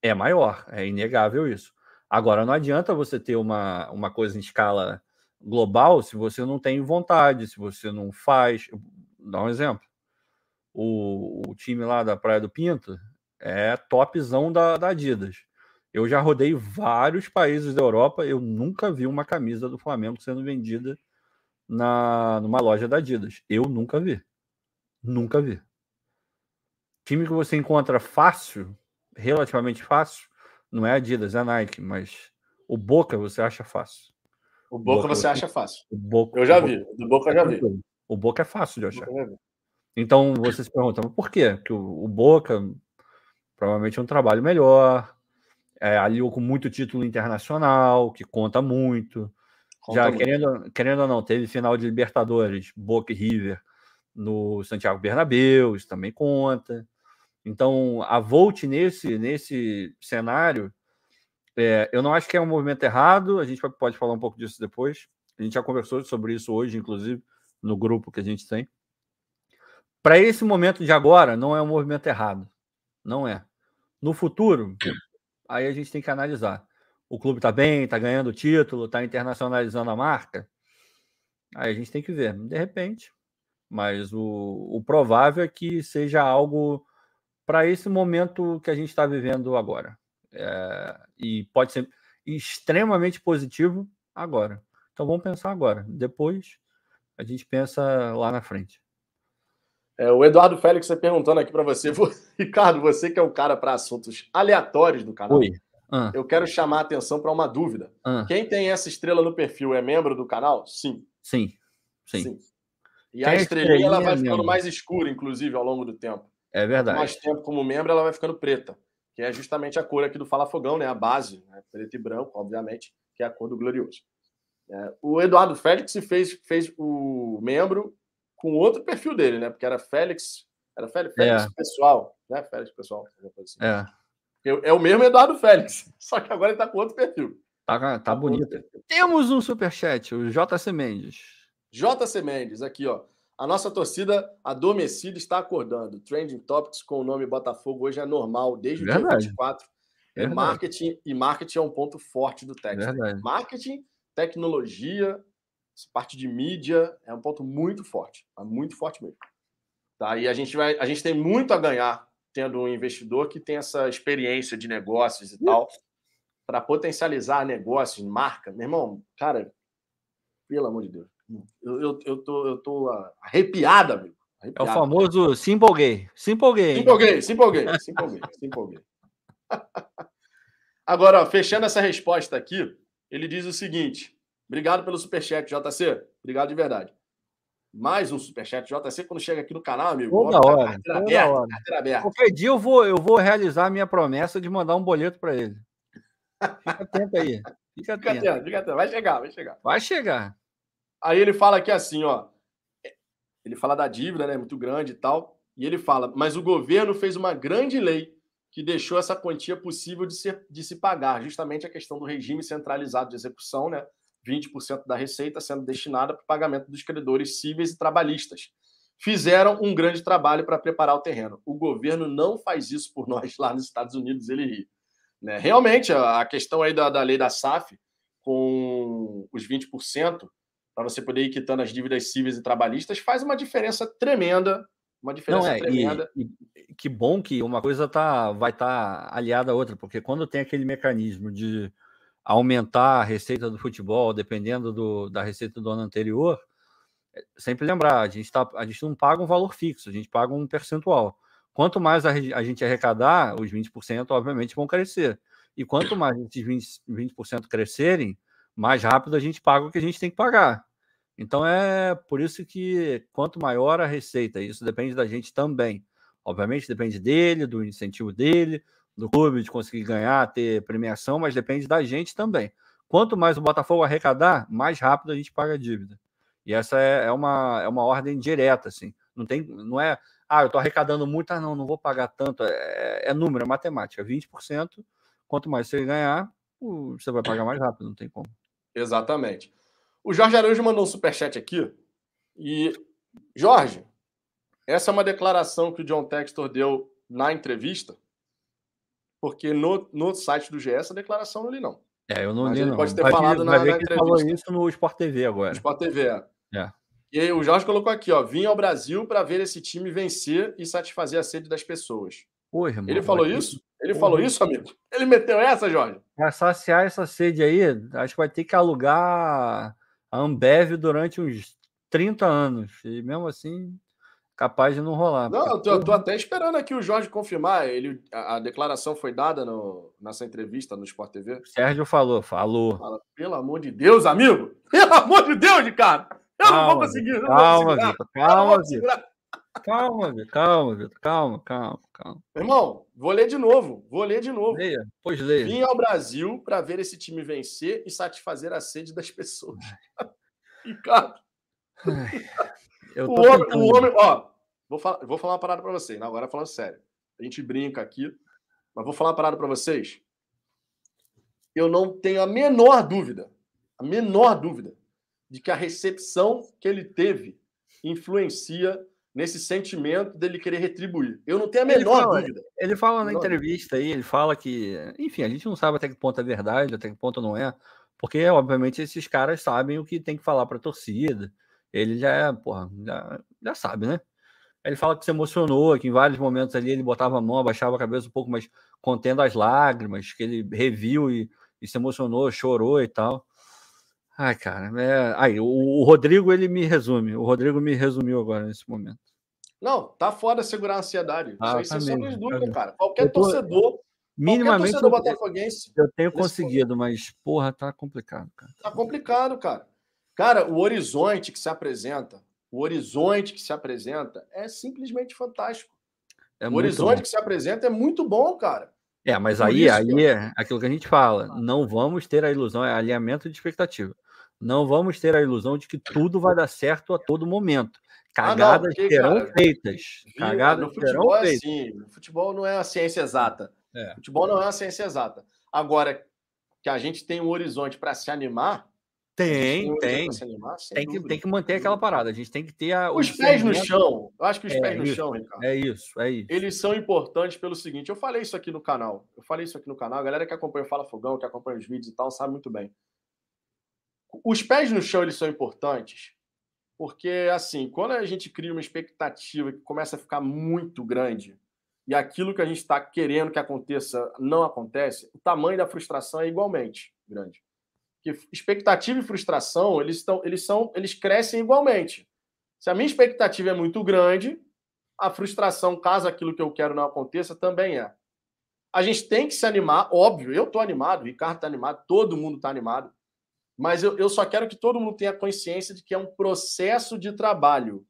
é maior, é inegável isso. Agora, não adianta você ter uma, uma coisa em escala global se você não tem vontade, se você não faz. Dar um exemplo. O, o time lá da Praia do Pinto é topzão da, da Adidas. Eu já rodei vários países da Europa, eu nunca vi uma camisa do Flamengo sendo vendida na numa loja da Adidas. Eu nunca vi. Nunca vi. Time que você encontra fácil, relativamente fácil, não é Adidas, é Nike, mas o Boca você acha fácil. O Boca, Boca você acha fácil. Boca, eu já vi. Do Boca eu já vi. O Boca é fácil de achar. Então você se pergunta, mas por quê? Porque o, o Boca provavelmente é um trabalho melhor, é, aliou com muito título internacional, que conta muito. Conta Já muito. Querendo, querendo ou não, teve final de Libertadores, Boca e River no Santiago Bernabéu, isso também conta. Então, a Volt nesse, nesse cenário, é, eu não acho que é um movimento errado, a gente pode falar um pouco disso depois. A gente já conversou sobre isso hoje, inclusive, no grupo que a gente tem. Para esse momento de agora, não é um movimento errado. Não é. No futuro, aí a gente tem que analisar. O clube está bem, está ganhando título, está internacionalizando a marca. Aí a gente tem que ver, de repente. Mas o, o provável é que seja algo para esse momento que a gente está vivendo agora. É, e pode ser extremamente positivo agora. Então vamos pensar agora. Depois a gente pensa lá na frente. É, o Eduardo Félix está perguntando aqui para você, (laughs) Ricardo, você que é o cara para assuntos aleatórios do canal. Oi. Ah. Eu quero chamar a atenção para uma dúvida. Ah. Quem tem essa estrela no perfil é membro do canal? Sim. Sim. Sim. Sim. E Quem a estrelinha ela vai ficando mais escura, inclusive, ao longo do tempo. É verdade. Mais tempo como membro, ela vai ficando preta, que é justamente a cor aqui do Fala Fogão, né? A base, né? preto e branco, obviamente, que é a cor do Glorioso. É, o Eduardo Félix fez, fez o membro com outro perfil dele, né? Porque era Félix, era Félix, Félix é. pessoal, né? Félix pessoal. Assim. É. É o mesmo Eduardo Félix, (laughs) só que agora ele tá com outro perfil. Tá, tá, tá bonito. Temos um superchat, o JC Mendes. JC Mendes, aqui, ó. A nossa torcida adormecida está acordando. Trending Topics com o nome Botafogo hoje é normal, desde o Verdade. dia 24. É marketing, e marketing é um ponto forte do Texas. Marketing, tecnologia, parte de mídia é um ponto muito forte. É muito forte mesmo. Tá? E a gente, vai, a gente tem muito a ganhar tendo um investidor que tem essa experiência de negócios e tal, para potencializar negócios, marca. Meu irmão, cara, pelo amor de Deus. Eu, eu, eu, tô, eu tô arrepiado, amigo. É o famoso se empolguei. Se empolguei. Se empolguei, se empolguei, se empolguei, se empolguei. Agora, ó, fechando essa resposta aqui, ele diz o seguinte: obrigado pelo superchat, JC. Obrigado de verdade. Mais um superchat, JC, quando chega aqui no canal, amigo. Toda hora. Toda aberta, hora. Aberta. Qualquer dia eu vou, eu vou realizar a minha promessa de mandar um boleto para ele. (laughs) Fica atento aí. Fica atento. Fica atento, fica atento. Vai chegar, vai chegar. Vai chegar. Aí ele fala aqui assim, ó. Ele fala da dívida, né? Muito grande e tal. E ele fala: mas o governo fez uma grande lei que deixou essa quantia possível de, ser, de se pagar, justamente a questão do regime centralizado de execução, né? 20% da receita sendo destinada para o pagamento dos credores cíveis e trabalhistas. Fizeram um grande trabalho para preparar o terreno. O governo não faz isso por nós lá nos Estados Unidos, ele ri. Né? Realmente, a questão aí da, da lei da SAF, com os 20%, para você poder ir quitando as dívidas cíveis e trabalhistas, faz uma diferença tremenda. Uma diferença Não, é, tremenda. E, e, que bom que uma coisa tá, vai estar tá aliada à outra, porque quando tem aquele mecanismo de aumentar a receita do futebol, dependendo do, da receita do ano anterior, é, sempre lembrar, a gente, tá, a gente não paga um valor fixo, a gente paga um percentual. Quanto mais a, a gente arrecadar, os 20%, obviamente, vão crescer. E quanto mais esses 20%, 20 crescerem, mais rápido a gente paga o que a gente tem que pagar. Então é por isso que quanto maior a receita, isso depende da gente também. Obviamente depende dele, do incentivo dele, do clube de conseguir ganhar, ter premiação, mas depende da gente também. Quanto mais o Botafogo arrecadar, mais rápido a gente paga a dívida. E essa é, é uma, é uma ordem direta, assim. Não, tem, não é, ah, eu estou arrecadando muito, ah, não, não vou pagar tanto. É, é número, é matemática. 20%, quanto mais você ganhar, você vai pagar mais rápido, não tem como. Exatamente. O Jorge Araújo mandou um superchat aqui. E, Jorge, essa é uma declaração que o John Textor deu na entrevista porque no, no site do GE essa declaração não li, não. É, eu não Mas li, não. pode ter vai falado na, entrevista. falou isso no Sport TV agora. No Sport TV, é. é. E aí, o Jorge colocou aqui, ó, vim ao Brasil para ver esse time vencer e satisfazer a sede das pessoas. Oi, irmão, Ele falou isso? Ele falou isso, amigo? Ele meteu essa, Jorge? Para saciar essa sede aí, acho que vai ter que alugar a Ambev durante uns 30 anos. E mesmo assim, capaz de não rolar. Não, eu tô, eu tô, até esperando aqui o Jorge confirmar. Ele, a, a declaração foi dada no, nessa entrevista no Sport TV. Sérgio falou, falou. Fala, pelo amor de Deus, amigo! (laughs) Pelo amor de Deus, Ricardo! Eu calma, não vou conseguir. Não calma, Vitor, calma, Vitor. Calma, Vitor, calma, Vitor, calma, calma, calma. Irmão, vou ler de novo, vou ler de novo. Leia, pois leia. Vim ao Brasil para ver esse time vencer e satisfazer a sede das pessoas. (laughs) Ricardo. O, homem, o homem, ó, vou falar, vou falar uma parada para vocês, agora falando sério. A gente brinca aqui, mas vou falar uma parada para vocês. Eu não tenho a menor dúvida, a menor dúvida, de que a recepção que ele teve influencia nesse sentimento dele querer retribuir. Eu não tenho a menor ele fala, dúvida. Ele fala na entrevista aí, ele fala que, enfim, a gente não sabe até que ponto é verdade, até que ponto não é, porque obviamente esses caras sabem o que tem que falar para a torcida ele já é, porra, já, já sabe, né? Ele fala que se emocionou, que em vários momentos ali ele botava a mão, abaixava a cabeça um pouco, mas contendo as lágrimas, que ele reviu e, e se emocionou, chorou e tal. Ai, cara, é... aí o, o, Rodrigo ele me resume. O Rodrigo me resumiu agora nesse momento. Não, tá foda segurar a ansiedade. Ah, Isso aí sem sombra de dúvida, cara. Qualquer tô... torcedor, minimamente qualquer torcedor eu, botafoguense. Eu tenho conseguido, mas porra, tá complicado, cara. Tá complicado, cara. Cara, o horizonte que se apresenta, o horizonte que se apresenta é simplesmente fantástico. É o horizonte bom. que se apresenta é muito bom, cara. É, mas Por aí, aí é aquilo que a gente fala. Não vamos ter a ilusão, é alinhamento de expectativa. Não vamos ter a ilusão de que tudo vai dar certo a todo momento. Cagadas ah, não, porque, serão cara, feitas. Cagadas no futebol serão é assim. No futebol não é a ciência exata. É. Futebol não é a ciência exata. Agora, que a gente tem um horizonte para se animar, tem, tem. Animar, tem, que, tem que manter aquela parada. A gente tem que ter a, os pés no chão. Eu acho que os é pés no isso, chão, Ricardo. É isso, é isso. Eles são importantes pelo seguinte: eu falei isso aqui no canal. Eu falei isso aqui no canal. A galera que acompanha o Fala Fogão, que acompanha os vídeos e tal, sabe muito bem. Os pés no chão, eles são importantes porque, assim, quando a gente cria uma expectativa que começa a ficar muito grande e aquilo que a gente está querendo que aconteça não acontece, o tamanho da frustração é igualmente grande que expectativa e frustração, eles, estão, eles, são, eles crescem igualmente. Se a minha expectativa é muito grande, a frustração, caso aquilo que eu quero não aconteça, também é. A gente tem que se animar, óbvio, eu estou animado, o Ricardo está animado, todo mundo está animado, mas eu, eu só quero que todo mundo tenha consciência de que é um processo de trabalho.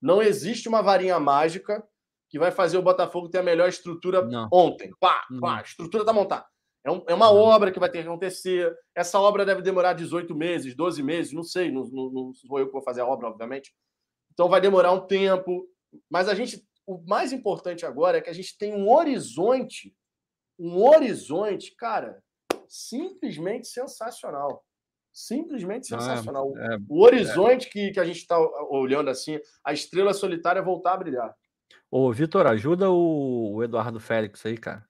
Não existe uma varinha mágica que vai fazer o Botafogo ter a melhor estrutura não. ontem. Pá, pá, a estrutura está montada. É, um, é uma uhum. obra que vai ter que acontecer. Essa obra deve demorar 18 meses, 12 meses, não sei, não, não, não sou eu que vou fazer a obra, obviamente. Então vai demorar um tempo. Mas a gente, o mais importante agora é que a gente tem um horizonte, um horizonte, cara, simplesmente sensacional. Simplesmente Ah, sensacional. é, o horizonte que, que a gente está olhando assim, a estrela solitária voltar a brilhar. Ô, Vitor, ajuda o, o Eduardo Félix aí, cara.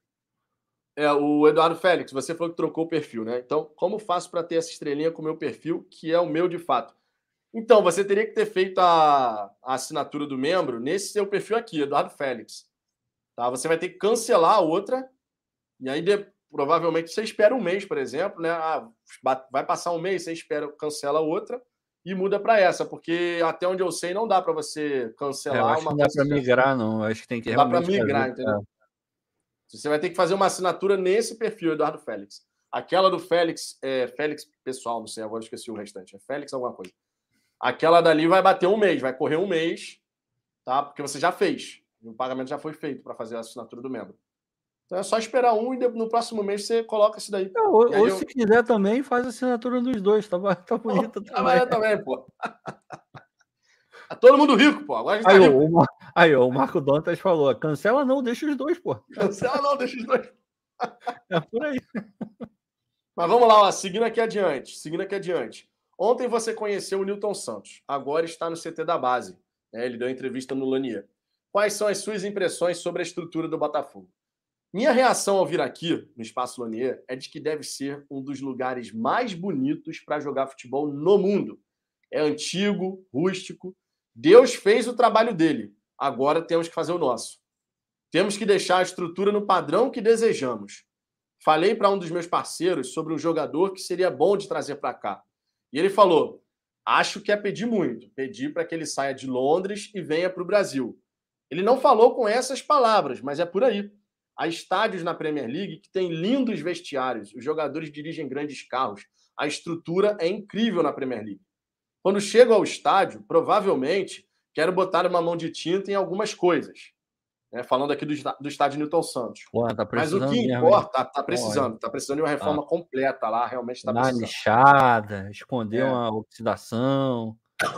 É, o Eduardo Félix, você falou que trocou o perfil, né? Então, como faço para ter essa estrelinha com o meu perfil, que é o meu de fato? Então, você teria que ter feito a, a assinatura do membro nesse seu perfil aqui, Eduardo Félix. Tá? Você vai ter que cancelar a outra, e aí de- provavelmente você espera um mês, por exemplo, né? Ah, vai passar um mês, você espera, cancela outra e muda para essa, porque até onde eu sei, não dá para você É, cancelar acho que uma não dá para migrar, não. Acho que tem que Não dá para migrar, fazer- entendeu? Você vai ter que fazer uma assinatura nesse perfil, Eduardo Félix. Aquela do Félix, é, Félix pessoal, não sei, agora eu esqueci o restante. É Félix alguma coisa. Aquela dali vai bater um mês, vai correr um mês, tá? Porque você já fez. O pagamento já foi feito para fazer a assinatura do membro. Então é só esperar um e no próximo mês você coloca isso daí. É, ou, ou eu- se quiser também, faz a assinatura dos dois. Tá, tá bonita (laughs) Trabalha também. também, pô. Tá todo mundo rico, pô. Agora a gente tá Aí, rico. ó, o, aí, o Marco Dantas falou: cancela não, deixa os dois, pô. Cancela não, deixa os dois. É por aí. Mas vamos lá, ó, seguindo aqui adiante. Seguindo aqui adiante. Ontem você conheceu o Newton Santos. Agora está no CT da base. né? Ele deu entrevista no Lanier. Quais são as suas impressões sobre a estrutura do Botafogo? Minha reação ao vir aqui, no Espaço Lanier, é de que deve ser um dos lugares mais bonitos para jogar futebol no mundo. É antigo, rústico. Deus fez o trabalho dele. Agora temos que fazer o nosso. Temos que deixar a estrutura no padrão que desejamos. Falei para um dos meus parceiros sobre um jogador que seria bom de trazer para cá. E ele falou: Acho que é pedir muito. Pedir para que ele saia de Londres e venha para o Brasil. Ele não falou com essas palavras, mas é por aí. Há estádios na Premier League que têm lindos vestiários, os jogadores dirigem grandes carros, a estrutura é incrível na Premier League. Quando chego ao estádio, provavelmente quero botar uma mão de tinta em algumas coisas. né? Falando aqui do, do estádio Newton Santos. Pô, tá Mas o que importa, tá precisando, tá precisando de uma reforma completa lá, realmente está Dar precisando. lixada, esconder É. uma oxidação,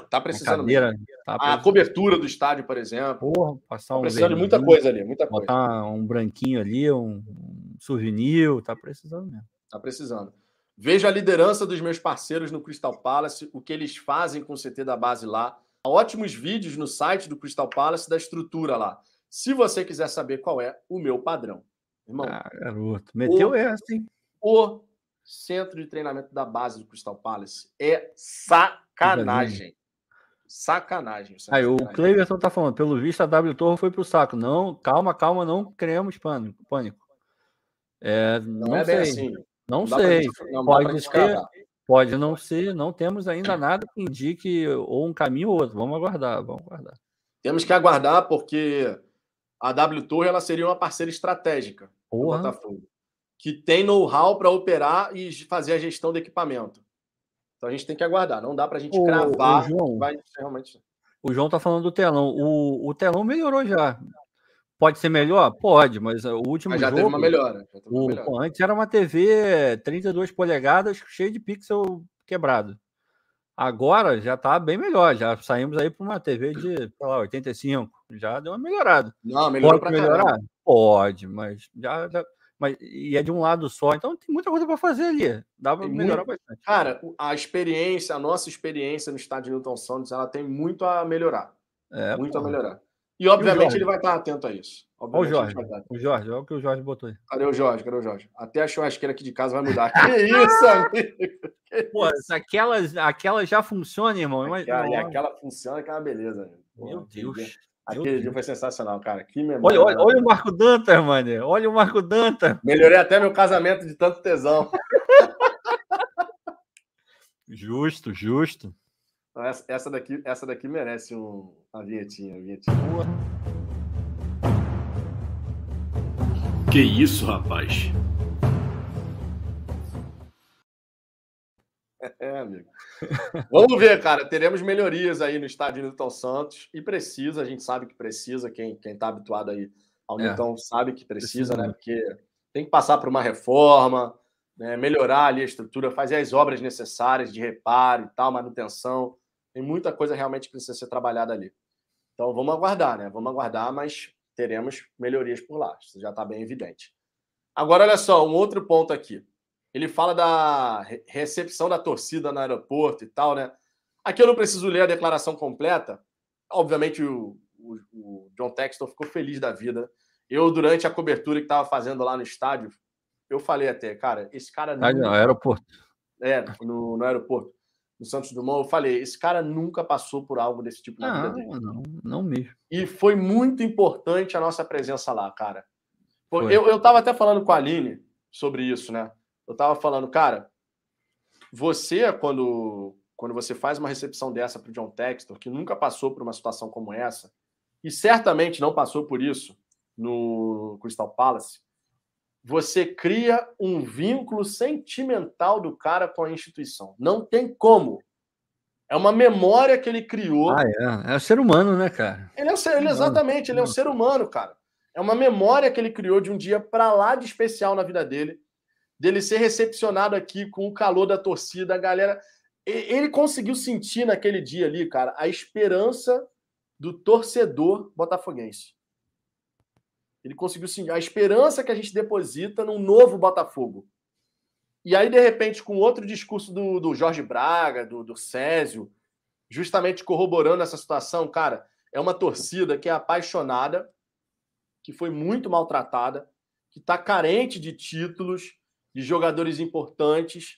Tá precisando mesmo. cadeira. Tá A precisando. cobertura do estádio, por exemplo. Porra, passar Tá um precisando de muita coisa ali, muita coisa. Botar um branquinho ali, um, um souvenir, tá precisando mesmo. Tá precisando. Vejo a liderança dos meus parceiros no Crystal Palace, o que eles fazem com o CT da base lá. Há ótimos vídeos no site do Crystal Palace da estrutura lá. Se você quiser saber qual é o meu padrão. Irmão, Ah, garoto. Meteu O- essa, hein? o centro de treinamento da base do Crystal Palace é sacanagem. Sacanagem. centro Aí, o. Cleverton tá falando, pelo visto a W Torre foi pro saco. Não, calma, calma, não criamos pânico. pânico. É, não, Não, é sei, assim. não pra sei. gente- não Pode ser, pode não ser, não temos ainda nada que indique ou um caminho ou outro. Vamos aguardar, vamos aguardar. Temos que aguardar, porque a W Torre ela seria uma parceira estratégica do Porra. Botafogo, que tem know-how para operar e fazer a gestão do equipamento. Então a gente tem que aguardar. Não dá para a gente Ô, cravar ô, João. vai ser realmente. O João tá falando do telão. O, o telão melhorou já. Pode ser melhor? Pode, mas o último Mas já jogo. teve uma melhora. Já teve uma o- melhora. pô, antes era uma TV 32 polegadas, cheio de pixel quebrado. Agora já tá bem melhor. Já saímos aí para uma TV de, sei lá, 85. Já deu uma melhorada. Não, melhorou Pode para melhorar? melhorar. Pode, mas já, já- Mas, e é de um lado só. Então tem muita coisa para fazer ali. Dá para melhorar bastante. Cara, a experiência, a nossa experiência no estádio Newton Santos, ela tem muito a melhorar. É, muito a melhorar. E, obviamente, Jorge? ele vai estar atento a isso. Olha o Jorge. O Jorge, olha o que o Jorge botou aí. Cadê o Jorge? Cadê o Jorge? Até a churrasqueira aqui de casa vai mudar. (laughs) Que isso, amigo? Pô, se aquelas, aquelas já funcionam, irmão. Aquela, e aquela funciona, aquela beleza. amigo. meu Pô, Deus. Aquele dia foi sensacional, cara. Que memória. Olha, olha, olha o Marco Dantas, mano. Olha o Marco Dantas. Melhorei até meu casamento de tanto tesão. (laughs) Justo, justo. Essa, essa daqui, essa daqui merece um, uma vinhetinha. Uma vinhetinha. Que isso, rapaz? É, amigo. Vamos ver, cara. Teremos melhorias aí no estádio Newton Santos. E precisa, a gente sabe que precisa. Quem, quem tá habituado aí ao É. Newton sabe que precisa, Precisa né? Porque tem que passar por uma reforma, né? melhorar ali a estrutura, fazer as obras necessárias de reparo e tal, manutenção. Tem muita coisa realmente que precisa ser trabalhada ali. Então vamos aguardar, né? Vamos aguardar, mas teremos melhorias por lá. Isso já está bem evidente. Agora, olha só, um outro ponto aqui. Ele fala da recepção da torcida no aeroporto e tal, né? Aqui eu não preciso ler a declaração completa. Obviamente, o, o, o John Texton ficou feliz da vida. Eu, durante a cobertura que estava fazendo lá no estádio, eu falei até, cara, esse cara. Ah, no aeroporto. É, no, no aeroporto no Santos Dumont, eu falei, esse cara nunca passou por algo desse tipo na não, vida dele. Não, não mesmo. E foi muito importante a nossa presença lá, cara. Foi. Eu, eu tava até falando com a Aline sobre isso, né? Eu tava falando, cara, você, quando, quando você faz uma recepção dessa para o John Textor, que nunca passou por uma situação como essa, e certamente não passou por isso no Crystal Palace, você cria um vínculo sentimental do cara com a instituição. Não tem como. É uma memória que ele criou. Ah, é. É o ser humano, né, cara? Ele é, ser, ele, exatamente, ele é um ser humano, cara. É uma memória que ele criou de um dia para lá de especial na vida dele, dele ser recepcionado aqui com o calor da torcida, a galera. Ele conseguiu sentir naquele dia ali, cara, a esperança do torcedor botafoguense. Ele conseguiu sim, a esperança que a gente deposita num novo Botafogo. E aí, de repente, com outro discurso do, do Jorge Braga, do, do Césio, justamente corroborando essa situação, cara, é uma torcida que é apaixonada, que foi muito maltratada, que está carente de títulos, de jogadores importantes,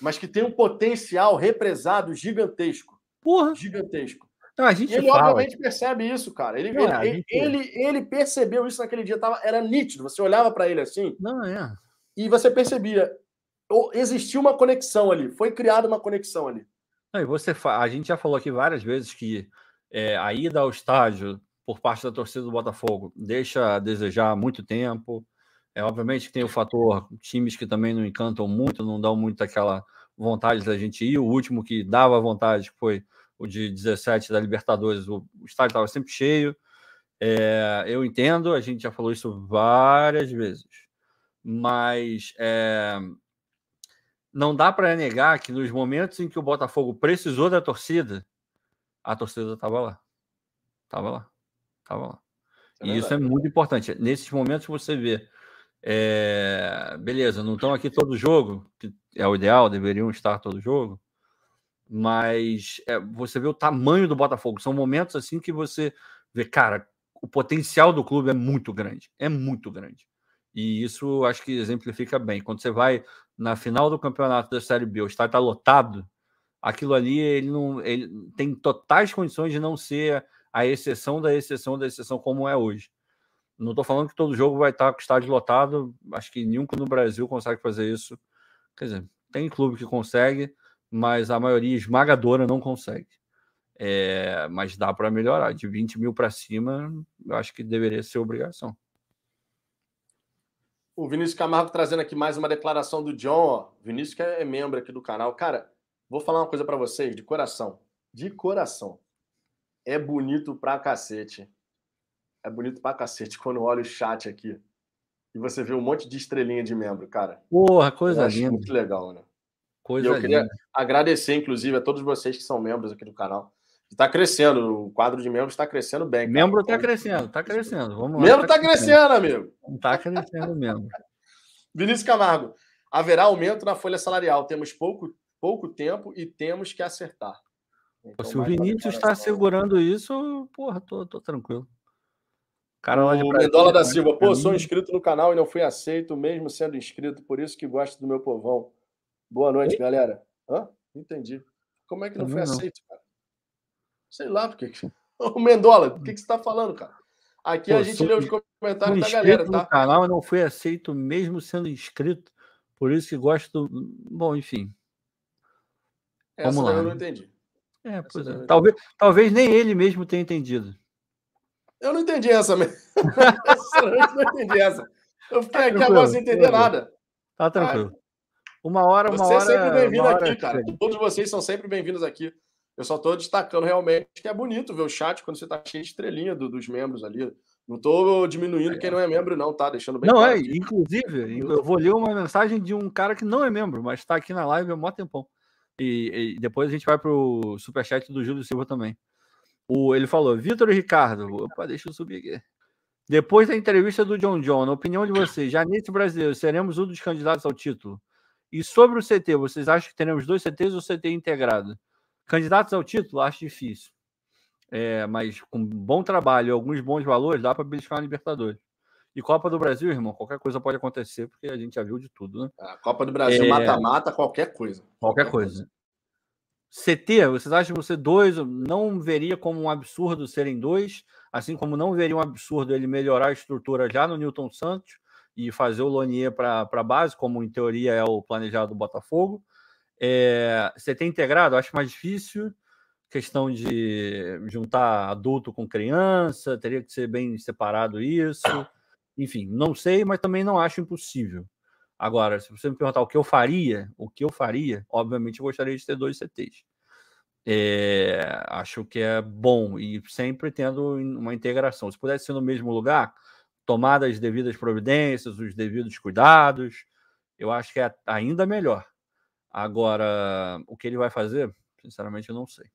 mas que tem um potencial represado gigantesco. Porra! Gigantesco. Não, a gente e ele, fala. obviamente, percebe isso, cara. Ele, ele, gente... ele, ele, percebeu isso naquele dia, tava, era nítido. Você olhava para ele assim. Não, é. E você percebia. Existiu uma conexão ali, foi criada uma conexão ali. Não, e você fa... A gente já falou aqui várias vezes que é, a ida ao estádio por parte da torcida do Botafogo deixa a desejar muito tempo. É, obviamente que tem o fator times que também não encantam muito, não dão muito aquela vontade da gente ir. O último que dava vontade foi o de 17 da Libertadores, o, estádio estava sempre cheio. É, eu entendo, a gente já falou isso várias vezes, mas é, não dá para negar que nos momentos em que o Botafogo precisou da torcida, a torcida estava lá. Estava lá. Estava lá. É e isso é muito importante. Nesses momentos você vê. É, beleza, não estão aqui todo jogo, que é o ideal, deveriam estar todo jogo mas é, você vê o tamanho do Botafogo. São momentos assim que você vê, cara, o potencial do clube é muito grande, é muito grande. E isso acho que exemplifica bem. Quando você vai na final do campeonato da Série B, o estádio está lotado, aquilo ali ele não ele tem totais condições de não ser a exceção da exceção da exceção como é hoje. Não estou falando que todo jogo vai estar com o estádio lotado, acho que nenhum no Brasil consegue fazer isso. Quer dizer, tem clube que consegue, mas a maioria esmagadora não consegue. É, mas dá para melhorar. De 20 mil para cima, eu acho que deveria ser obrigação. O Vinícius Camargo trazendo aqui mais uma declaração do John. Ó. Vinícius que é membro aqui do canal. Cara, vou falar uma coisa para vocês, de coração. De coração. É bonito pra cacete. É bonito pra cacete (laughs) quando olha o chat aqui. E você vê um monte de estrelinha de membro, cara. Porra, coisa linda. Muito legal, né? Coisa e eu queria linda. agradecer, inclusive, a todos vocês que são membros aqui do canal. Está crescendo, o quadro de membros está crescendo bem. Cara. Membro está então, crescendo, está crescendo. Vamos lá, membro está tá crescendo, amigo. Está crescendo membro. (laughs) Vinícius Camargo, haverá aumento na folha salarial. Temos pouco, pouco tempo e temos que acertar. Então, Se o Vinícius está segurando isso, porra, tô, tô tranquilo. Cara lá de o Mendola da Silva, pô, sou inscrito no canal e não fui aceito, mesmo sendo inscrito, por isso que gosto do meu povão. Boa noite, Oi? galera. Hã? Entendi. Como é que não Também foi não. aceito, cara? Sei lá, porque. (laughs) Ô, Mendola, o que, que você está falando, cara? Aqui Pô, a gente lê os comentários da galera, tá? No canal não foi aceito mesmo sendo inscrito, por isso que gosto. Do... Bom, enfim. Essa Vamos lá. eu não entendi. É, pois é. Talvez, talvez nem ele mesmo tenha entendido. Eu não entendi essa mesmo. (laughs) eu não entendi essa. Eu fiquei tá aqui agora sem entender nada. Tá tranquilo. Uma hora, uma Você hora. Você é sempre bem-vindo aqui, cara. Todos vocês são sempre bem-vindos aqui. Eu só estou destacando realmente que é bonito ver o chat quando você está cheio de estrelinha do, dos membros ali. Não estou diminuindo quem não é membro, não, tá? Deixando bem Não, claro é, aqui. inclusive, eu vou ler uma mensagem de um cara que não é membro, mas está aqui na live há mó tempão. E, e, depois a gente vai para o superchat do Júlio Silva também. O, ele falou, Vitor e Ricardo, opa, deixa eu subir aqui. Depois da entrevista do John John, na opinião de vocês, já nesse brasileiro, seremos um dos candidatos ao título? E sobre o CT, vocês acham que teremos dois CTs ou CT integrado? Candidatos ao título, acho difícil. É, mas com bom trabalho e alguns bons valores, dá para beliscar a Libertadores. E Copa do Brasil, irmão, qualquer coisa pode acontecer, porque a gente já viu de tudo, né? A Copa do Brasil, é. mata-mata, é... qualquer coisa. Qualquer, qualquer coisa. coisa. CT, vocês acham que você dois não veria como um absurdo serem dois, assim como não veria um absurdo ele melhorar a estrutura já no Newton Santos e fazer o Lonier para a base, como em teoria é o planejado do Botafogo. É, CT integrado, acho mais difícil. Questão de juntar adulto com criança, teria que ser bem separado isso. Enfim, não sei, mas também não acho impossível. Agora, se você me perguntar o que eu faria, o que eu faria, obviamente eu gostaria de ter dois CTs. É, acho que é bom e sempre tendo uma integração. Se pudesse ser no mesmo lugar, tomar as devidas providências, os devidos cuidados, eu acho que é ainda melhor. Agora, o que ele vai fazer, sinceramente, eu não sei.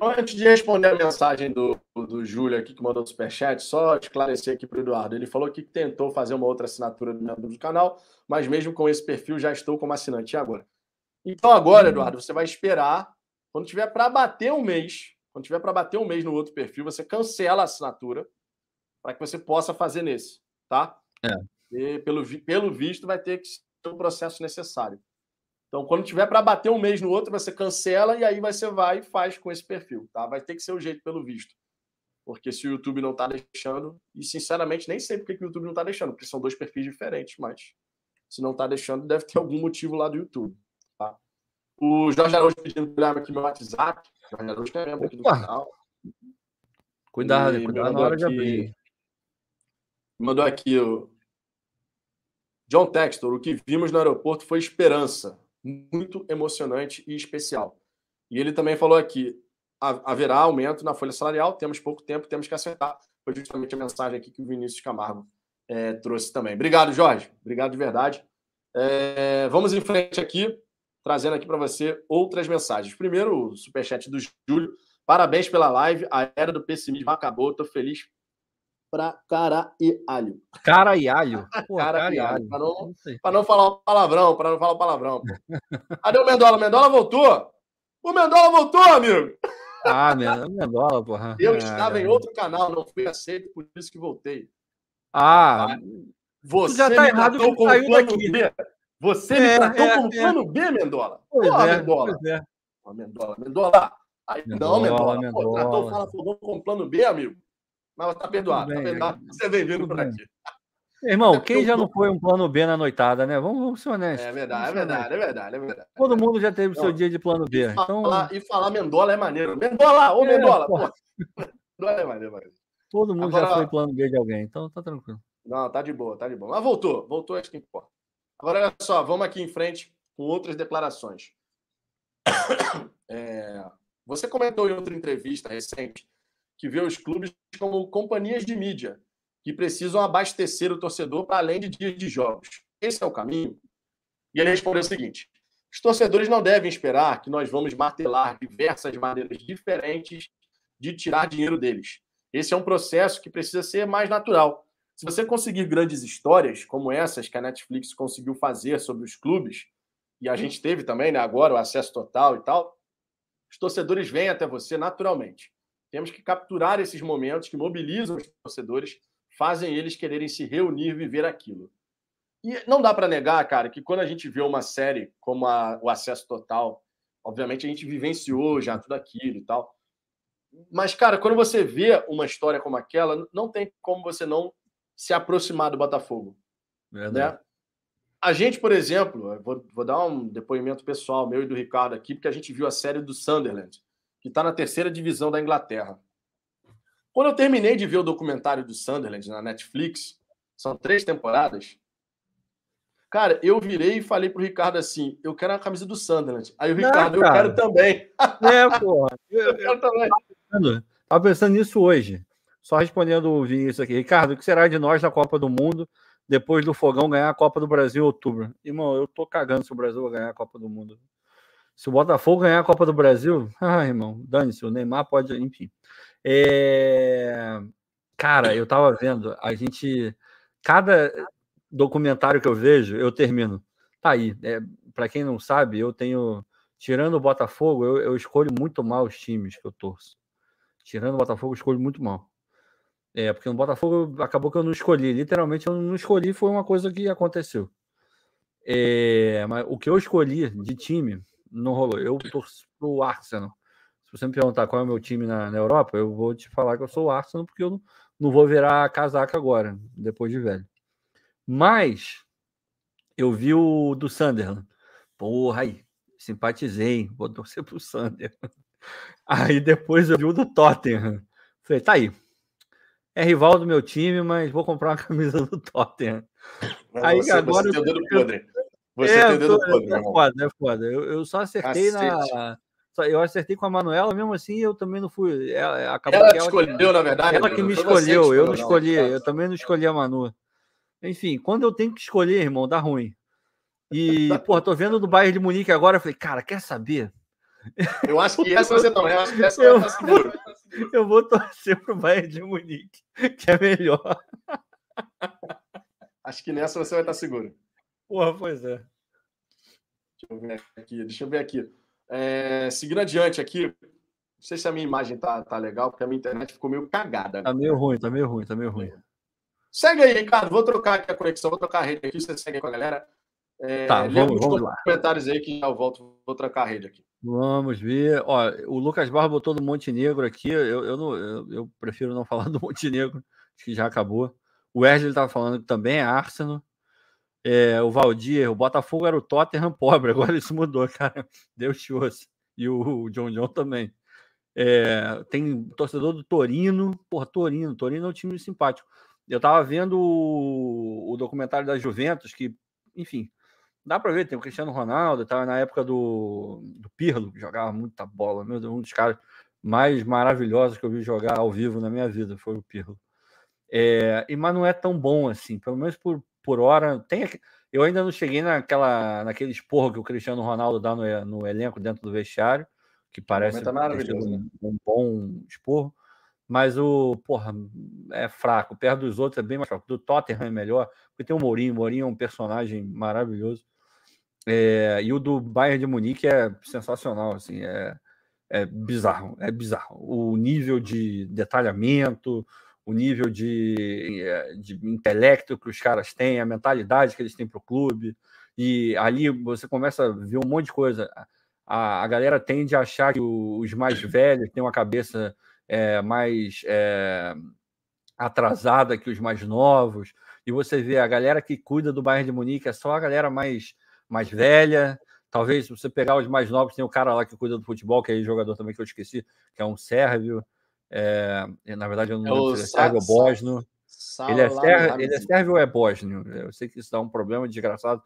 Antes de responder a mensagem do, do Júlio aqui, que mandou o superchat, só esclarecer aqui para o Eduardo. Ele falou que tentou fazer uma outra assinatura do, do canal, mas mesmo com esse perfil já estou como assinante. E agora? Então agora, Eduardo, você vai esperar. Quando tiver para bater um mês, quando tiver para bater um mês no outro perfil, você cancela a assinatura para que você possa fazer nesse, tá? É. E pelo, pelo visto, vai ter que ser o processo necessário. Então, quando tiver para bater um mês no outro, você cancela e aí você vai e faz com esse perfil, tá? Vai ter que ser o jeito pelo visto. Porque se o YouTube não está deixando, e sinceramente nem sei porque que o YouTube não está deixando, porque são dois perfis diferentes, mas se não está deixando, deve ter algum motivo lá do YouTube. Tá? O Jorge Araújo pedindo para aqui meu WhatsApp. Jorge Araújo é membro aqui do canal. Cuidado, cuidado na hora aqui, de abrir. Mandou aqui o John Textor, o que vimos no aeroporto foi esperança muito emocionante e especial. E ele também falou aqui: haverá aumento na folha salarial, temos pouco tempo, temos que acertar. Foi justamente a mensagem aqui que o Vinícius Camargo é, trouxe também. Obrigado, Jorge. Obrigado de verdade. É, vamos em frente aqui, trazendo aqui para você outras mensagens. Primeiro, o superchat do Júlio. Parabéns pela live. A era do pessimismo acabou. Estou feliz para caralho. Caralho. (laughs) Pô, caralho. Para não, não falar o palavrão, para não falar o palavrão. (laughs) Cadê o Mendola? O Mendola voltou? O Mendola voltou, amigo! Ah, Mendola, porra. Eu ah, estava em outro canal, não fui aceito, por isso que voltei. Ah, você já tá errado com plano daqui. B. Você é, me tratou é, como é. plano B, Mendola. Pois Pô, é, Mendola. Pois é. Mendola, Mendola. Aí, Mendola, não, Mendola. Mendola. Pô, tratou o Fala Fogão como plano B, amigo. Mas tá perdoado, tá perdoado. Você vem vindo por aqui. Irmão, quem já não foi um plano B na noitada, né? Vamos, vamos ser honestos. É verdade, é verdade, é verdade, é verdade. Todo mundo já teve o seu dia de plano B. E falar, então... e falar Mendola é maneiro. Mendola, ô é, Mendola! Pô. Mendola é maneiro, maneiro. Todo mundo Agora, já foi plano B de alguém, então tá tranquilo. Não, tá de boa, tá de boa. Mas voltou, voltou, acho que importa. Agora, olha só, vamos aqui em frente com outras declarações. (coughs) É, você comentou em outra entrevista recente que vê os clubes como companhias de mídia, que precisam abastecer o torcedor para além de dias de jogos. Esse é o caminho? E ele respondeu o seguinte: os torcedores não devem esperar que nós vamos martelar diversas maneiras diferentes de tirar dinheiro deles. Esse é um processo que precisa ser mais natural. Se você conseguir grandes histórias como essas que a Netflix conseguiu fazer sobre os clubes, e a gente teve também né, agora o acesso total e tal, os torcedores vêm até você naturalmente. Temos que capturar esses momentos que mobilizam os torcedores, fazem eles quererem se reunir, viver aquilo. E não dá para negar, cara, que quando a gente vê uma série como a, o Acesso Total, obviamente a gente vivenciou já tudo aquilo e tal. Mas, cara, quando você vê uma história como aquela, não tem como você não se aproximar do Botafogo. Verdade. Né? A gente, por exemplo, vou, vou, dar um depoimento pessoal meu e do Ricardo aqui, porque a gente viu a série do Sunderland que está na terceira divisão da Inglaterra. Quando eu terminei de ver o documentário do Sunderland na Netflix, são três temporadas, cara, eu virei e falei pro Ricardo assim: eu quero a camisa do Sunderland. Aí o Ricardo, Não, (laughs) eu quero também. É, porra. Eu, eu quero também. Estava pensando nisso hoje. Só respondendo o Vinícius aqui. Ricardo, o que será de nós na Copa do Mundo depois do Fogão ganhar a Copa do Brasil em outubro? Irmão, eu tô cagando se o Brasil vai ganhar a Copa do Mundo. Se o Botafogo ganhar a Copa do Brasil, (laughs) ah, irmão, dane-se, o Neymar pode, enfim. É... Cara, eu tava vendo, a gente. Cada documentário que eu vejo, eu termino. Tá aí. É, para quem não sabe, eu tenho. Tirando o Botafogo, eu, eu, escolho muito mal os times que eu torço. Tirando o Botafogo, eu escolho muito mal. É, porque no Botafogo acabou que eu não escolhi. Literalmente, eu não escolhi, foi uma coisa que aconteceu. É, mas o que eu escolhi de time não rolou. Eu torço pro Arsenal. Se você me perguntar qual é o meu time na, na Europa, eu vou te falar que eu sou o Arsenal, porque eu não, não vou virar casaca agora, depois de velho. Mas eu vi o do Sunderland. Porra, aí, simpatizei, vou torcer pro Sunderland. (laughs) Aí depois eu vi o do Tottenham. Falei, tá aí. É rival do meu time, mas vou comprar uma (laughs) camisa do Tottenham. aí você, agora. Você eu, podre. Você é, tem dedo podre, é foda, é foda. Eu, eu só acertei Cacete. na. Eu acertei com a Manuela, mesmo assim eu também não fui. Ela, ela, ela que escolheu, que, na verdade. Ela que me escolheu, eu não escolhi, eu também não escolhi a Manu. Enfim, quando eu tenho que escolher, irmão, dá ruim. E, pô, tô vendo do Bayern de Munique agora, eu falei, cara, quer saber? Eu acho que essa você não, eu acho que essa eu, vai seguro. Eu vou torcer pro Bayern de Munique, que é melhor. Acho que nessa você vai estar seguro. Porra, pois é. Deixa eu ver aqui, deixa eu ver aqui. É, seguindo adiante aqui, não sei se a minha imagem tá, tá legal, porque a minha internet ficou meio cagada. Tá meio ruim, tá meio ruim, tá meio ruim. Segue aí, Ricardo. Vou trocar aqui a conexão, vou trocar a rede aqui, você segue com a galera. É, tá, vamos, vamos lá. comentários aí que já eu volto, vou trocar a rede aqui. Vamos ver. Ó, o Lucas Barra botou do Montenegro aqui. Eu, eu, não, eu, eu, prefiro não (laughs) falar do Montenegro, acho que já acabou. O Wesley estava falando que também é Arsenal. É, o Valdir, o Botafogo era o Tottenham (laughs) pobre, agora isso mudou, cara. Deus te ouça. E o, o John John também. É, tem torcedor do Torino. Porra, Torino. Torino é um time simpático. Eu tava vendo o, o documentário da Juventus, que, enfim, dá para ver, tem o Cristiano Ronaldo, estava na época do, do Pirlo, que jogava muita bola, meu Deus, um dos caras mais maravilhosos que eu vi jogar ao vivo na minha vida foi o Pirlo. É, e, mas não é tão bom assim, pelo menos por, por hora. Tem, eu ainda não cheguei naquela, naquele esporro que o Cristiano Ronaldo dá no, no elenco dentro do vestiário, que parece tá um, um bom esporro mas o, porra, é fraco. Perto dos outros é bem mais fraco. Do Tottenham é melhor, porque tem o Mourinho. O Mourinho é um personagem maravilhoso. É, e o do Bayern de Munique é sensacional, assim, é, é bizarro, é bizarro. O nível de detalhamento, o nível de, é, de intelecto que os caras têm, a mentalidade que eles têm para o clube, e ali você começa a ver um monte de coisa. A, a galera tende a achar que os mais velhos têm uma cabeça é, mais é, atrasada que os mais novos, e você vê a galera que cuida do Bayern de Munique é só a galera mais mais velha. Talvez, se você pegar os mais novos, tem o cara lá que cuida do futebol, que é jogador também que eu esqueci, que é um sérvio. É, na verdade, eu não é lembro se é sérvio ou bósnio. Ele é, sérvio, ele é sérvio ou é bósnio? Eu sei que isso dá um problema desgraçado.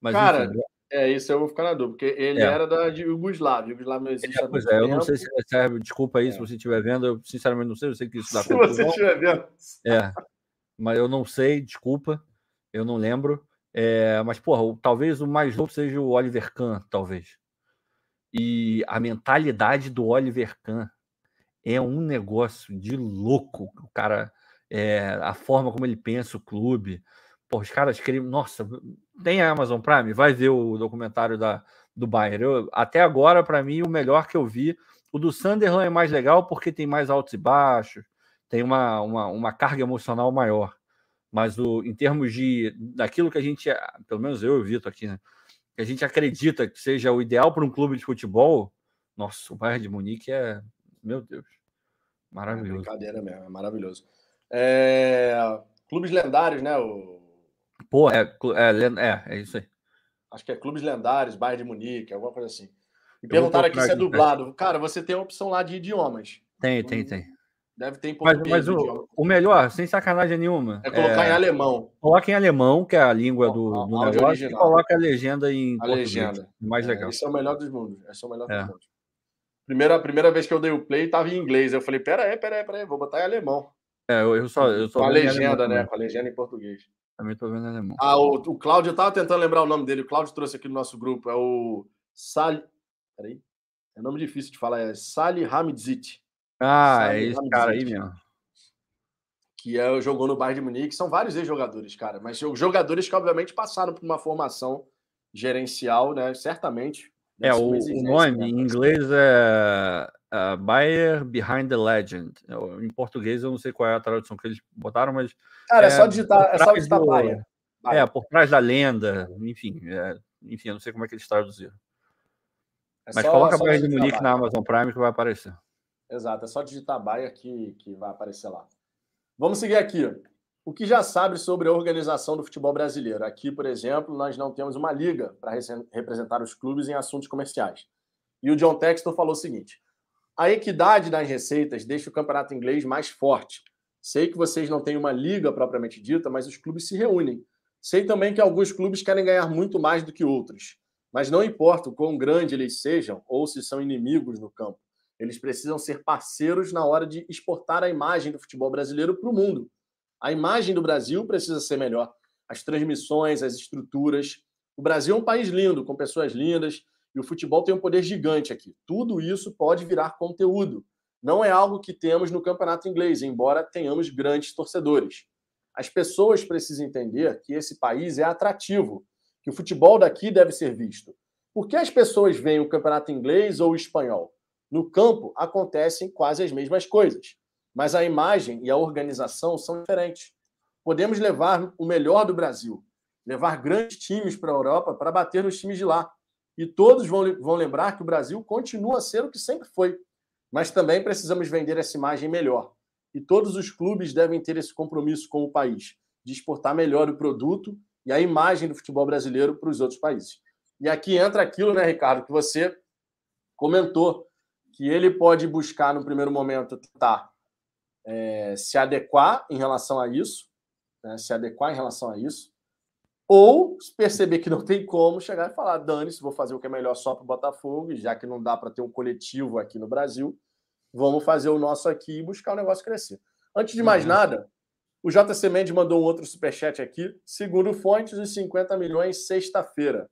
Mas, cara, enfim, é isso eu vou ficar na dúvida, porque ele é. era da de Yugoslávia. Yugoslávia não existe. É, pois é, eu não sei se é sérvio, desculpa aí se você estiver vendo, eu sinceramente não sei, eu sei que isso dá (laughs) Se você estiver vendo. É, mas eu não sei, desculpa, eu não lembro. É, mas, porra, talvez o mais novo seja o Oliver Kahn, talvez. E a mentalidade do Oliver Kahn é um negócio de louco. O cara, é, a forma como ele pensa o clube. Porra, os caras queriam. Nossa, tem a Amazon Prime? Vai ver o documentário da, do Bayern. Eu, até agora, para mim, o melhor que eu vi. O do Sunderland é mais legal porque tem mais altos e baixos, tem uma, uma, uma carga emocional maior. Mas o, em termos de daquilo que a gente, pelo menos eu e o Vitor aqui, né? Que a gente acredita que seja o ideal para um clube de futebol, nossa, o Bayern de Munique é, meu Deus, maravilhoso. É brincadeira mesmo, é maravilhoso. É... Clubes lendários, né? O... Pô, é, é, é, é isso aí. Acho que é Clubes Lendários, Bayern de Munique, alguma coisa assim. E perguntaram aqui se é dublado. Cara, você tem a opção lá de idiomas. Tem, tem, tem. Deve ter em português. Mas, mas o, o, melhor, sem sacanagem nenhuma. É colocar é, em alemão. Coloca em alemão, que é a língua do, do negócio, original. e coloca a legenda em a legenda. Mais é, legal. Esse é o melhor dos mundos. Esse é o melhor dos é. mundos. Primeira, primeira vez que eu dei o play, estava em inglês. Eu falei, pera aí, pera aí, pera aí, vou botar em alemão. É, eu, eu só, eu só Com a legenda, né? Com a legenda em português. Também tô vendo em alemão. Ah, o, o Cláudio, eu tava tentando lembrar o nome dele. O Cláudio trouxe aqui no nosso grupo. É o Sal, Peraí. É nome difícil de falar, é Salih Hamidzic. Ah, Salih é esse cara aí mesmo. Que é, jogou no Bayern de Munique. São vários ex-jogadores, cara. Mas jogadores que, obviamente, passaram por uma formação gerencial, né? Certamente. É, o, o nome em inglês é uh, Bayer Behind the Legend. Em português eu não sei qual é a tradução que eles botaram, mas. Cara, é, é só digitar, é só digitar do, Bayer. Bayer. É, por trás da lenda, enfim. É, enfim, eu não sei como é que eles traduziram. É mas só, coloca Bayern de Munique na Amazon Prime que vai aparecer. Exato, é só digitar Bayer que, que vai aparecer lá. Vamos seguir aqui. O que já sabe sobre a organização do futebol brasileiro? Aqui, por exemplo, nós não temos uma liga para representar os clubes em assuntos comerciais. E o John Textor falou o seguinte: a equidade das receitas deixa o campeonato inglês mais forte. Sei que vocês não têm uma liga propriamente dita, mas os clubes se reúnem. Sei também que alguns clubes querem ganhar muito mais do que outros. Mas não importa o quão grande eles sejam ou se são inimigos no campo. Eles precisam ser parceiros na hora de exportar a imagem do futebol brasileiro para o mundo. A imagem do Brasil precisa ser melhor. As transmissões, as estruturas. O Brasil é um país lindo, com pessoas lindas, e o futebol tem um poder gigante aqui. Tudo isso pode virar conteúdo. Não é algo que temos no campeonato inglês, embora tenhamos grandes torcedores. As pessoas precisam entender que esse país é atrativo, que o futebol daqui deve ser visto. Por que as pessoas veem o campeonato inglês ou o espanhol? No campo acontecem quase as mesmas coisas mas a imagem e a organização são diferentes. Podemos levar o melhor do Brasil, levar grandes times para a Europa para bater nos times de lá. E todos vão, vão lembrar que o Brasil continua a ser o que sempre foi. Mas também precisamos vender essa imagem melhor. E todos os clubes devem ter esse compromisso com o país, de exportar melhor o produto e a imagem do futebol brasileiro para os outros países. E aqui entra aquilo, né, Ricardo, que você comentou, que ele pode buscar no primeiro momento tentar é, se adequar em relação a isso, né, se adequar em relação a isso, ou perceber que não tem como chegar e falar: dane-se, vou fazer o que é melhor só para o Botafogo, e já que não dá para ter um coletivo aqui no Brasil, vamos fazer o nosso aqui e buscar o negócio crescer. Antes de mais uhum. nada, o JC Mendes mandou um outro superchat aqui. Segundo fontes, os 50 milhões sexta-feira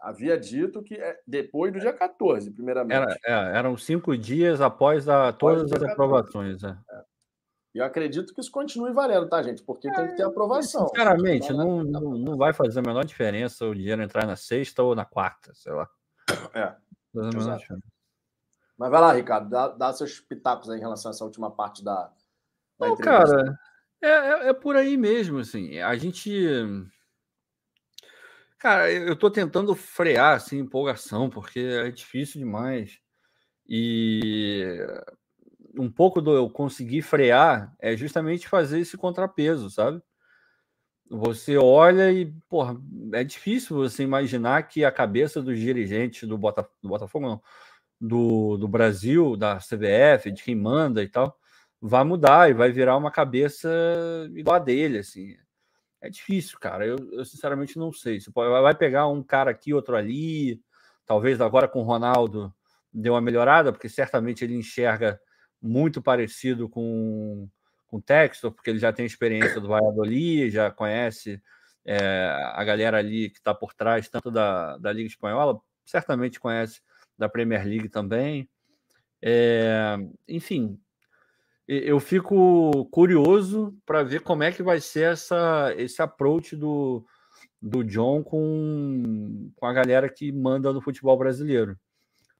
havia dito que é depois do dia 14, primeiramente. Era, é, eram cinco dias após a, todas as aprovações. É. É. E eu acredito que isso continue valendo, tá, gente? Porque tem que ter aprovação. Sinceramente, não, não, não vai fazer a menor diferença o dinheiro entrar na sexta ou na quarta, sei lá. É. Mas vai lá, Ricardo, dá, dá, seus pitacos aí em relação a essa última parte da. da não, cara, é, é, é por aí mesmo, assim. A gente Cara, eu estou tentando frear assim, empolgação, porque é difícil demais. E um pouco do eu conseguir frear é justamente fazer esse contrapeso, sabe? Você olha e, porra, é difícil você imaginar que a cabeça dos dirigentes do, Bota, do Botafogo, não, do, do Brasil, da CBF, de quem manda e tal, vai mudar e vai virar uma cabeça igual a dele, assim. É difícil, cara. Eu, eu, sinceramente não sei. Você pode, vai pegar um cara aqui, outro ali. Talvez agora com o Ronaldo deu uma melhorada, porque certamente ele enxerga muito parecido com, com o Textor, porque ele já tem experiência do Valladolid, já conhece é, a galera ali que está por trás, tanto da, da Liga Espanhola, certamente conhece da Premier League também. É, enfim, eu fico curioso para ver como é que vai ser essa, esse approach do, do John com, com a galera que manda no futebol brasileiro.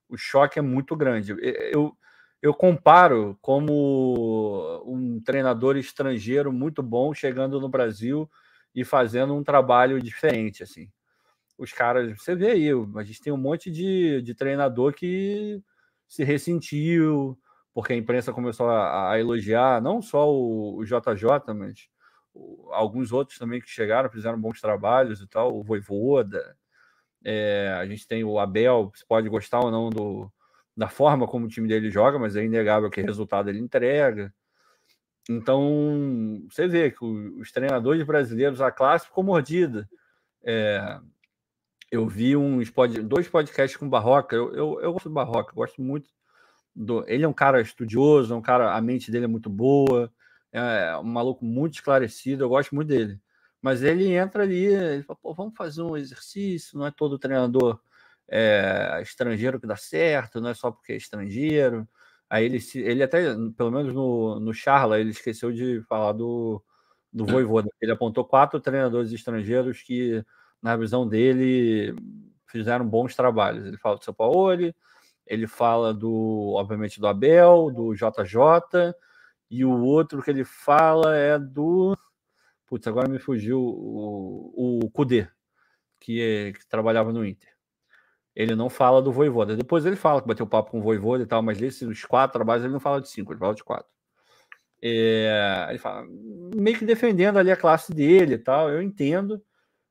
O choque é muito grande. Eu, eu comparo como um treinador estrangeiro muito bom chegando no Brasil e fazendo um trabalho diferente. assim. Os caras, você vê aí, a gente tem um monte de, de treinador que se ressentiu, porque a imprensa começou a, a elogiar não só o, o JJ, mas o, alguns outros também que chegaram, fizeram bons trabalhos e tal, o Voivoda. É, a gente tem o Abel, você pode gostar ou não do, da forma como o time dele joga, mas é inegável que resultado ele entrega. Então, você vê que os treinadores brasileiros, a classe ficou mordida. É, eu vi uns dois podcasts com Barroca. Eu, eu, eu gosto do Barroca, gosto muito do, ele é um cara estudioso, é um cara, a mente dele é muito boa, é um maluco muito esclarecido, eu gosto muito dele. Mas ele entra ali, ele fala, Pô, vamos fazer um exercício, não é todo treinador é estrangeiro que dá certo, não é só porque é estrangeiro. Aí ele, ele até, pelo menos no, no Charla, ele esqueceu de falar do, do Voivoda. Ele apontou quatro treinadores estrangeiros que, na visão dele, fizeram bons trabalhos. Ele fala do São Paulo, ele fala do, obviamente, do Abel, do JJ, e o outro que ele fala é do. Putz, agora me fugiu o, o Kudê, que, é, que trabalhava no Inter. Ele não fala do Voivoda. Depois ele fala que bateu papo com o Voivoda e tal, mas desses quatro trabalhos ele não fala de cinco, ele fala de quatro. É, ele fala, meio que defendendo ali a classe dele e tal, eu entendo.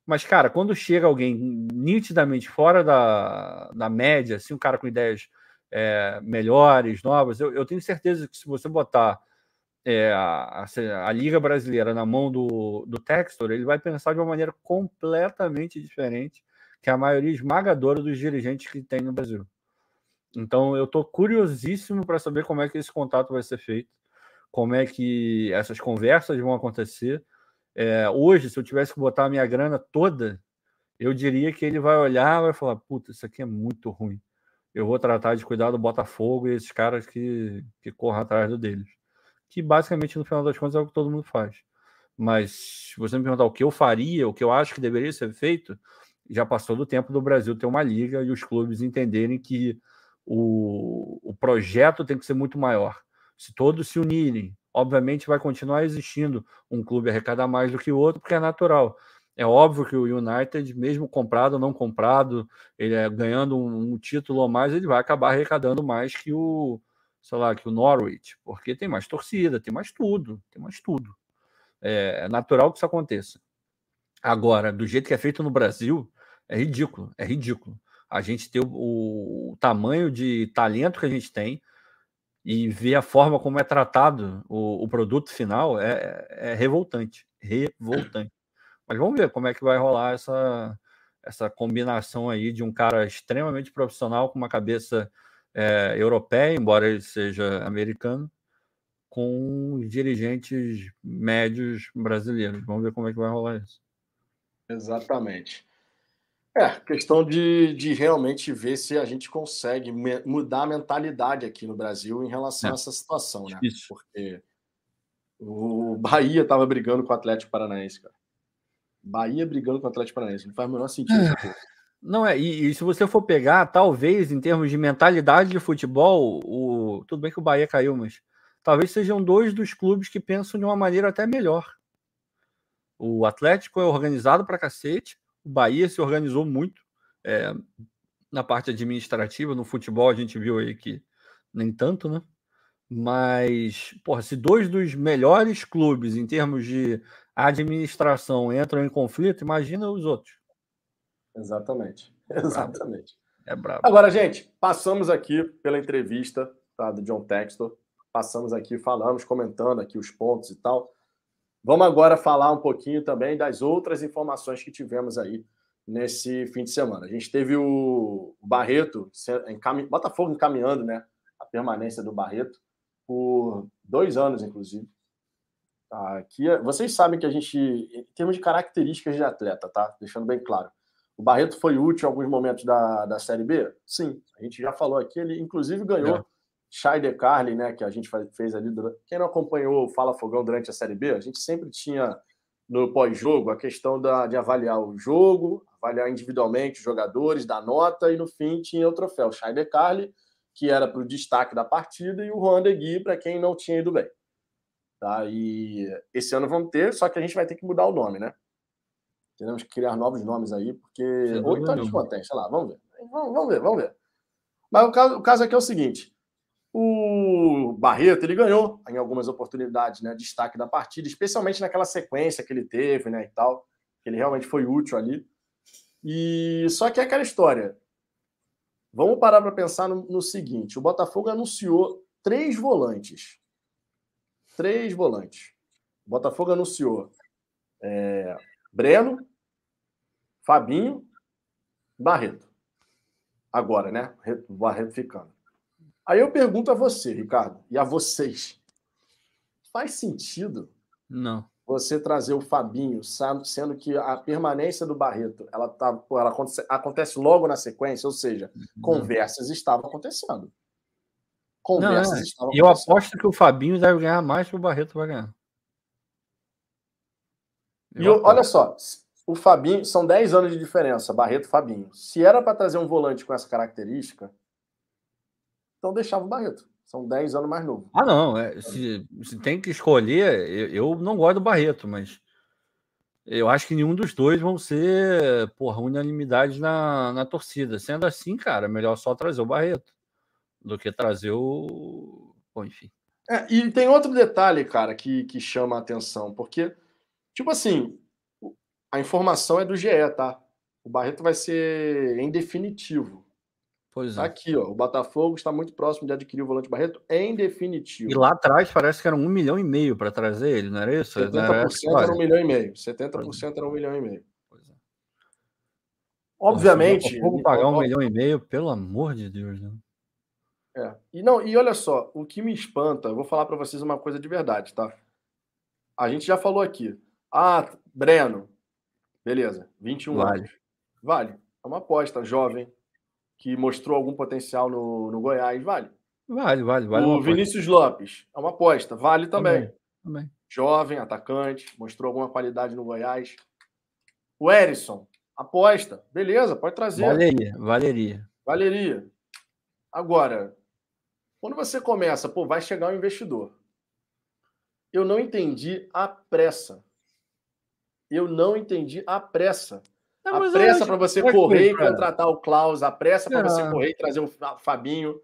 Mas, cara, quando chega alguém nitidamente fora da, da média, assim, um cara com ideias é, melhores, novas, eu, eu, tenho certeza que se você botar é, a, a, a, Liga Brasileira na mão do, do Textor, ele vai pensar de uma maneira completamente diferente que a maioria esmagadora dos dirigentes que tem no Brasil. Então, eu estou curiosíssimo para saber como é que esse contato vai ser feito, como é que essas conversas vão acontecer é, hoje, se eu tivesse que botar a minha grana toda, eu diria que ele vai olhar e vai falar: puta, isso aqui é muito ruim. Eu vou tratar de cuidar do Botafogo e esses caras que, que corram atrás do deles. Que basicamente, no final das contas, é o que todo mundo faz. Mas se você me perguntar o que eu faria, o que eu acho que deveria ser feito, já passou do tempo do Brasil ter uma liga e os clubes entenderem que o, o projeto tem que ser muito maior. Se todos se unirem, obviamente vai continuar existindo um clube arrecadar mais do que o outro, porque é natural. É óbvio que o United, mesmo comprado ou não comprado, ele é, ganhando um, um, título ou mais, ele vai acabar arrecadando mais que o, sei lá, que o Norwich, porque tem mais torcida, tem mais tudo, tem mais tudo. É, é natural que isso aconteça. Agora, do jeito que é feito no Brasil, é ridículo, é ridículo. A gente ter o, o tamanho de talento que a gente tem, e ver a forma como é tratado o, o produto final é, é, revoltante, revoltante. Mas vamos ver como é que vai rolar essa, essa combinação aí de um cara extremamente profissional com uma cabeça é, europeia, embora ele seja americano, com dirigentes médios brasileiros. Vamos ver como é que vai rolar isso. Exatamente. É, questão de, de realmente ver se a gente consegue mudar a mentalidade aqui no Brasil em relação é. a essa situação, né? Isso. Porque o Bahia estava brigando com o Atlético Paranaense, cara. Bahia brigando com o Atlético Paranaense. Não faz o menor sentido. É. Não é, e, e, se você for pegar, talvez, em termos de mentalidade de futebol, o, tudo bem que o Bahia caiu, mas talvez sejam dois dos clubes que pensam de uma maneira até melhor. O Atlético é organizado para cacete, o Bahia se organizou muito é, na parte administrativa, no futebol a gente viu aí que nem tanto, né? Mas, porra, se dois dos melhores clubes em termos de administração entram em conflito, imagina os outros. Exatamente. (laughs) É Exatamente. É brabo. Agora, gente, passamos aqui pela entrevista tá, do John Textor. Passamos aqui, falamos, comentando aqui os pontos e tal. Vamos agora falar um pouquinho também das outras informações que tivemos aí nesse fim de semana. A gente teve o Barreto, encam... Botafogo encaminhando né, a permanência do Barreto por dois anos, inclusive. Tá, aqui, é, vocês sabem que a gente, em termos de características de atleta, tá? Deixando bem claro. O Barreto foi útil em alguns momentos da, da Série B? Sim, a gente já falou aqui. Ele, inclusive, ganhou é. Shai de Carli, né, que a gente fez ali. Durante... Quem não acompanhou o Fala Fogão durante a Série B, a gente sempre tinha no pós-jogo a questão da, de avaliar o jogo, avaliar individualmente os jogadores, dar nota, e no fim tinha o troféu Shai de Carli, que era para o destaque da partida, e o Juan de Gui para quem não tinha ido bem. Tá? E esse ano vamos ter, só que a gente vai ter que mudar o nome, né? Temos que criar novos nomes aí, porque. Ou então a gente mantém, sei lá, vamos ver. Vamos, vamos ver, vamos ver. Mas o caso, o caso aqui é o seguinte: o Barreto ele ganhou em algumas oportunidades, né, destaque da partida, especialmente naquela sequência que ele teve, né, e tal, que ele realmente foi útil ali. E só que é aquela história. Vamos parar para pensar no, no, seguinte: o Botafogo anunciou três volantes, três volantes. O Botafogo anunciou é, Breno, Fabinho, Barreto. Agora, né? Barreto ficando. Aí eu pergunto a você, Ricardo, e a vocês: faz sentido? Não. você trazer o Fabinho, sendo que a permanência do Barreto ela, tá, ela acontece, acontece logo na sequência, ou seja, uhum. conversas estavam acontecendo. Conversas não, é. estavam acontecendo. Eu aposto que o Fabinho deve ganhar mais que o Barreto vai ganhar. Eu e olha só, o Fabinho, são 10 anos de diferença, Barreto Fabinho. Se era para trazer um volante com essa característica, então deixava o Barreto. São 10 anos mais novo. Ah, não. É, se, se tem que escolher, eu, eu, não gosto do Barreto, mas eu acho que nenhum dos dois vão ser, porra, unanimidade na, na torcida. Sendo assim, cara, melhor só trazer o Barreto do que trazer o. Bom, enfim. É, e tem outro detalhe, cara, que, que chama a atenção, porque, tipo assim, a informação é do GE, tá? O Barreto vai ser em definitivo. Pois é. Aqui, ó. O Botafogo está muito próximo de adquirir o volante Barreto em definitivo. E lá atrás parece que era um milhão e meio para trazer ele, não era isso? 70% era, era um milhão e meio. 70% era um milhão e meio. Pois é. Obviamente. Vamos pagar um milhão e meio, pelo amor de Deus, né? É. E não, e olha só, o que me espanta, eu vou falar para vocês uma coisa de verdade, tá? A gente já falou aqui. Ah, Breno. Beleza, 21 vale. anos. Vale. É uma aposta, jovem, que mostrou algum potencial no, no Goiás, vale. Vale, vale, vale. O Vinícius Lopes é uma aposta, vale também. também. também. Jovem, atacante, mostrou alguma qualidade no Goiás. O Erisson, aposta, beleza, pode trazer. Valeria, valeria. Valeria. Agora, quando você começa, pô, vai chegar um investidor. Eu não entendi a pressa. Eu não entendi a pressa. Não, a pressa para você correr e contratar o Klaus, a pressa para você correr e trazer o Fabinho,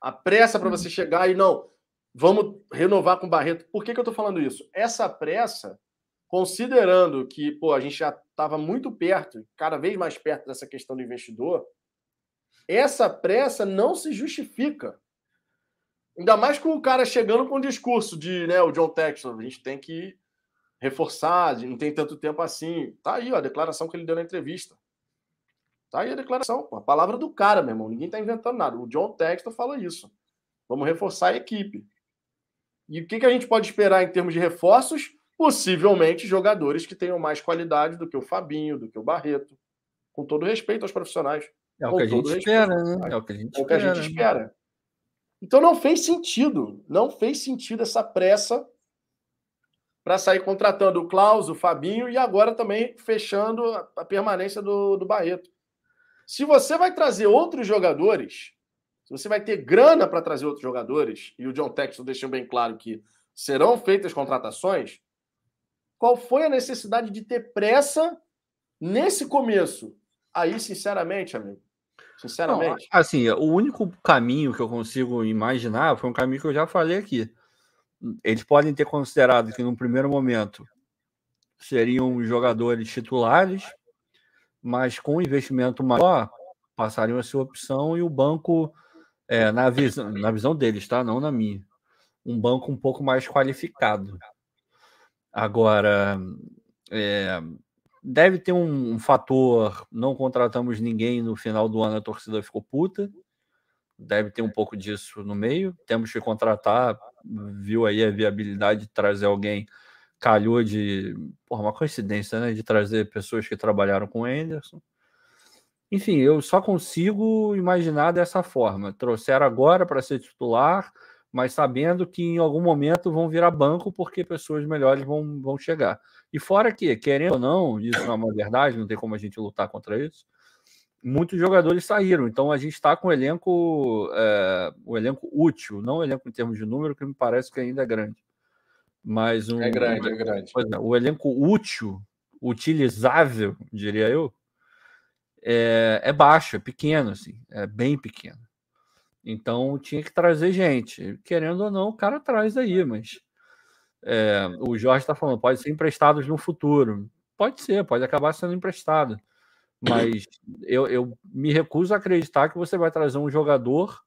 a pressa para você chegar e não, vamos renovar com o Barreto. Por que, que eu estou falando isso? Essa pressa, considerando que pô, a gente já estava muito perto, cada vez mais perto dessa questão do investidor, essa pressa não se justifica. Ainda mais com o cara chegando com o discurso de né, o John Texton, a gente tem que reforçar, não tem tanto tempo assim. Tá aí ó, a declaração que ele deu na entrevista. Tá aí a declaração, pô, a palavra do cara, meu irmão. Ninguém tá inventando nada. O John Texton fala isso. Vamos reforçar a equipe. E o que, que a gente pode esperar em termos de reforços? Possivelmente jogadores que tenham mais qualidade do que o Fabinho, do que o Barreto. Com todo respeito aos profissionais. É o que a gente espera, né? É o que a gente, é o que a gente espera. Né? Então não fez sentido. Não fez sentido essa pressa para sair contratando o Klaus, o Fabinho e agora também fechando a, permanência do, do Barreto. Se você vai trazer outros jogadores, se você vai ter grana para trazer outros jogadores, e o John Texton deixou bem claro que serão feitas contratações, qual foi a necessidade de ter pressa nesse começo? Aí, sinceramente, amigo, sinceramente. Não, assim, o único caminho que eu consigo imaginar foi um caminho que eu já falei aqui eles podem ter considerado que, no primeiro momento, seriam jogadores titulares, mas com investimento maior, passariam a ser opção e o banco, é, na, visão, na visão deles, tá? Não na minha, um banco um pouco mais qualificado. Agora, é, deve ter um, um, fator: não contratamos ninguém no final do ano, a torcida ficou puta. Deve ter um pouco disso no meio. Temos que contratar viu aí a viabilidade de trazer alguém, calhou de. Porra, uma coincidência, né? De trazer pessoas que trabalharam com o Anderson. Enfim, eu só consigo imaginar dessa forma. Trouxeram agora para ser titular, mas sabendo que em algum momento vão virar banco porque pessoas melhores vão, vão chegar. E fora que, querendo ou não, isso não é uma verdade, não tem como a gente lutar contra isso muitos jogadores saíram. Então a gente está com o elenco, é, o elenco útil, não o elenco em termos de número, que me parece que ainda é grande. Mas um, é grande, é grande. É, o elenco útil, utilizável, diria eu, é, é baixo, é pequeno, assim, é bem pequeno. Então tinha que trazer gente. Querendo ou não, o cara traz aí, mas é, o Jorge está falando, pode ser emprestados no futuro. Pode ser, pode acabar sendo emprestado. Mas eu, eu me recuso a acreditar que você vai trazer um jogador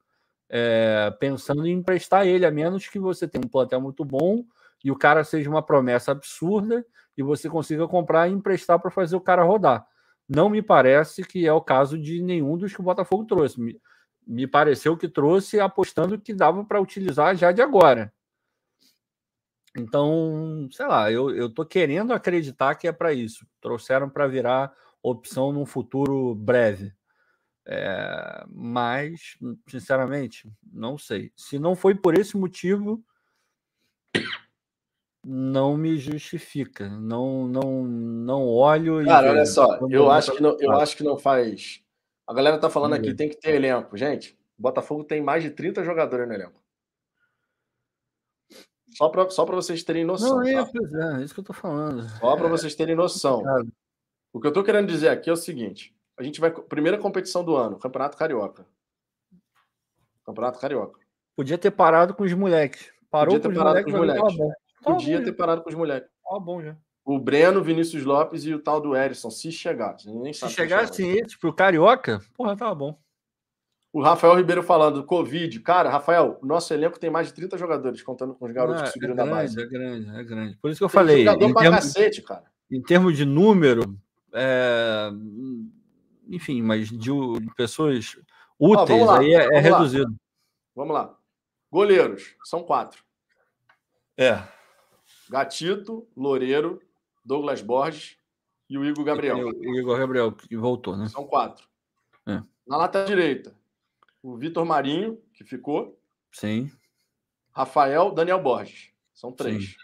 é, pensando em emprestar ele, a menos que você tenha um plantel muito bom e o cara seja uma promessa absurda e você consiga comprar e emprestar para fazer o cara rodar. Não me parece que é o caso de nenhum dos que o Botafogo trouxe. Me, me pareceu que trouxe apostando que dava para utilizar já de agora. Então, sei lá, eu, eu tô querendo acreditar que é para isso. Trouxeram para virar opção num futuro breve. É, mas, sinceramente, não sei. Se não foi por esse motivo, não me justifica. Não, não, não olho. Cara, olha só, eu acho que não, eu acho que não faz. A galera tá falando aqui, tem que ter elenco, gente. Botafogo tem mais de 30 jogadores no elenco. Só para só vocês terem noção. Não, é, tá? é, é isso que eu tô falando. Só para vocês terem noção. O que eu tô querendo dizer aqui é o seguinte: a gente vai. Primeira competição do ano, Campeonato Carioca. Campeonato Carioca. Podia ter parado com os moleques. Parou Podia ter com parado com os moleques. Podia ter parado com os moleques. Tá bom já. O Breno, Vinícius Lopes e o tal do Erisson, se chegar. Nem se chegasse esse pro Carioca, porra, tava bom. O Rafael Ribeiro falando, Covid. Cara, Rafael, nosso elenco tem mais de 30 jogadores, contando com os garotos Não, que é subiram é grande, da base. É grande, é grande. Por isso que eu tem falei. Jogador pra termos, cacete, cara. Em termos de número, é... enfim, mas de, pessoas úteis, lá, aí é, é reduzido. Lá. Vamos lá. Goleiros, são quatro. É. Gatito, Loureiro, Douglas Borges e o Igor Gabriel. O Igor Gabriel, que voltou, né? São quatro. É. Na lateral direita, o Vitor Marinho, que ficou. Sim. Rafael, Daniel Borges. São três. Sim.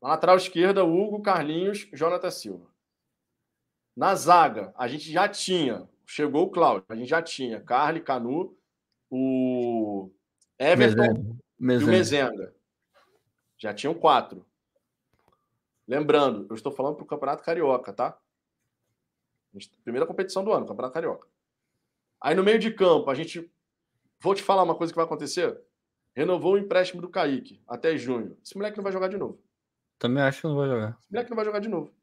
Na lateral esquerda, Hugo, Carlinhos, Jonathan Silva. Na zaga, a gente já tinha. Chegou o Cláudio, a gente já tinha Carly, Canu, o Everton Mezenga. e o Mezenga. Já tinham quatro. Lembrando, eu estou falando para o Campeonato Carioca, tá? Primeira competição do ano, Campeonato Carioca. Aí no meio de campo, a gente. Vou te falar uma coisa que vai acontecer. Renovou o empréstimo do Kaique até junho. Esse moleque não vai jogar de novo. Também acho que não vai jogar. Esse moleque não vai jogar de novo.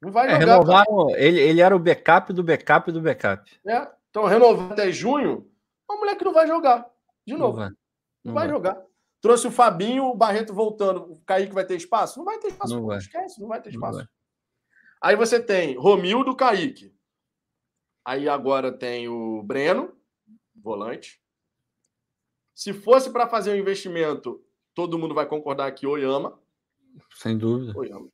Não vai é, jogar. Renovaram, ele, ele era o backup do backup do backup. É. Então, renovou até junho, o moleque não vai jogar. De novo. Não vai, não não vai, vai jogar. Trouxe o Fabinho, o Barreto voltando. O Kaique vai ter espaço? Não vai ter espaço. Não vai. Esquece, não vai ter espaço. Vai. Aí você tem Romildo, Kaique. Aí agora tem o Breno, volante. Se fosse para fazer um investimento, todo mundo vai concordar que Oyama. Sem dúvida. Oyama.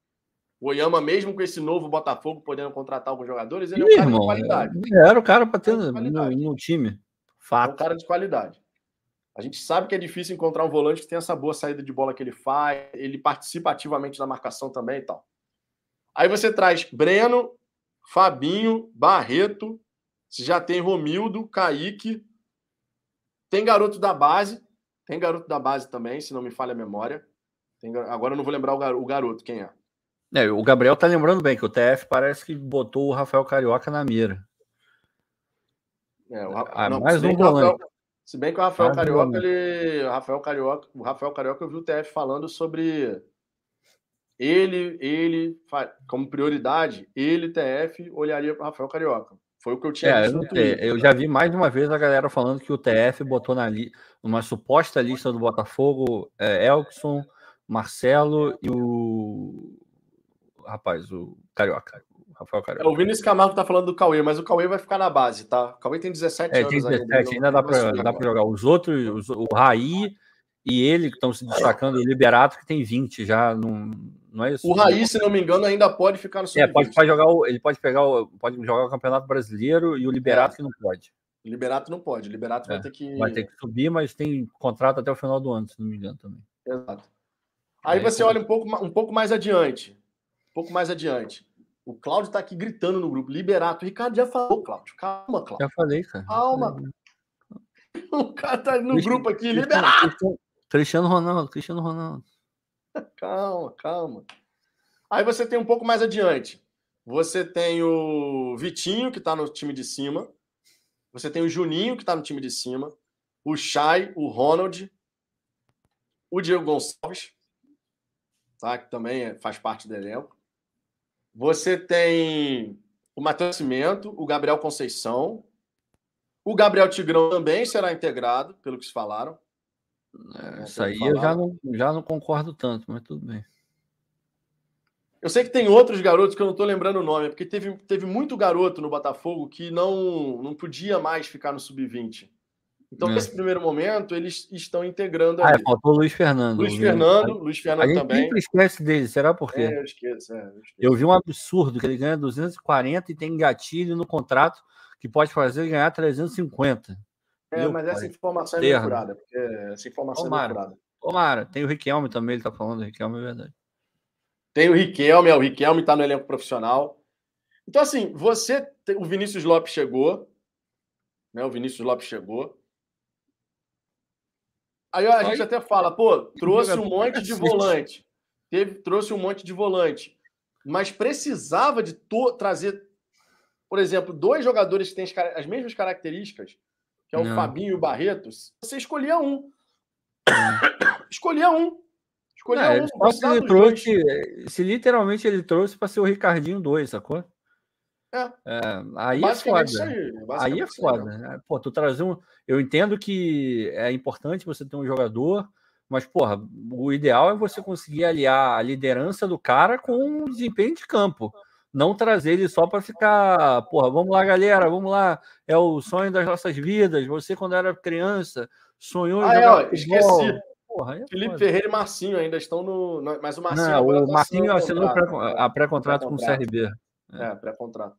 O Oyama, mesmo com esse novo Botafogo podendo contratar alguns jogadores, ele Ih, é um cara irmão, de qualidade. Era o cara para ter no, no, time. Fato. É um cara de qualidade. A gente sabe que é difícil encontrar um volante que tem essa boa saída de bola que ele faz, ele participa ativamente da marcação também e tal. Aí você traz Breno, Fabinho, Barreto, você já tem Romildo, Kaique, tem garoto da base, tem garoto da base também, se não me falha a memória. Tem, agora eu não vou lembrar o garoto, quem é. É. O Gabriel tá lembrando bem que o TF parece que botou o Rafael Carioca na mira. É, o, ah, não, mais um volante. Rafael, se bem que o Rafael mais Carioca, ele. O Rafael Carioca, o Rafael Carioca, eu vi o TF falando sobre ele, ele, como prioridade, ele, TF, olharia para Rafael Carioca. Foi o que eu tinha é, visto. Eu, eu, já vi mais uma vez a galera falando que o TF botou na li, uma suposta lista do Botafogo é, Elkson, Marcelo e o. Rapaz, o Carioca. Rafael Carioca. É, o Vinícius Camargo tá falando do Cauê, mas o Cauê vai ficar na base, tá? O Cauê tem 17 é, anos. Tem 17, ainda, ainda dá para jogar. Os outros, os, o Raí e ele que estão se destacando, o Liberato, que tem 20 já. Não, não é isso? O Raí, se não me engano, ainda pode ficar no É, pode, pode jogar o, ele pode pegar o, pode jogar o Campeonato Brasileiro e o Liberato é. que não pode. O Liberato não pode. O Liberato é. vai ter que. Vai ter que subir, mas tem contrato até o final do ano, se não me engano também. Exato. Aí é, você olha um pouco, um pouco mais adiante. Pouco mais adiante. O Cláudio está aqui gritando no grupo. Liberato. O Ricardo já falou, Cláudio. Calma, Cláudio. Já falei, cara. Calma. (laughs) O cara tá no grupo aqui. Liberato. Cristiano Ronaldo, Cristiano Ronaldo. (laughs) Calma, calma. Aí você tem um pouco mais adiante. Você tem o Vitinho, que está no time de cima. Você tem o Juninho, que está no time de cima. O Chay, o Ronald. O Diego Gonçalves, tá? que também é, faz parte do elenco. Você tem o Matheus Cimento, o Gabriel Conceição. O Gabriel Tigrão também será integrado, pelo que se falaram. É, isso aí eu já não, já não concordo tanto, mas tudo bem. Eu sei que tem outros garotos que eu não estou lembrando o nome, porque teve, teve muito garoto no Botafogo que não, não podia mais ficar no sub-20. Então, É. nesse primeiro momento, eles estão integrando Ah, é, ali. faltou o Luiz Fernando. Luiz Fernando, Luiz A Fernando gente também. sempre esquece dele, será por quê? É, eu esqueço, é, eu esqueço. Eu vi um absurdo que ele ganha 240 e tem gatilho no contrato que pode fazer ele ganhar 350. É, Meu mas pai. essa informação é meio Terra. curada, porque essa informação Tomara. é curada. Tomara, tem o Riquelme também, ele tá falando, o Riquelme é verdade. Tem o Riquelme, é, o Riquelme está no elenco profissional. Então, assim, você. O Vinícius Lopes chegou. Né, o Vinícius Lopes chegou. Aí a gente até fala, pô, trouxe um monte de volante. Teve, trouxe um monte de volante. Mas precisava de trazer, por exemplo, dois jogadores que têm as as mesmas características, que é o Não. Fabinho e o Barretos. Você escolhia um. (coughs) escolhia um. Escolhia Não, um. ele não trouxe, se literalmente ele trouxe para ser o Ricardinho 2, sacou? É. aí é foda. aí. Aí é basicamente isso foda. né? Pô, tu trazer um. Eu entendo que é importante você ter um jogador, mas, porra, o ideal é você conseguir aliar a liderança do cara com o desempenho de campo. Não trazer ele só para ficar, porra, vamos lá, galera, vamos lá. É o sonho das nossas vidas. Você, quando era criança, sonhou em Ah, é, jogar ó, futebol. esqueci. Porra, aí é Felipe foda. Ferreira e Marcinho ainda estão no. Mas o Marcinho. Não, o tá assinando assinou pré- a pré-contrato com o. CRB. É, pré-contrato.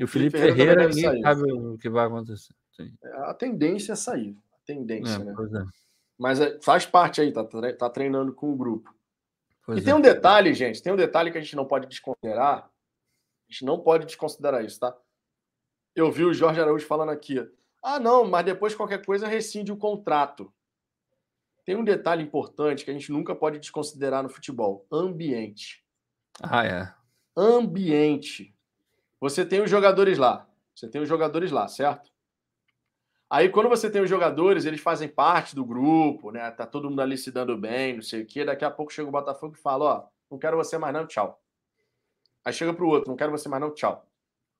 E o Felipe Felipe Ferreira ninguém sair. sabe o que vai acontecer. Sim. É, A tendência é sair. A tendência, É, né? pois é, Mas é, faz parte aí, tá, tá treinando com o grupo. pois E é. tem um detalhe, gente, tem um detalhe que a gente não pode desconsiderar. A gente não pode desconsiderar isso, tá? Eu vi o Jorge Araújo falando aqui. Ah, não, mas depois qualquer coisa rescinde o contrato. Tem um detalhe importante que a gente nunca pode desconsiderar no futebol: ambiente. Ah, é. ambiente. Você tem os jogadores lá. Você tem os jogadores lá, certo? Aí, quando você tem os jogadores, eles fazem parte do grupo, né? Tá todo mundo ali se dando bem, não sei o quê. Daqui a pouco chega o Botafogo e fala: Ó, não quero você mais, não, tchau. Aí chega pro outro: Não quero você mais, não, tchau.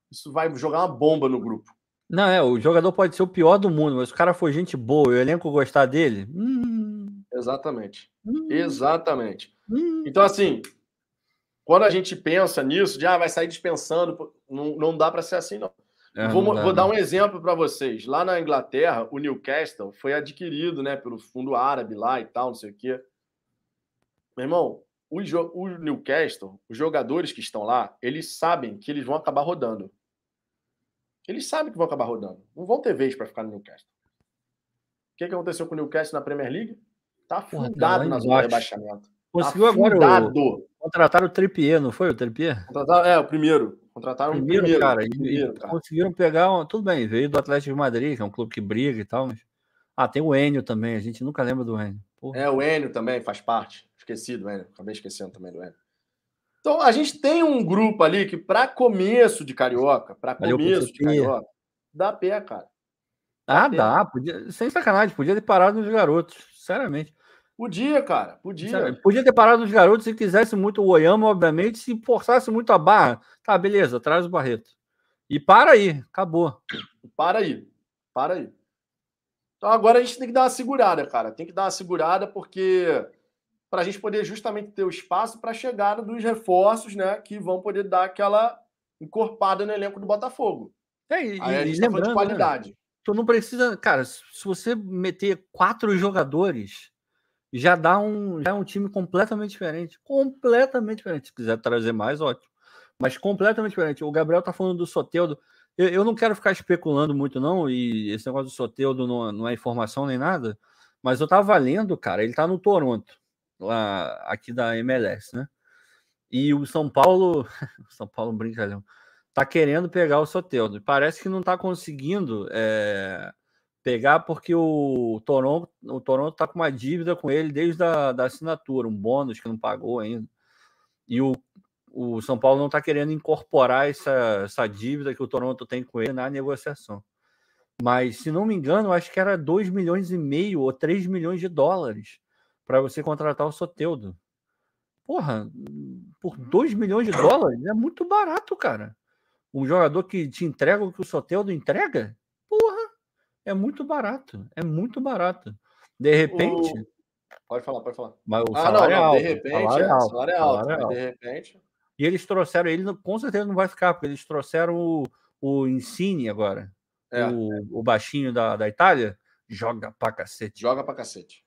Isso vai jogar uma bomba no grupo. Não, é, o jogador pode ser o pior do mundo, mas o cara for gente boa e o elenco gostar dele. Hum, Exatamente. hum, Exatamente. hum. Então, assim, quando a gente pensa nisso, de ah, vai sair dispensando, não, não dá para ser assim, não. É, vou, não dá, vou dar não. um exemplo para vocês. Lá na Inglaterra, o Newcastle foi adquirido né, pelo fundo árabe lá e tal, não sei o quê. Meu irmão, o, o Newcastle, os jogadores que estão lá, eles sabem que eles vão acabar rodando. Eles sabem que vão acabar rodando. Não vão ter vez para ficar no Newcastle. O que, que aconteceu com o Newcastle na Premier League? Tá Porra, tá afundado na zona de rebaixamento. Conseguiu tá agora o, afundado. contratar o Trippier, não foi o Trippier? Contrataram- é, o primeiro. Contrataram Primeiro, o primeiro. cara, primeiro, cara. conseguiram pegar. um- Tudo bem, veio do Atlético de Madrid, que é um clube que briga e tal, mas. Ah, tem o Enio também, a gente nunca lembra do Enio. Porra. É, o Enio também faz parte. Esqueci do Enio. Acabei esquecendo também do Enio. Então, a gente tem um grupo ali que, para começo de carioca, para começo de carioca, dá pé, cara. Ah, pena. dá, podia, sem sacanagem, podia ter parado nos garotos, sinceramente. Podia, cara. Podia. Sinceramente, Podia ter parado nos garotos se quisesse muito o Oyama, obviamente, se forçasse muito a barra. Tá, beleza, traz o Barreto. E para aí, acabou. Para aí. Para aí. Então agora a gente tem que dar uma segurada, cara. Tem que dar uma segurada porque para a gente poder justamente ter o espaço para a chegada dos reforços, né, que vão poder dar aquela encorpada no elenco do Botafogo. É, e, Aí a e gente tá de né, qualidade. tu não precisa. Cara, se você meter quatro jogadores, já dá um, já é um time completamente diferente. Completamente diferente. Se quiser trazer mais, ótimo. Mas completamente diferente. O Gabriel tá falando do Soteudo. Eu, eu não quero ficar especulando muito, não, e esse negócio do Soteudo não, não é informação nem nada, mas eu tava lendo, cara, ele tá no Toronto, lá aqui da MLS, né? E o São Paulo, (laughs) São Paulo brincalhão, tá querendo pegar o Soteudo. Parece que não tá conseguindo é, pegar porque o Toronto, o Toronto tá com uma dívida com ele desde a da assinatura, um bônus que não pagou ainda. E o, o São Paulo não tá querendo incorporar essa, essa dívida que o Toronto tem com ele na negociação. Mas, se não me engano, acho que era 2 milhões e meio ou 3 milhões de dólares para você contratar o Soteudo. Porra, por 2 milhões de dólares é muito barato, cara. Um jogador que te entrega o que o Soteudo entrega? É muito barato. É muito barato. De repente, O- Pode falar, pode falar. mas o Ah, não, salário é não, alto. de repente, salário é, é alto, salário é alto, salário é alto. de repente. E eles trouxeram, ele com certeza não vai ficar, porque eles trouxeram o, o Insigne agora, É. o, o baixinho da, da Itália, joga pra cacete. Joga pra cacete.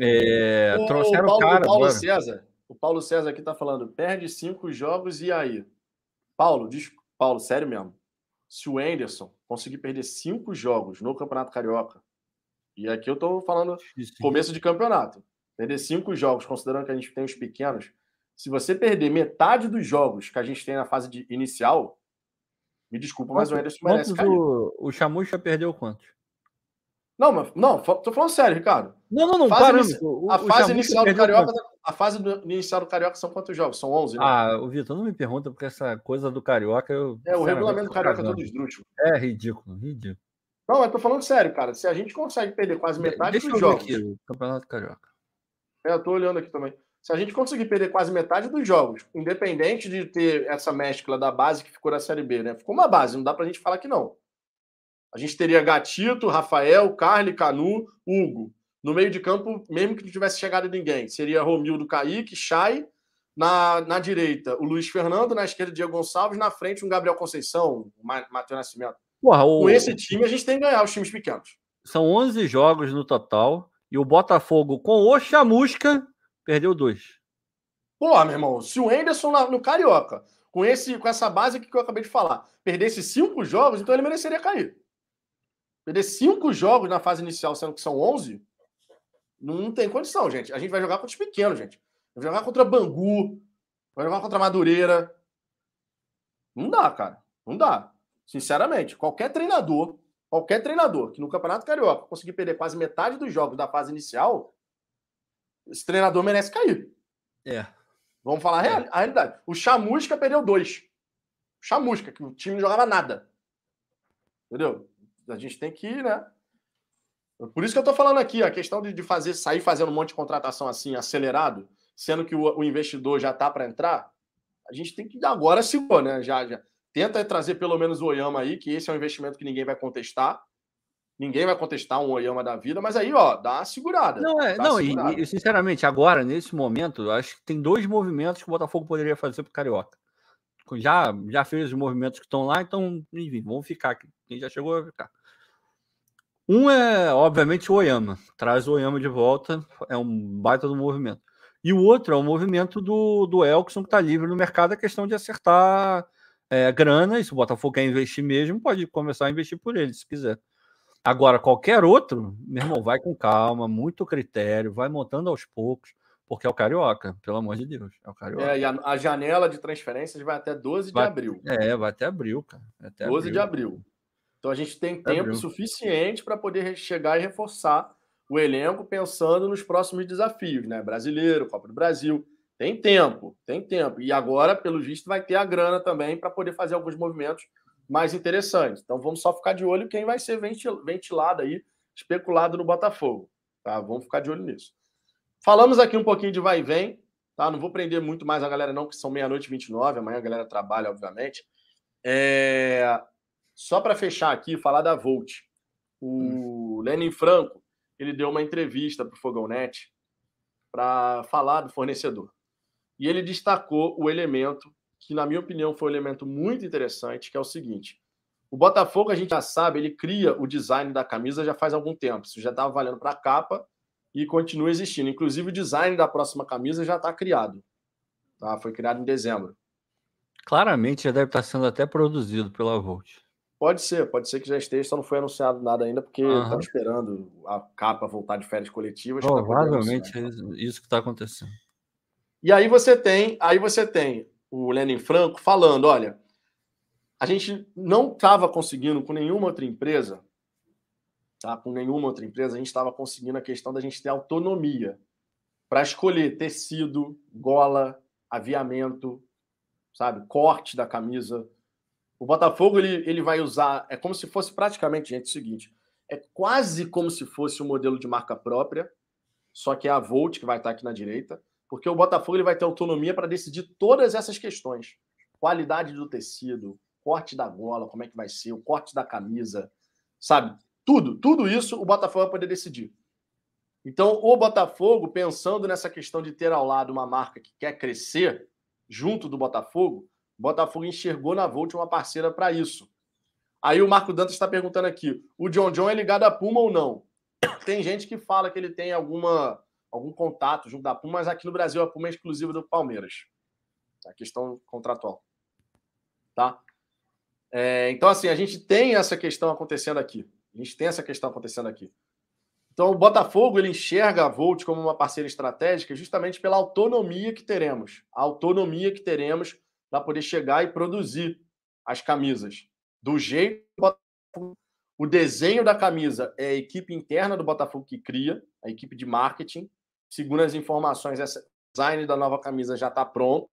É, o, trouxeram o Paulo, cara. O Paulo César. O Paulo César aqui tá falando: perde cinco jogos e aí? Paulo, diz, Paulo, sério mesmo. Se o Anderson conseguir perder cinco jogos no Campeonato Carioca, e aqui eu tô falando começo de campeonato, perder cinco jogos, considerando que a gente tem os pequenos, se você perder metade dos jogos que a gente tem na fase de inicial, me desculpa, mas o Anderson merece cair. O, o Chamucha perdeu quantos? Não, mas, não, tô falando sério, Ricardo. Não, não, não, fase a fase inicial do Carioca, a fase inicial do Carioca são quantos jogos? São 11, né? Ah, o Vitor, não me pergunta, porque essa coisa do Carioca... Eu, é, o regulamento do Carioca é todo esdrúxulo. É ridículo, ridículo. Não, mas tô falando sério, cara. Se a gente consegue perder quase metade Deixa dos jogos... Aqui, o Campeonato Carioca. É, eu tô olhando aqui também. Se a gente conseguir perder quase metade dos jogos, independente de ter essa mescla da base que ficou na Série B, né? Ficou uma base, não dá pra gente falar que não. A gente teria Gatito, Rafael, Carly, Canu, Hugo. No meio de campo, mesmo que não tivesse chegado ninguém, seria Romildo, Kaique, Chay. Na, na direita, o Luiz Fernando. Na esquerda, Diego Gonçalves. Na frente, um Gabriel Conceição, o Matheus Nascimento. Porra, o... Com esse time, a gente tem que ganhar os times pequenos. São 11 jogos no total. E o Botafogo, com o Chamusca, perdeu dois. Pô, meu irmão, se o Enderson no Carioca, com, esse, com essa base que eu acabei de falar, perdesse cinco jogos, então ele mereceria cair. Perder cinco jogos na fase inicial, sendo que são 11, não tem condição, gente. A gente vai jogar contra os pequenos, gente. Vai jogar contra Bangu, vai jogar contra Madureira. Não dá, cara. Não dá. Sinceramente, qualquer treinador, qualquer treinador que no Campeonato Carioca conseguir perder quase metade dos jogos da fase inicial, esse treinador merece cair. É. Vamos falar a, a realidade. O Chamusca perdeu dois. O Chamusca, que o time não jogava nada. Entendeu? A gente tem que ir, né? Por isso que eu estou falando aqui, a questão de, de, fazer sair fazendo um monte de contratação assim, acelerado, sendo que o, o investidor já está para entrar, a gente tem que agora se né? Já, já. Tenta trazer pelo menos o Oyama aí, que esse é um investimento que ninguém vai contestar. Ninguém vai contestar um Oyama da vida, mas aí, ó, dá uma segurada. Não, é, não segurada. E, e, sinceramente, agora, nesse momento, acho que tem dois movimentos que o Botafogo poderia fazer para o Carioca. Já, já fez os movimentos que estão lá, então, enfim, vamos ficar aqui. Quem já chegou vai ficar. Um é, obviamente, o Oyama. Traz o Oyama de volta, é um baita do movimento. E o outro é o movimento do, do Elkson, que está livre no mercado, a questão de acertar é, grana. E se o Botafogo quer investir mesmo, pode começar a investir por ele, se quiser. Agora, qualquer outro, meu irmão, vai com calma, muito critério, vai montando aos poucos, porque é o Carioca, pelo amor de Deus. É o Carioca. É, e a, a janela de transferências vai até 12 vai, de abril. É, vai até abril, cara. Até 12 abril. de abril. Então a gente tem tempo abril. suficiente para poder chegar e reforçar o elenco pensando nos próximos desafios, né? Brasileiro, Copa do Brasil. Tem tempo, tem tempo. E agora, pelo visto, vai ter a grana também para poder fazer alguns movimentos mais interessantes. Então vamos só ficar de olho quem vai ser ventilado aí, especulado no Botafogo. Tá? Vamos ficar de olho nisso. Falamos aqui um pouquinho de vai e vem, tá? Não vou prender muito mais a galera, não, que são meia-noite e 29, amanhã a galera trabalha, obviamente. É... Só para fechar aqui, falar da Volt. O hum. Lenin Franco, ele deu uma entrevista para o Fogão Net para falar do fornecedor. E ele destacou o elemento que, na minha opinião, foi um elemento muito interessante, que é o seguinte. O Botafogo, a gente já sabe, ele cria o design da camisa já faz algum tempo. Isso já estava valendo para a capa e continua existindo. Inclusive, o design da próxima camisa já está criado. Tá? Foi criado em dezembro. Claramente já deve estar sendo até produzido pela Volt. Pode ser, pode ser que já esteja, só não foi anunciado nada ainda, porque estamos esperando a capa voltar de férias coletivas. Provavelmente é isso que está acontecendo. E aí você tem, aí você tem o Lenin Franco falando: olha, a gente não estava conseguindo com nenhuma outra empresa, tá? Com nenhuma outra empresa, a gente estava conseguindo a questão da gente ter autonomia para escolher tecido, gola, aviamento, sabe, corte da camisa. O Botafogo ele, ele vai usar, é como se fosse praticamente, gente, o seguinte, é quase como se fosse um modelo de marca própria, só que é a Volt que vai estar aqui na direita porque o Botafogo ele vai ter autonomia para decidir todas essas questões. Qualidade do tecido, corte da gola, como é que vai ser, o corte da camisa, sabe? Tudo, tudo isso o Botafogo vai poder decidir. Então, o Botafogo, pensando nessa questão de ter ao lado uma marca que quer crescer junto do Botafogo, Botafogo enxergou na Volt uma parceira para isso. Aí o Marco Dantas está perguntando aqui: o John John é ligado a Puma ou não? Tem gente que fala que ele tem alguma, algum contato junto da Puma, mas aqui no Brasil a Puma é exclusiva do Palmeiras. A questão contratual. Tá? É, então, assim, a gente tem essa questão acontecendo aqui. A gente tem essa questão acontecendo aqui. Então, o Botafogo ele enxerga a Volt como uma parceira estratégica justamente pela autonomia que teremos. A autonomia que teremos para poder chegar e produzir as camisas do jeito o desenho da camisa é a equipe interna do Botafogo que cria, a equipe de marketing. Segundo as informações, esse design da nova camisa já está pronto.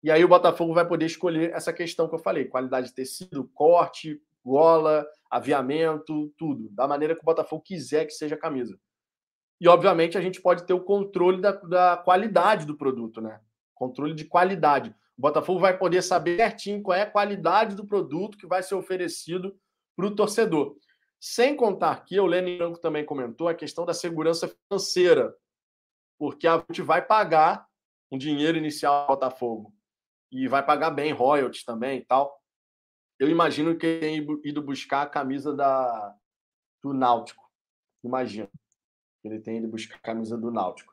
E aí o Botafogo vai poder escolher essa questão que eu falei: qualidade de tecido, corte, gola, aviamento, tudo, da maneira que o Botafogo quiser que seja a camisa. E, obviamente, a gente pode ter o controle da, da qualidade do produto, né? Controle de qualidade. O Botafogo vai poder saber certinho qual é a qualidade do produto que vai ser oferecido para o torcedor. Sem contar que o Lenin Branco também comentou a questão da segurança financeira, porque a gente vai pagar um dinheiro inicial ao Botafogo e vai pagar bem royalties também e tal. Eu imagino que tem ido buscar a camisa da, do Náutico. Imagino. Ele tem ido buscar a camisa do Náutico.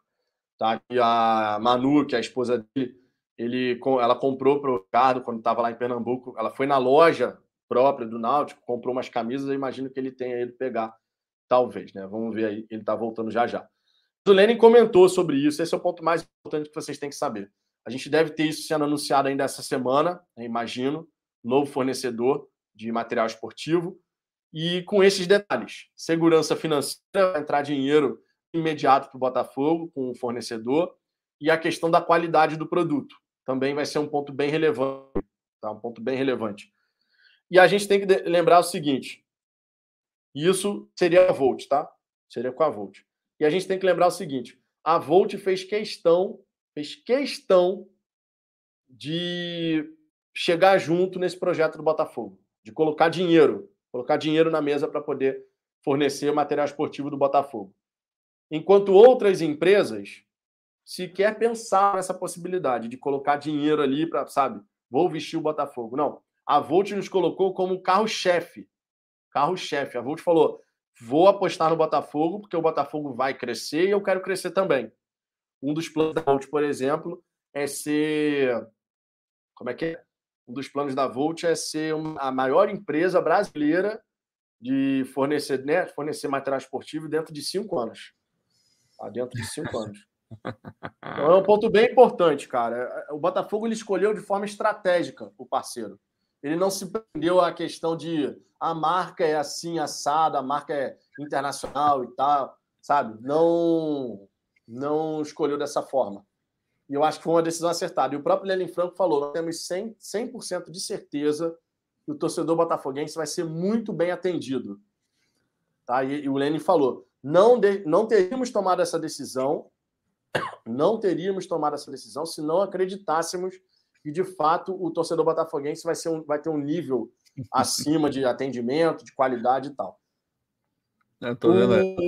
Tá? E a Manu, que é a esposa dele, ele, ela comprou para o Ricardo quando estava lá em Pernambuco. Ela foi na loja própria do Náutico, comprou umas camisas. Eu imagino que ele tenha ido pegar, talvez. Né? Vamos ver aí. Ele está voltando já já. O Lenin comentou sobre isso. Esse é o ponto mais importante que vocês têm que saber. A gente deve ter isso sendo anunciado ainda essa semana, imagino novo fornecedor de material esportivo. E com esses detalhes, segurança financeira, entrar dinheiro imediato para o Botafogo com o fornecedor e a questão da qualidade do produto também vai ser um ponto bem relevante, tá? Um ponto bem relevante. E a gente tem que lembrar o seguinte: isso seria a Volt, tá? Seria com a Volt. E a gente tem que lembrar o seguinte: a Volt fez questão, fez questão de chegar junto nesse projeto do Botafogo, de colocar dinheiro, colocar dinheiro na mesa para poder fornecer o material esportivo do Botafogo. Enquanto outras empresas sequer pensar nessa possibilidade de colocar dinheiro ali para, sabe, vou vestir o Botafogo. Não. A Volt nos colocou como carro-chefe. Carro-chefe. A Volt falou: vou apostar no Botafogo, porque o Botafogo vai crescer e eu quero crescer também. Um dos planos da Volt, por exemplo, é ser. Como é que é? um dos planos da Volt é ser a maior empresa brasileira de fornecer, né, fornecer material esportivo dentro de cinco anos. Tá? Dentro de cinco (laughs) anos. Então é um ponto bem importante, cara. O Botafogo ele escolheu de forma estratégica o parceiro. Ele não se prendeu à questão de a marca é assim, assada, a marca é internacional e tal, sabe? Não, não escolheu dessa forma. E eu acho que foi uma decisão acertada. E o próprio Lenin Franco falou: nós temos 100%, 100 de certeza que o torcedor botafoguense vai ser muito bem atendido. Tá? E, e o Lenin falou: não, de, não teríamos tomado essa decisão, não teríamos tomado essa decisão se não acreditássemos que, de fato, o torcedor botafoguense vai, ser um, vai ter um nível (laughs) acima de atendimento, de qualidade e tal.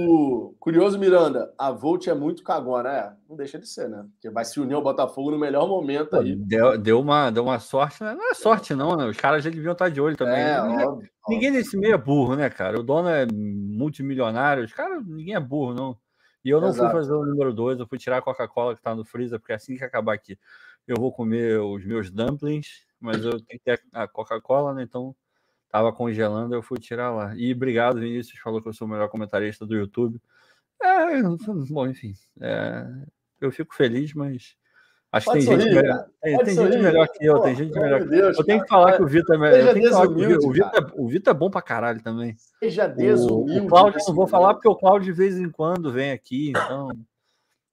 O curioso Miranda, a Volt é muito cagona, é? Não deixa de ser, né? Porque vai se unir ao Botafogo no melhor momento aí. Deu, deu, uma, deu uma sorte, né? Não é sorte, não, né? Os caras já deviam estar de olho também. É, ninguém, óbvio, ninguém óbvio. nesse meio é burro, né, cara? O dono é multimilionário, os caras, ninguém é burro, não. E eu não Exato. fui fazer o número dois, eu fui tirar a Coca-Cola que tá no freezer, porque é assim que acabar aqui, eu vou comer os meus dumplings, mas eu tenho que ter a Coca-Cola, né? Então Tava congelando, eu fui tirar lá. E obrigado, Vinícius, falou que eu sou o melhor comentarista do YouTube. É, (laughs) bom, enfim. É, eu fico feliz, mas acho que tem sorrir, gente, melhor, tem, tem gente melhor que eu, Pô, tem gente melhor. Deus, eu tenho que falar que o Vitor é melhor. o, Vitor, o Vitor é bom pra caralho também. Seja desumilde. O, o Cláudio, não vou falar porque o Cláudio de vez em quando vem aqui, então.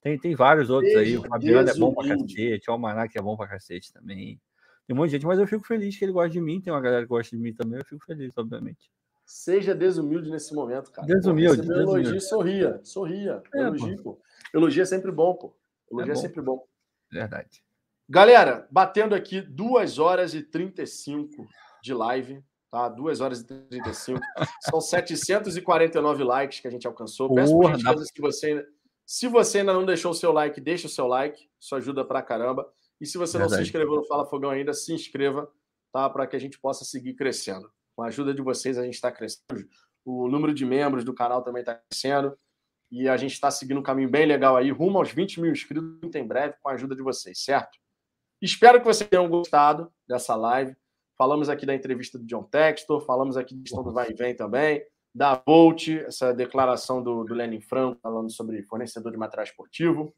Tem, tem vários outros Seja aí. O Fabiano é bom pra cacete, o Almanac é bom pra cacete também. Tem um monte de gente, mas eu fico feliz que ele gosta de mim. Tem uma galera que gosta de mim também. Eu fico feliz, obviamente. Seja desumilde nesse momento, cara. Desumilde. Pô, elogio, sorria. Sorria. É, elogio, pô. pô. Elogio é sempre bom, pô. Elogio é, é sempre bom. Verdade. Galera, batendo aqui 2 horas e 35 de live, tá? 2 horas e 35. (laughs) São 749 likes que a gente alcançou. Peço por dá... que você se você ainda não deixou o seu like, deixa o seu like. Isso ajuda pra caramba. E se você Verdade. não se inscreveu no Fala Fogão ainda, se inscreva, tá? Para que a gente possa seguir crescendo. Com a ajuda de vocês, a gente está crescendo O número de membros do canal também está crescendo. E a gente está seguindo um caminho bem legal aí, rumo aos 20 mil inscritos em breve, com a ajuda de vocês, certo? Espero que vocês tenham gostado dessa live. Falamos aqui da entrevista do John Textor, falamos aqui da questão do vai e vem também, da Volt, essa declaração do, do Lenin Franco falando sobre fornecedor de material esportivo.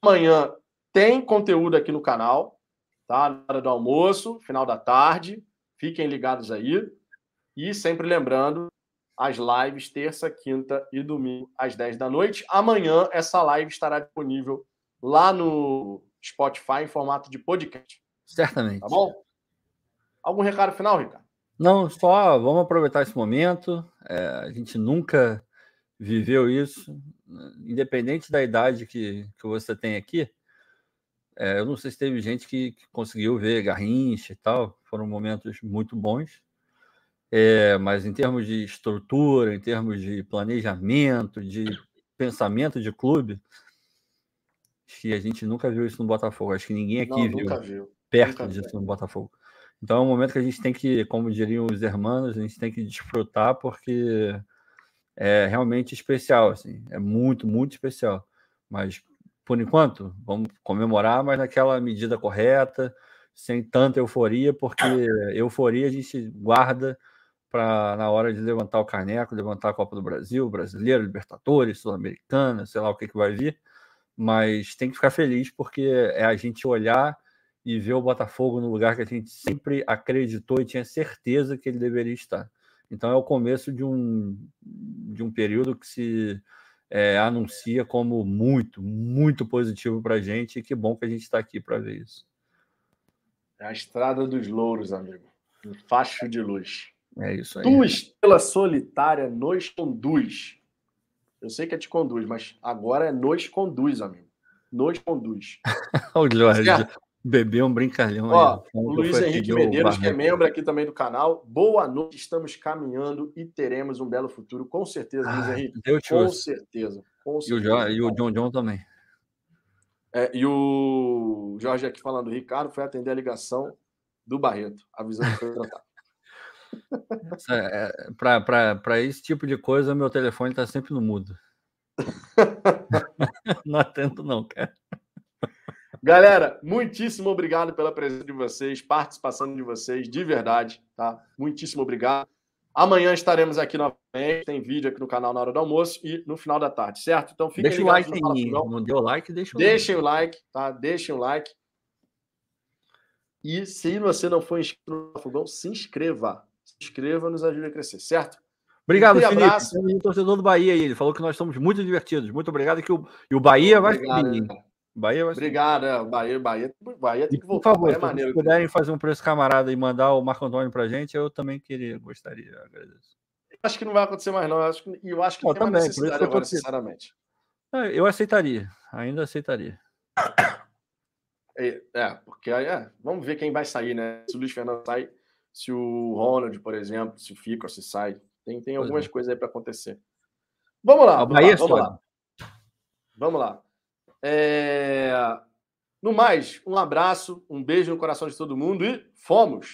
Amanhã tem conteúdo aqui no canal, tá? Na hora do almoço, final da tarde. Fiquem ligados aí. E sempre lembrando, as lives terça, quinta e domingo às 10 da noite. Amanhã essa live estará disponível lá no Spotify em formato de podcast. Certamente. Tá bom? Algum recado final, Ricardo? Não, só vamos aproveitar esse momento. É, a gente nunca viveu isso, independente da idade que, que você tem aqui. É, eu não sei se teve gente que, que conseguiu ver Garrincha e tal, foram momentos muito bons. É, mas em termos de estrutura, em termos de planejamento, de pensamento de clube, acho que a gente nunca viu isso no Botafogo. Acho que ninguém aqui Não, viu, viu. perto nunca disso viu. no Botafogo. Então é um momento que a gente tem que, como diriam os irmãos, a gente tem que desfrutar porque é realmente especial, assim, é muito, muito especial. Mas por enquanto, vamos comemorar, mas naquela medida correta, sem tanta euforia, porque euforia a gente guarda para na hora de levantar o caneco, levantar a Copa do Brasil, Brasileiro, Libertadores, Sul-Americana, sei lá o que, que vai vir, mas tem que ficar feliz porque é a gente olhar e ver o Botafogo no lugar que a gente sempre acreditou e tinha certeza que ele deveria estar. Então é o começo de um, de um período que se é, anuncia como muito, muito positivo para a gente e que bom que a gente está aqui para ver isso. É a estrada dos louros, amigo. Um facho de luz. É isso aí. Tua estrela solitária nos conduz. Eu sei que é te conduz, mas agora é nos conduz, amigo. Nos conduz. (laughs) o Jorge Certo. bebeu um brincalhão Ó, aí. o Luiz Henrique Medeiros, que é membro aqui também do canal. Boa noite, estamos caminhando e teremos um belo futuro, com certeza, Luiz Ah, Henrique. Deus Com certeza. Com E o, certeza. Jo- e o John John também. É, e o Jorge aqui falando, Ricardo foi atender a ligação do Barreto, avisando que foi tratado. É, Para esse tipo de coisa, meu telefone está sempre no mudo. (laughs) não atento, não, cara. Galera, muitíssimo obrigado pela presença de vocês, participação de vocês, de verdade, tá? Muitíssimo obrigado. Amanhã estaremos aqui novamente, tem vídeo aqui no canal na hora do almoço e no final da tarde, certo? Então fiquem Deixa o like aí. Não deu like, deixa o like. Deixem o like, tá? Deixem o like. E se você não for inscrito no Fogão, se inscreva. Se inscreva, nos ajude a crescer, certo? Obrigado, Aquele Felipe. abraço. Temos um torcedor do Bahia aí. Ele falou que nós somos muito divertidos. Muito obrigado. Que o, e o Bahia vai Obrigado, cara. Bahia vai. Obrigado, é, o Bahia, Bahia, Bahia tem que por voltar. favor, Bahia se é maneiro. puderem fazer um preço camarada e mandar o Marco Antônio pra gente, eu também queria, gostaria. Agradeço. Acho que não vai acontecer mais, não. Eu acho que, e eu acho que tem também, por isso necessidade agora, sinceramente. Ah, Eu aceitaria. Ainda aceitaria. É, é, porque aí é, vamos ver quem vai sair, né? Se o Luiz Fernando sai, se o Ronald, por exemplo, se fica, se sai. Tem, tem algumas é. coisas aí para acontecer. Vamos lá, A vamos lá, vamos lá. Vamos lá. É, No mais, um abraço, um beijo no coração de todo mundo e fomos!